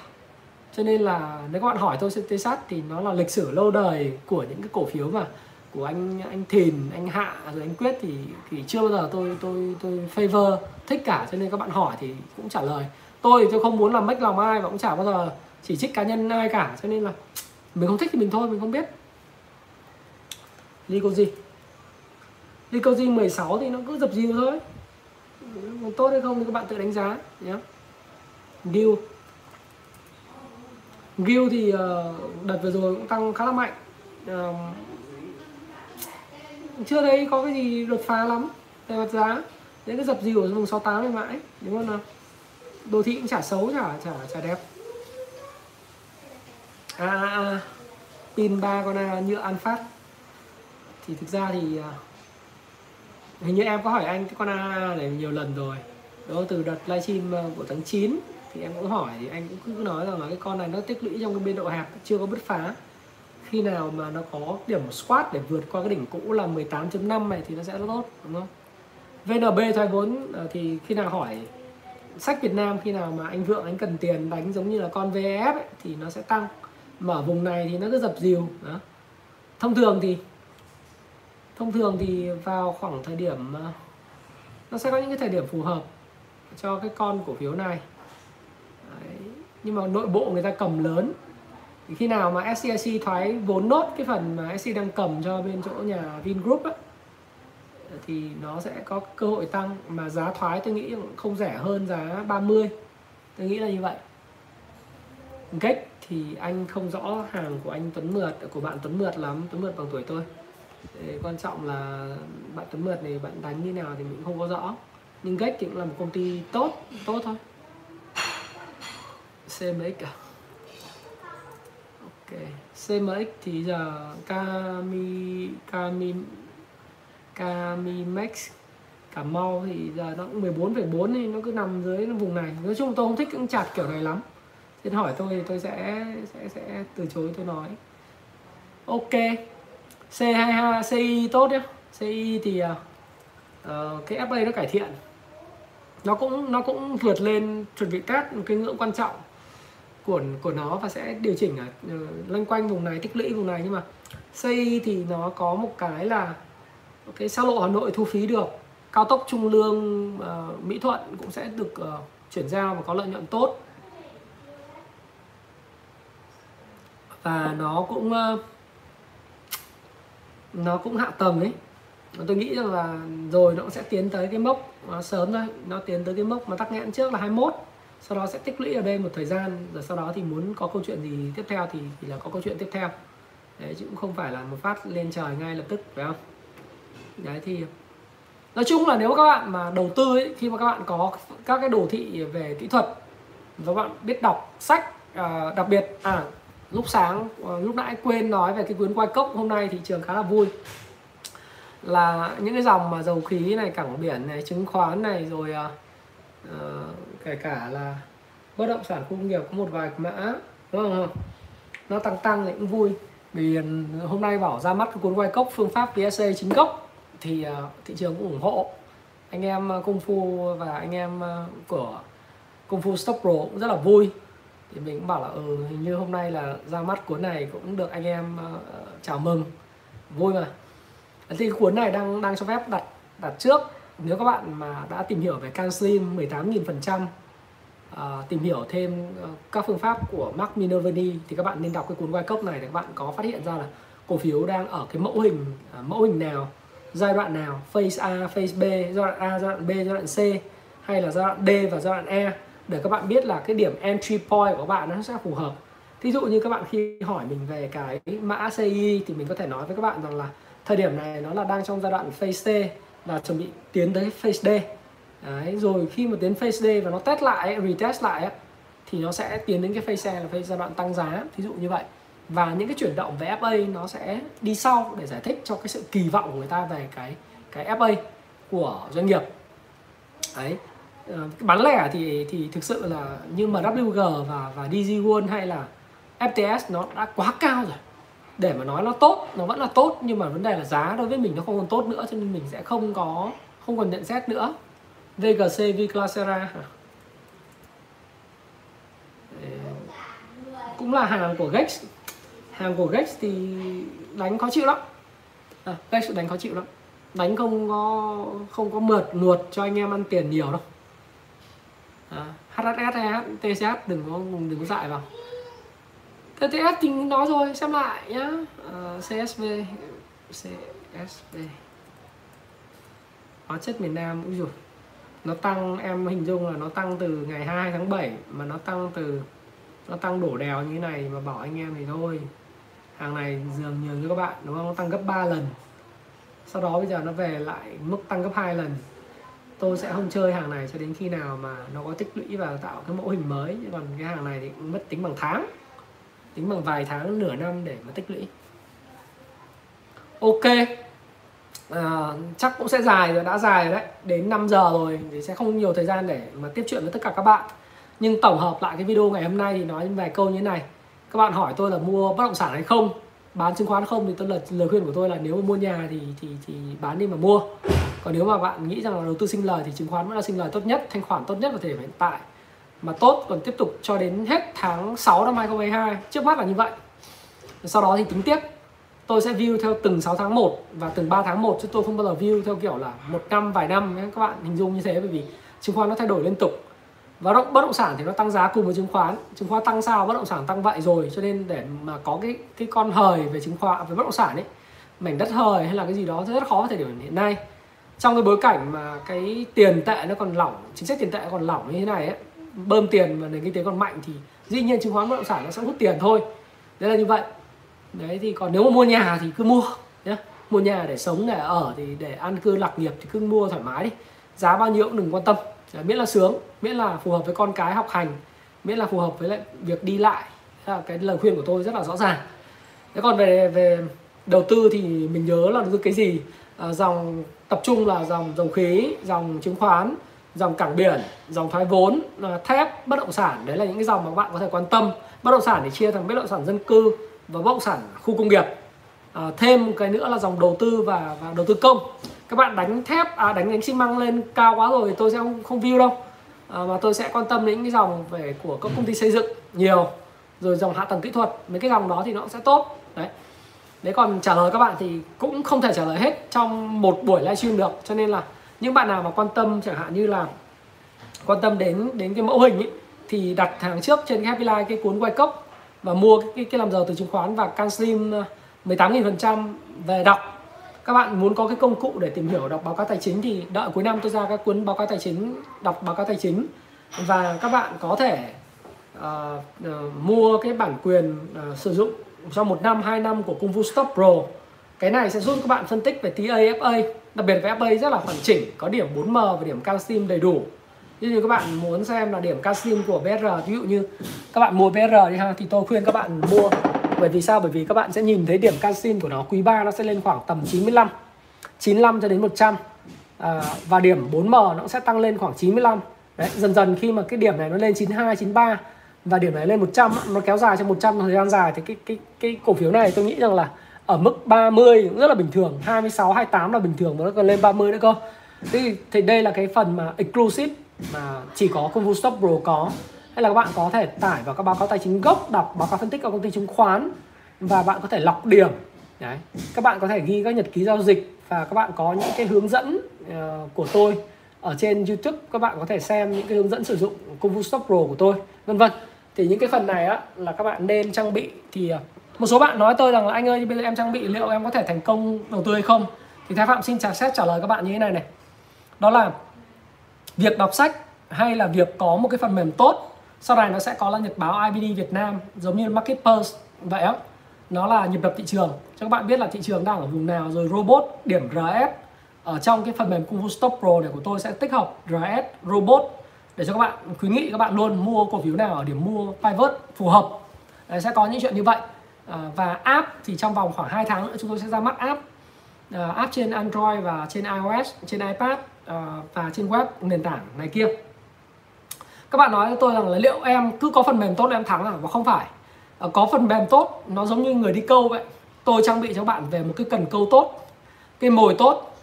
cho nên là nếu các bạn hỏi tôi TSH thì nó là lịch sử lâu đời của những cái cổ phiếu mà của anh anh Thìn, anh Hạ rồi anh Quyết thì thì chưa bao giờ tôi tôi tôi favor thích cả cho nên các bạn hỏi thì cũng trả lời. Tôi thì tôi không muốn làm mất lòng ai và cũng chả bao giờ chỉ trích cá nhân ai cả cho nên là mình không thích thì mình thôi mình không biết. Licoji Licoji 16 thì nó cứ dập dìu thôi. Tốt hay không thì các bạn tự đánh giá nhé. Gil Gil thì ờ, đợt vừa rồi cũng tăng khá là mạnh. Chưa thấy có cái gì đột phá lắm về mặt giá. Đến cái dập dìu ở vùng 68 này mãi đúng không nào? Đồ thị cũng chả xấu chả chả chả đẹp. À, à, à. pin ba con nhựa an phát thì thực ra thì uh, hình như em có hỏi anh cái con A này nhiều lần rồi. Đó từ đợt livestream ờ, của tháng 9 thì em cũng hỏi thì anh cũng cứ nói rằng là cái con này nó tích lũy trong cái biên độ hẹp chưa có bứt phá. Khi nào mà nó có điểm squat để vượt qua cái đỉnh cũ là 18.5 này thì nó sẽ rất tốt đúng không? VNB thoái vốn ờ, thì khi nào hỏi sách Việt Nam khi nào mà anh Vượng anh cần tiền đánh giống như là con VF ấy, thì nó sẽ tăng. Mở vùng này thì nó cứ dập dìu đó. Thông thường thì thông thường thì vào khoảng thời điểm ờ, nó sẽ có những cái thời điểm phù hợp cho cái con cổ phiếu này. Đấy. nhưng mà nội bộ người ta cầm lớn. Thì khi nào mà SCIC thoái vốn nốt cái phần mà SC đang cầm cho bên chỗ nhà Vingroup á, thì nó sẽ có cơ hội tăng. Mà giá thoái tôi nghĩ không rẻ hơn giá 30 tôi nghĩ là như vậy. Gách thì anh không rõ hàng của anh Tuấn Mượt của bạn Tuấn Mượt lắm. Tuấn Mượt bằng tuổi tôi. Để quan trọng là bạn Tuấn Mượt này bạn đánh như nào thì mình không có rõ. Nhưng gách thì cũng là một công ty tốt tốt thôi. CMX à? Ok CMX thì giờ Kami Kami Kami Max Cà Mau thì giờ nó cũng 14,4 thì nó cứ nằm dưới vùng này. Nói chung tôi không thích những chặt kiểu này lắm. Nên hỏi tôi thì tôi sẽ sẽ sẽ từ chối tôi nói. Ok. C22 CI tốt nhá. CI thì uh, cái FA nó cải thiện. Nó cũng nó cũng vượt lên chuẩn bị test một cái ngưỡng quan trọng của của nó và sẽ điều chỉnh ở uh, loanh quanh vùng này tích lũy vùng này. Nhưng mà CI thì nó có một cái là cái xa lộ Hà Nội thu phí được. Cao tốc Trung Lương uh, Mỹ Thuận cũng sẽ được uh, chuyển giao và có lợi nhuận tốt. Và nó cũng uh, nó cũng hạ tầng ấy. Tôi nghĩ rằng là rồi nó cũng sẽ tiến tới cái mốc nó sớm thôi. Nó tiến tới cái mốc mà tắc nghẽn trước là 21 sau đó sẽ tích lũy ở đây một thời gian rồi sau đó thì muốn có câu chuyện gì tiếp theo thì thì là có câu chuyện tiếp theo. Đấy chứ cũng không phải là một phát lên trời ngay lập tức phải không? Đấy thì nói chung là nếu các bạn mà đầu tư ấy, khi mà các bạn có các cái đồ thị về kỹ thuật và bạn biết đọc sách à, đặc biệt à lúc sáng ờ, lúc nãy quên nói về cái cuốn quay cốc hôm nay thị trường khá là vui. Là những cái dòng mà dầu khí này cảng biển này chứng khoán này rồi uh, kể cả là bất động sản khu công nghiệp có một vài mã đúng không? Nó tăng tăng thì cũng vui. Vì hôm nay bảo ra mắt cái cuốn quay cốc phương pháp PSA chính gốc thì uh, thị trường cũng ủng hộ. Anh em công phu và anh em của công phu stock pro cũng rất là vui thì mình cũng bảo là ừ hình như hôm nay là ra mắt cuốn này cũng được anh em uh, chào mừng. Vui mà. Thì cuốn này đang đang cho phép đặt đặt trước. Nếu các bạn mà đã tìm hiểu về CanSlim 18.000% uh, tìm hiểu thêm uh, các phương pháp của Mark Minervini thì các bạn nên đọc cái cuốn quay cốc này để các bạn có phát hiện ra là cổ phiếu đang ở cái mẫu hình uh, mẫu hình nào giai đoạn nào phase A, phase B, giai đoạn A, giai đoạn B, giai đoạn C hay là giai đoạn D và giai đoạn E để các bạn biết là cái điểm entry point của bạn nó sẽ phù hợp. Thí dụ như các bạn khi hỏi mình về cái mã CI thì mình có thể nói với các bạn rằng là thời điểm này nó là đang trong giai đoạn phase C và chuẩn bị tiến tới phase D. Đấy, rồi khi mà tiến phase D và nó test lại retest lại thì nó sẽ tiến đến cái phase E là phase giai đoạn tăng giá thí dụ như vậy. Và những cái chuyển động về FA nó sẽ đi sau để giải thích cho cái sự kỳ vọng của người ta về cái cái FA của doanh nghiệp. Đấy uh, bán lẻ thì thì thực sự là như mà WG và và DG World hay là FTS nó đã quá cao rồi. Để mà nói nó tốt nó vẫn là tốt nhưng mà vấn đề là giá đối với mình nó không còn tốt nữa cho nên mình sẽ không có không còn nhận xét nữa. VGC Viclacera ờ, cũng là hàng của Gex hàng của Gex thì đánh khó chịu lắm. À, gây sự đánh khó chịu lắm. Đánh không có không có mượt nuột cho anh em ăn tiền nhiều đâu à, HSS hay TCS đừng có đừng có dại vào. TTS thì nó rồi xem lại nhá. Ờ, à, CSV CSV hóa chất miền Nam úi rồi nó tăng em hình dung là nó tăng từ ngày 2 tháng 7 mà nó tăng từ nó tăng đổ đèo như thế này mà bảo anh em thì thôi. Hàng này dường như các bạn đúng không? Nó tăng gấp 3 lần. Sau đó bây giờ nó về lại mức tăng gấp 2 lần tôi sẽ không chơi hàng này cho đến khi nào mà nó có tích lũy và tạo cái mẫu hình mới. Chứ còn cái hàng này thì mất tính bằng tháng tính bằng vài tháng nửa năm để mà tích lũy. Ok. À, chắc cũng sẽ dài rồi đã dài rồi đấy. Đến 5 giờ rồi thì sẽ không nhiều thời gian để mà tiếp chuyện với tất cả các bạn. Nhưng tổng hợp lại cái video ngày hôm nay thì nói vài câu như thế này. Các bạn hỏi tôi là mua bất động sản hay không bán chứng khoán không thì tôi là lời khuyên của tôi là nếu mà mua nhà thì thì thì bán đi mà mua còn nếu mà bạn nghĩ rằng là đầu tư sinh lời thì chứng khoán vẫn là sinh lời tốt nhất, thanh khoản tốt nhất vào thời điểm hiện tại. Mà tốt còn tiếp tục cho đến hết tháng 6 năm 2022 trước mắt là như vậy. Sau đó thì tính tiếp. Tôi sẽ view theo từng 6 tháng 1 và từng 3 tháng 1 chứ tôi không bao giờ view theo kiểu là một năm, vài năm nhé. Các bạn hình dung như thế bởi vì chứng khoán nó thay đổi liên tục. Và động, bất động sản thì nó tăng giá cùng với chứng khoán. Chứng khoán tăng sao, bất động sản tăng vậy rồi. Cho nên để mà có cái cái con hời về chứng khoán, về bất động sản ấy, mảnh đất hời hay là cái gì đó, rất khó thời điểm hiện nay trong cái bối cảnh mà cái tiền tệ nó còn lỏng chính sách tiền tệ còn lỏng như thế này ấy bơm tiền mà nền kinh tế còn mạnh thì dĩ nhiên chứng khoán bất động sản nó sẽ hút tiền thôi. Đấy là như vậy. Đấy thì còn nếu mà mua nhà thì cứ mua nhé mua nhà để sống để ở thì để ăn cư lạc nghiệp thì cứ mua thoải mái đi. Giá bao nhiêu cũng đừng quan tâm. Đấy, miễn là sướng miễn là phù hợp với con cái học hành miễn là phù hợp với lại việc đi lại. Là cái lời khuyên của tôi rất là rõ ràng. Thế còn về về đầu tư thì mình nhớ là đầu tư cái gì? Ờ, dòng tập trung là dòng dầu khí dòng chứng khoán dòng cảng biển dòng thoái vốn ờ, thép bất động sản. Đấy là những cái dòng mà bạn có thể quan tâm. Bất động sản thì chia thành bất động sản dân cư và bất động sản khu công nghiệp. À, thêm cái nữa là dòng đầu tư và, và đầu tư công. Các bạn đánh thép à, đánh đánh xi măng lên cao quá rồi thì tôi sẽ không không view đâu. À, mà tôi sẽ quan tâm đến những cái dòng về của các công ty xây dựng nhiều. Rồi dòng hạ tầng kỹ thuật mấy cái dòng đó thì nó sẽ tốt. Đấy đấy còn trả lời các bạn thì cũng không thể trả lời hết trong một buổi livestream được. Cho nên là những bạn nào mà quan tâm chẳng hạn như là quan tâm đến đến cái mẫu hình ấy, thì đặt hàng trước trên Happy Life cái cuốn quay cốc và mua cái, cái, cái làm giàu từ chứng khoán và can slim 18.000% ờ, về đọc. Các bạn muốn có cái công cụ để tìm hiểu đọc báo cáo tài chính thì đợi cuối năm tôi ra các cuốn báo cáo tài chính đọc báo cáo tài chính. Và các bạn có thể uh, uh, mua cái bản quyền uh, sử dụng trong một năm hai năm của Kung Fu Stop Pro cái này sẽ giúp các bạn phân tích về TA FA đặc biệt về FA rất là hoàn chỉnh có điểm 4M và điểm calcium đầy đủ. Như các bạn muốn xem là điểm calcium của BR ví dụ như các bạn mua BR đi ha thì tôi khuyên các bạn mua. Bởi vì sao? Bởi vì các bạn sẽ nhìn thấy điểm calcium của nó quý 3 nó sẽ lên khoảng tầm 95 95 cho đến 100 à, và điểm 4M nó sẽ tăng lên khoảng 95 Đấy, dần dần khi mà cái điểm này nó lên 92 93 và điểm này lên 100 nó kéo dài trong 100 thời gian dài. Thì cái cái cái cổ phiếu này tôi nghĩ rằng là ở mức 30 cũng rất là bình thường 26 28 là bình thường mà nó còn lên 30 nữa cơ. Thì, thì đây là cái phần mà exclusive mà chỉ có công vụ stop pro có. Hay là các bạn có thể tải vào các báo cáo tài chính gốc đọc báo cáo phân tích của công ty chứng khoán và bạn có thể lọc điểm. Đấy. các bạn có thể ghi các nhật ký giao dịch và các bạn có những cái hướng dẫn uh, của tôi ở trên YouTube. Các bạn có thể xem những cái hướng dẫn sử dụng công vụ stop pro của tôi vân vân thì những cái phần này á, là các bạn nên trang bị. Thì à, một số bạn nói tôi rằng là, anh ơi, bây giờ em trang bị liệu em có thể thành công đầu tư hay không? Thì thái phạm xin trả, xét trả lời các bạn như thế này này. Đó là việc đọc sách hay là việc có một cái phần mềm tốt, sau này nó sẽ có là nhật báo IBD Việt Nam, giống như Market Pulse vậy á. Nó là nhịp đập thị trường. Cho các bạn biết là thị trường đang ở vùng nào, rồi robot, điểm RS ở trong cái phần mềm Kung Fu Stop Pro này của tôi sẽ tích hợp RS robot để cho các bạn khuyến nghị các bạn luôn mua cổ phiếu nào ở điểm mua pivot phù hợp. Đấy, sẽ có những chuyện như vậy. À, và app thì trong vòng khoảng 2 tháng nữa chúng tôi sẽ ra mắt app. À, app trên Android và trên iOS trên iPad à, và trên web nền tảng này kia. Các bạn nói với tôi rằng là liệu em cứ có phần mềm tốt là em thắng à? Và không phải. À, có phần mềm tốt nó giống như người đi câu vậy. Tôi trang bị cho bạn về một cái cần câu tốt cái mồi tốt.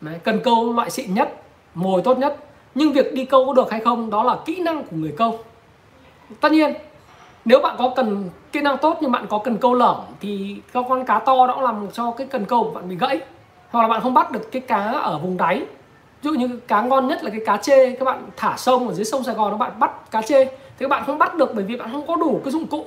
Đấy, cần câu loại xịn nhất mồi tốt nhất nhưng việc đi câu có được hay không, đó là kỹ năng của người câu. Tất nhiên, nếu bạn có cần kỹ năng tốt nhưng bạn có cần câu lởm, thì các con cá to đó làm cho cái cần câu của bạn bị gãy. Hoặc là bạn không bắt được cái cá ở vùng đáy. Ví dụ như cá ngon nhất là cái cá chê, các bạn thả sông ở dưới sông sài gòn các bạn bắt cá chê. Thì các bạn không bắt được bởi vì bạn không có đủ cái dụng cụ.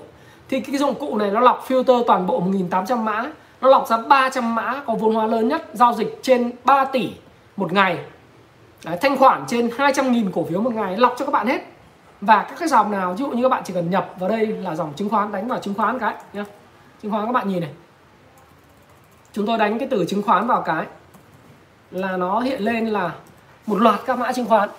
Thì cái dụng cụ này nó lọc filter toàn bộ 1.800 mã. Nó lọc ra 300 mã có vốn hóa lớn nhất, giao dịch trên 3 tỷ một ngày. Đấy, thanh khoản trên 200.000 cổ phiếu một ngày lọc cho các bạn hết. Và các cái dòng nào ví dụ như các bạn chỉ cần nhập vào đây là dòng chứng khoán đánh vào chứng khoán cái nhá. Chứng khoán các bạn nhìn này. Chúng tôi đánh cái từ chứng khoán vào cái là nó hiện lên là một loạt các mã chứng khoán.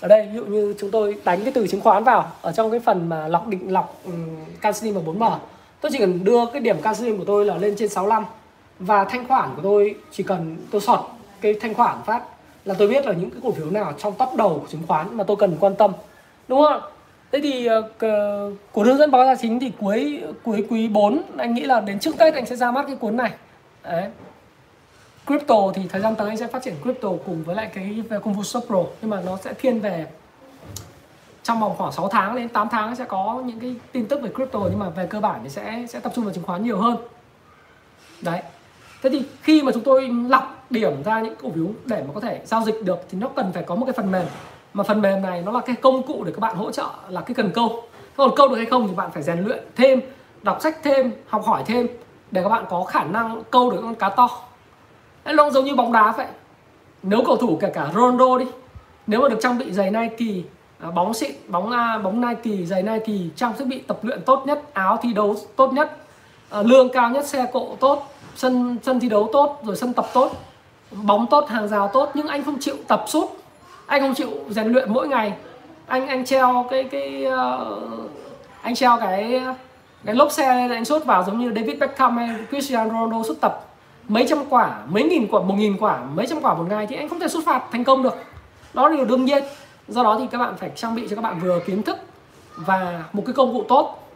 Ở đây ví dụ như chúng tôi đánh cái từ chứng khoán vào ở trong cái phần mà lọc định lọc um, canxi và 4M tôi chỉ cần đưa cái điểm canxi của tôi là lên trên 65 và thanh khoản của tôi chỉ cần tôi sọt cái thanh khoản phát là tôi biết là những cái cổ phiếu nào trong top đầu của chứng khoán mà tôi cần quan tâm đúng không thế thì uh, của hướng dẫn báo tài chính thì cuối cuối quý 4 anh nghĩ là đến trước tết anh sẽ ra mắt cái cuốn này. Đấy. crypto thì thời gian tới anh sẽ phát triển crypto cùng với lại cái công vụ shop pro nhưng mà nó sẽ thiên về trong vòng khoảng 6 tháng đến 8 tháng sẽ có những cái tin tức về crypto nhưng mà về cơ bản thì sẽ sẽ tập trung vào chứng khoán nhiều hơn. Đấy. Thế thì khi mà chúng tôi lọc điểm ra những cổ phiếu để mà có thể giao dịch được thì nó cần phải có một cái phần mềm. Mà phần mềm này nó là cái công cụ để các bạn hỗ trợ, là cái cần câu. Còn câu được hay không thì bạn phải rèn luyện thêm, đọc sách thêm, học hỏi thêm để các bạn có khả năng câu được con cá to. Nó giống như bóng đá vậy. Nếu cầu thủ kể cả Ronaldo đi, nếu mà được trang bị giày Nike à, bóng xịn, bóng A, bóng Nike, giày Nike, trang thiết bị tập luyện tốt nhất, áo thi đấu tốt nhất à, lương cao nhất, xe cộ tốt, sân sân thi đấu tốt, rồi sân tập tốt bóng tốt hàng rào tốt nhưng anh không chịu tập suốt anh không chịu rèn luyện mỗi ngày. Anh anh treo cái cái uh, anh treo cái cái lốp xe lên anh sút vào giống như David Beckham hay Cristiano Ronaldo sút tập. Mấy trăm quả mấy nghìn quả một nghìn quả mấy trăm quả một ngày thì anh không thể xuất phạt thành công được. Đó là điều đương nhiên. Do đó thì các bạn phải trang bị cho các bạn vừa kiến thức và một cái công cụ tốt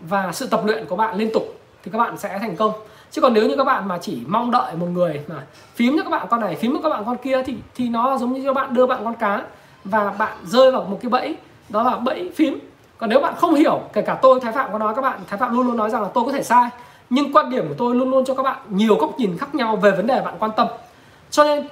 và sự tập luyện của bạn liên tục thì các bạn sẽ thành công chứ còn nếu như các bạn mà chỉ mong đợi một người mà phím cho các bạn con này, phím cho các bạn con kia thì thì nó giống như các bạn đưa bạn con cá và bạn rơi vào một cái bẫy, đó là bẫy phím. Còn nếu bạn không hiểu, kể cả tôi, thái phạm có nói, các bạn, thái phạm luôn luôn nói rằng là tôi có thể sai. Nhưng quan điểm của tôi luôn luôn cho các bạn nhiều góc nhìn khác nhau về vấn đề bạn quan tâm. Cho nên,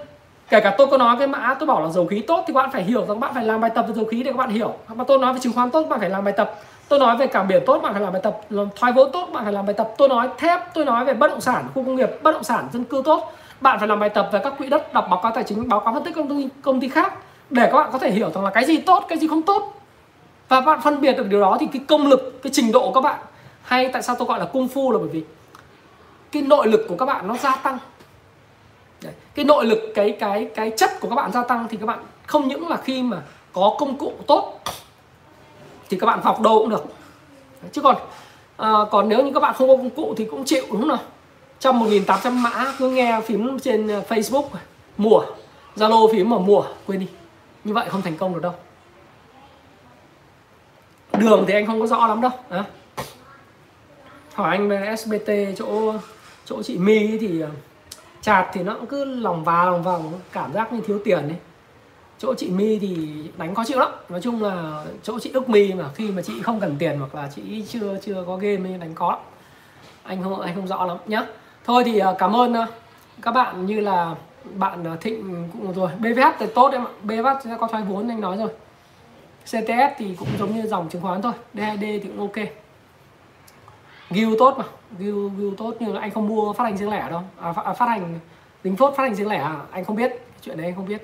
kể cả tôi có nói cái mã tôi bảo là dầu khí tốt thì các bạn phải hiểu rằng bạn phải làm bài tập về dầu khí để các bạn hiểu. Mà tôi nói về chứng khoán tốt bạn phải làm bài tập tôi nói về cảng biển tốt bạn phải làm bài tập thoái vốn tốt, bạn phải làm bài tập. Tôi nói thép, tôi nói về bất động sản, khu công nghiệp, bất động sản, dân cư tốt. Bạn phải làm bài tập về các quỹ đất, đọc báo cáo tài chính, báo cáo phân tích công ty công ty khác để các bạn có thể hiểu rằng là cái gì tốt, cái gì không tốt. Và bạn phân biệt được điều đó thì cái công lực, cái trình độ của các bạn, hay tại sao tôi gọi là cung phu là bởi vì cái nội lực của các bạn nó gia tăng. Đấy. cái nội lực, cái cái cái chất của các bạn gia tăng thì các bạn không những là khi mà có công cụ tốt thì các bạn học đâu cũng được. Chứ còn à, còn nếu như các bạn không có công cụ thì cũng chịu đúng không nào trong 1800 mã cứ nghe phím trên ờ, Facebook mùa Zalo phím mà mùa quên đi. Như vậy không thành công được đâu. Đường thì anh không có rõ lắm đâu à. hỏi anh về SBT chỗ chỗ chị My thì ờ, chạt thì nó cũng cứ lòng vào lòng vòng cảm giác như thiếu tiền ấy chỗ chị My thì đánh khó chịu lắm. Nói chung là chỗ chị ức My mà khi mà chị không cần tiền hoặc là chị chưa chưa có game đánh khó lắm. Anh không anh không rõ lắm nhá. Thôi thì à, cảm ơn à, các bạn như là bạn à, Thịnh cũng rồi. BVH thì tốt em ạ BVH sẽ có thoái vốn anh nói rồi. CTS thì cũng giống như dòng chứng khoán thôi. DHD thì cũng ok. Gil tốt mà. Gil, Gil tốt nhưng anh không mua phát hành riêng lẻ đâu. Phát, à, phát hành tính phốt phát hành riêng lẻ à? anh không biết. Chuyện đấy anh không biết.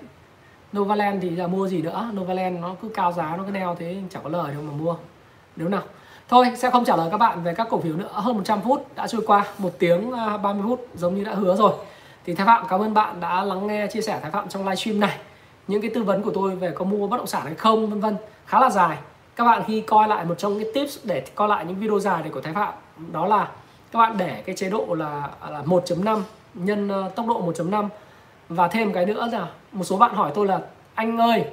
Novaland thì là mua gì nữa? Novaland nó cứ cao giá, nó cứ đeo thế chẳng có lời đâu mà mua. Nếu nào. Thôi, sẽ không trả lời các bạn về các cổ phiếu nữa. Hơn 100 phút đã trôi qua, một tiếng à, 30 phút giống như đã hứa rồi. Thì Thái Phạm, cảm ơn bạn đã lắng nghe, chia sẻ Thái Phạm trong livestream này. Những cái tư vấn của tôi về có mua bất động sản hay không, vân vân, khá là dài. Các bạn khi coi lại một trong cái tips để coi lại những video dài này của Thái Phạm, đó là các bạn để cái chế độ là à, là 1.5 nhân tốc độ 1.5 và thêm cái nữa là một số bạn hỏi tôi là anh ơi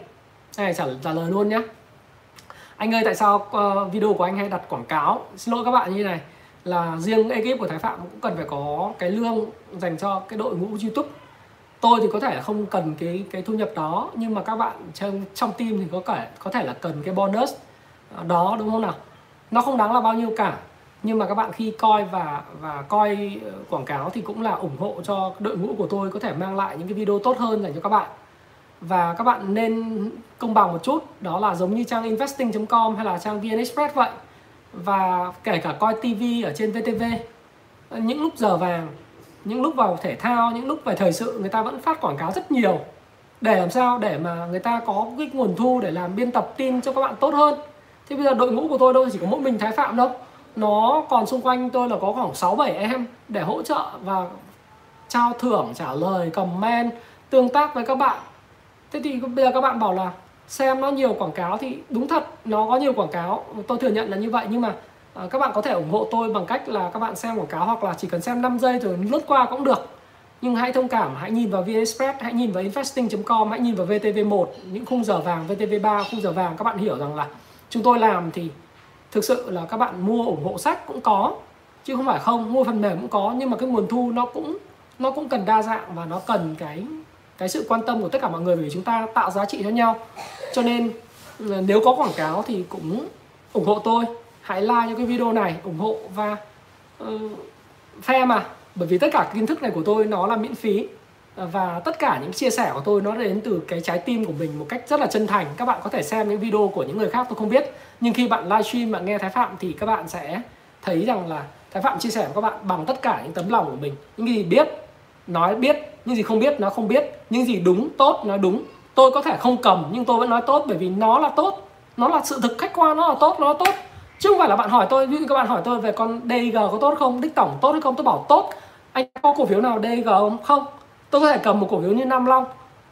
này trả, trả lời luôn nhé anh ơi tại sao ờ, video của anh hay đặt quảng cáo? Xin lỗi các bạn như này là riêng ekip của Thái Phạm cũng cần phải có cái lương dành cho cái đội ngũ YouTube. Tôi thì có thể là không cần cái cái thu nhập đó nhưng mà các bạn trong trong team thì có thể có thể là cần cái bonus ờ, đó đúng không nào? Nó không đáng là bao nhiêu cả nhưng mà các bạn khi coi và và coi ờ, quảng cáo thì cũng là ủng hộ cho đội ngũ của tôi có thể mang lại những cái video tốt hơn dành cho các bạn. Và các bạn nên công bằng một chút, đó là giống như trang investing.com hay là trang vn express vậy. Và kể cả coi TV ở trên VTV những lúc giờ vàng, những lúc vào thể thao, những lúc về thời sự, người ta vẫn phát quảng cáo rất nhiều. Để làm sao? Để mà người ta có cái nguồn thu để làm biên tập tin cho các bạn tốt hơn. Thế bây giờ đội ngũ của tôi đâu chỉ có mỗi mình thái phạm đâu nó còn xung quanh tôi là có khoảng 6 7 em để hỗ trợ và trao thưởng trả lời comment tương tác với các bạn. Thế thì bây giờ các bạn bảo là xem nó nhiều quảng cáo thì đúng thật nó có nhiều quảng cáo. Tôi thừa nhận là như vậy nhưng mà à, các bạn có thể ủng hộ tôi bằng cách là các bạn xem quảng cáo hoặc là chỉ cần xem 5 giây rồi lướt qua cũng được. Nhưng hãy thông cảm hãy nhìn vào VnExpress hãy nhìn vào investing.com hãy nhìn vào VTV1 những khung giờ vàng VTV3 khung giờ vàng. Các bạn hiểu rằng là chúng tôi làm thì thực sự là các bạn mua ủng hộ sách cũng có chứ không phải không mua phần mềm cũng có nhưng mà cái nguồn thu nó cũng nó cũng cần đa dạng và nó cần cái cái sự quan tâm của tất cả mọi người vì chúng ta tạo giá trị cho nhau. Cho nên ừ, nếu có quảng cáo thì cũng ủng hộ tôi. Hãy like cho cái video này ủng hộ và uh, phe mà. Bởi vì tất cả kiến thức này của tôi nó là miễn phí và tất cả những chia sẻ của tôi nó đến từ cái trái tim của mình một cách rất là chân thành. Các bạn có thể xem những video của những người khác tôi không biết nhưng khi bạn livestream, bạn nghe thái phạm thì các bạn sẽ thấy rằng là thái phạm chia sẻ với các bạn bằng tất cả những tấm lòng của mình. Những gì biết, nói biết, những gì không biết nó không biết. Những gì đúng, tốt, nói đúng. Tôi có thể không cầm, nhưng tôi vẫn nói tốt, bởi vì nó là tốt. Nó là sự thực khách quan, nó là tốt, nó là tốt. Chứ không phải là bạn hỏi tôi, ví dụ các bạn hỏi tôi về con DG có tốt không, đích tổng tốt hay không, tôi bảo tốt. Anh có cổ phiếu nào DG không? Không. Tôi có thể cầm một cổ phiếu như Nam Long.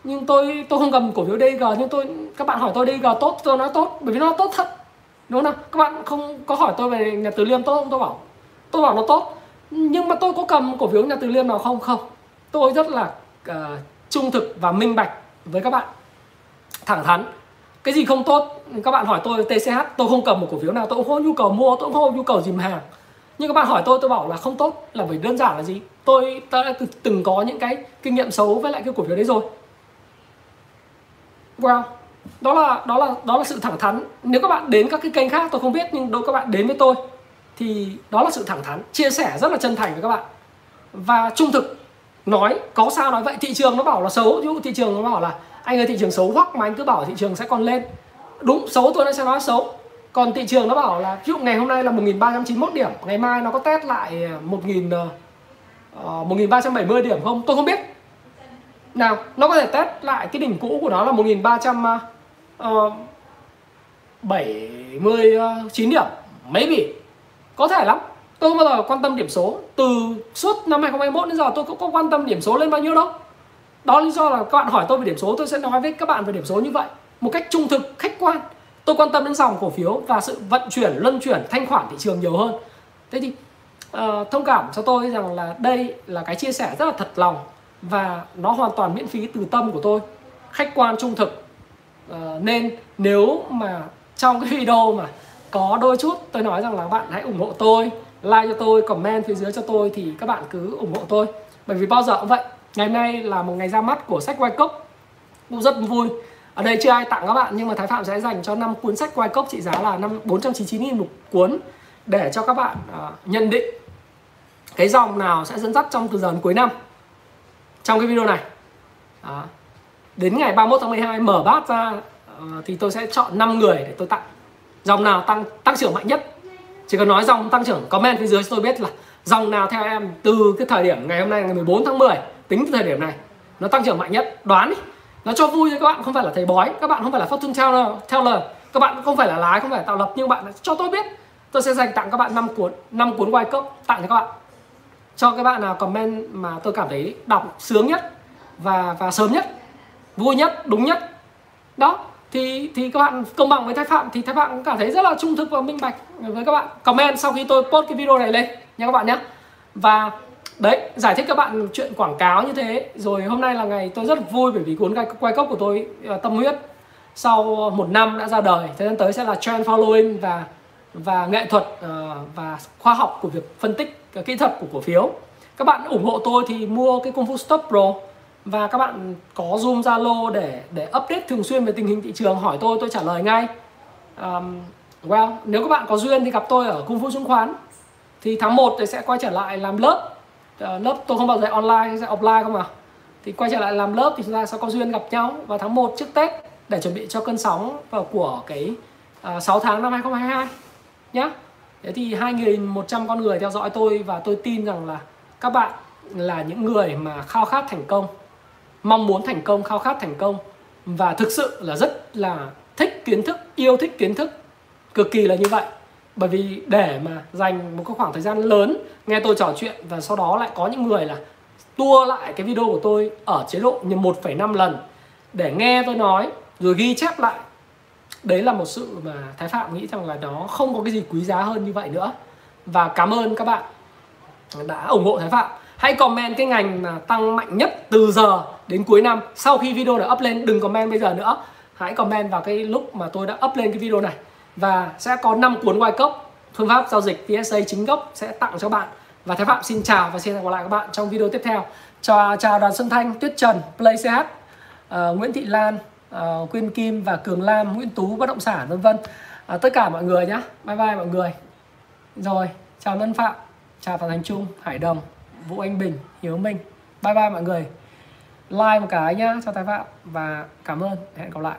Nhưng tôi tôi không cầm cổ phiếu DG nhưng tôi, các bạn hỏi tôi DG tốt, tôi nói tốt, bởi vì nó tốt thật đúng không các bạn không có hỏi tôi về nhà Từ Liêm tốt không? Tôi bảo tôi bảo nó tốt. Nhưng mà tôi có cầm cổ phiếu nhà Từ Liêm nào không? Không. Tôi rất là uh, trung thực và minh bạch với các bạn. Thẳng thắn. Cái gì không tốt các bạn hỏi tôi TCH tôi không cầm một cổ phiếu nào tôi cũng không có nhu cầu mua tôi cũng không có nhu cầu dìm hàng. Nhưng các bạn hỏi tôi tôi bảo là không tốt là bởi đơn giản là gì? Tôi đã từng có những cái kinh nghiệm xấu với lại cái cổ phiếu đấy rồi. Wow đó là đó là đó là sự thẳng thắn. Nếu các bạn đến các cái kênh khác tôi không biết nhưng nếu các bạn đến với tôi thì đó là sự thẳng thắn chia sẻ rất là chân thành với các bạn. Và trung thực nói có sao nói vậy? Thị trường nó bảo là xấu. Ví dụ thị trường nó bảo là anh ơi thị trường xấu hoặc mà anh cứ bảo thị trường sẽ còn lên. Đúng xấu tôi nó sẽ nói xấu. Còn thị trường nó bảo là ví dụ ngày hôm nay là 1391 điểm ngày mai nó có test lại 1000 uh, 1370 điểm không? Tôi không biết. Nào nó có thể test lại cái đỉnh cũ của nó là 1300 uh, Ờ, ờ, điểm. Maybe. Có thể lắm. Tôi không bao giờ quan tâm điểm số. Từ suốt năm 2021 đến giờ tôi cũng có quan tâm điểm số lên bao nhiêu đâu. Đó là lý do là các bạn hỏi tôi về điểm số tôi sẽ nói với các bạn về điểm số như vậy. Một cách trung thực khách quan. Tôi quan tâm đến dòng cổ phiếu và sự vận chuyển luân chuyển thanh khoản thị trường nhiều hơn. Thế thì uh, thông cảm cho tôi rằng là đây là cái chia sẻ rất là thật lòng và nó hoàn toàn miễn phí từ tâm của tôi. Khách quan trung thực uh, nên nếu mà trong cái video mà có đôi chút tôi nói rằng là bạn hãy ủng hộ tôi like cho tôi comment phía dưới cho tôi thì các bạn cứ ủng hộ tôi. Bởi vì bao giờ cũng vậy ngày hôm nay là một ngày ra mắt của sách quay cốc. Cũng rất vui. Ở đây chưa ai tặng các bạn nhưng mà Thái Phạm sẽ dành cho năm cuốn sách quay cốc trị giá là năm 499 000 một cuốn để cho các bạn uh, nhận định cái dòng nào sẽ dẫn dắt trong từ giờ đến cuối năm. Trong cái video này. Đó đến ngày 31 tháng 12 mở bát ra ờ, thì tôi sẽ chọn 5 người để tôi tặng. Dòng nào tăng tăng trưởng mạnh nhất? Chỉ cần nói dòng tăng trưởng, comment phía dưới cho tôi biết là dòng nào theo em từ cái thời điểm ngày hôm nay, ngày 14 tháng 10 tính từ thời điểm này, nó tăng trưởng mạnh nhất? Đoán đi. Nó cho vui cho các bạn, không phải là thầy bói, các bạn không phải là fortune teller teller. Các bạn không phải là lái, không phải là tạo lập, nhưng bạn cho tôi biết. Tôi sẽ dành tặng các bạn 5 cuốn 5 cuốn white cốc tặng cho các bạn. Cho các bạn nào comment mà tôi cảm thấy đọc sướng nhất và và sớm nhất vui nhất, đúng nhất. Đó, thì thì các bạn công bằng với thái phạm, thì thái phạm cũng cảm thấy rất là trung thực và minh bạch với các bạn. Comment sau khi tôi post cái video này lên nha các bạn nhé và đấy, giải thích các bạn chuyện quảng cáo như thế. Rồi hôm nay là ngày tôi rất vui bởi vì cuốn quay cốc của tôi ờ, tâm huyết, sau một năm đã ra đời. Thời gian tới sẽ là trend following và và nghệ thuật ờ, và khoa học của việc phân tích ờ, kỹ thuật của cổ phiếu. Các bạn ủng hộ tôi thì mua cái công Fu stop pro và các bạn có zoom zalo để để update thường xuyên về tình hình thị trường hỏi tôi tôi trả lời ngay. Um, well nếu các bạn có duyên thì gặp tôi ở cung phu chứng khoán. Thì tháng 1 thì sẽ quay trở lại làm lớp. Uh, lớp tôi không bao giờ online sẽ offline không à thì quay trở lại làm lớp thì chúng ta sẽ có duyên gặp nhau vào tháng 1 trước Tết để chuẩn bị cho cơn sóng vào của cái ờ, uh, 6 tháng năm 2022 nhé thế thì 2.100 con người theo dõi tôi và tôi tin rằng là các bạn là những người mà khao khát thành công mong muốn thành công khao khát thành công. Và thực sự là rất là thích kiến thức yêu thích kiến thức. Cực kỳ là như vậy. Bởi vì để mà dành một cái khoảng thời gian lớn nghe tôi trò chuyện và sau đó lại có những người là tua lại cái video của tôi ở chế độ như 1,5 lần để nghe tôi nói rồi ghi chép lại. Đấy là một sự mà Thái Phạm nghĩ rằng là nó không có cái gì quý giá hơn như vậy nữa. Và cảm ơn các bạn đã ủng hộ Thái Phạm hãy comment cái ngành mà tăng mạnh nhất từ giờ đến cuối năm sau khi video đã up lên. Đừng comment bây giờ nữa. Hãy comment vào cái lúc mà tôi đã up lên cái video này. Và sẽ có 5 cuốn white cốc phương pháp giao dịch PSA chính gốc sẽ tặng cho bạn. Và Thái Phạm xin chào và xin hẹn gặp lại các bạn trong video tiếp theo. Chào chào đoàn Xuân Thanh Tuyết Trần Play CH uh, ờ, Nguyễn Thị Lan uh, Quyên Kim và Cường Lam Nguyễn Tú bất động sản vân vân. Uh, tất cả mọi người nhé bye bye mọi người. Rồi chào Ngân Phạm chào Phạm Thành Trung Hải Đồng. Vũ Anh Bình, Hiếu Minh. Bye bye mọi người. Like một cái nhá, cho Thái Phạm và cảm ơn. Hẹn gặp lại.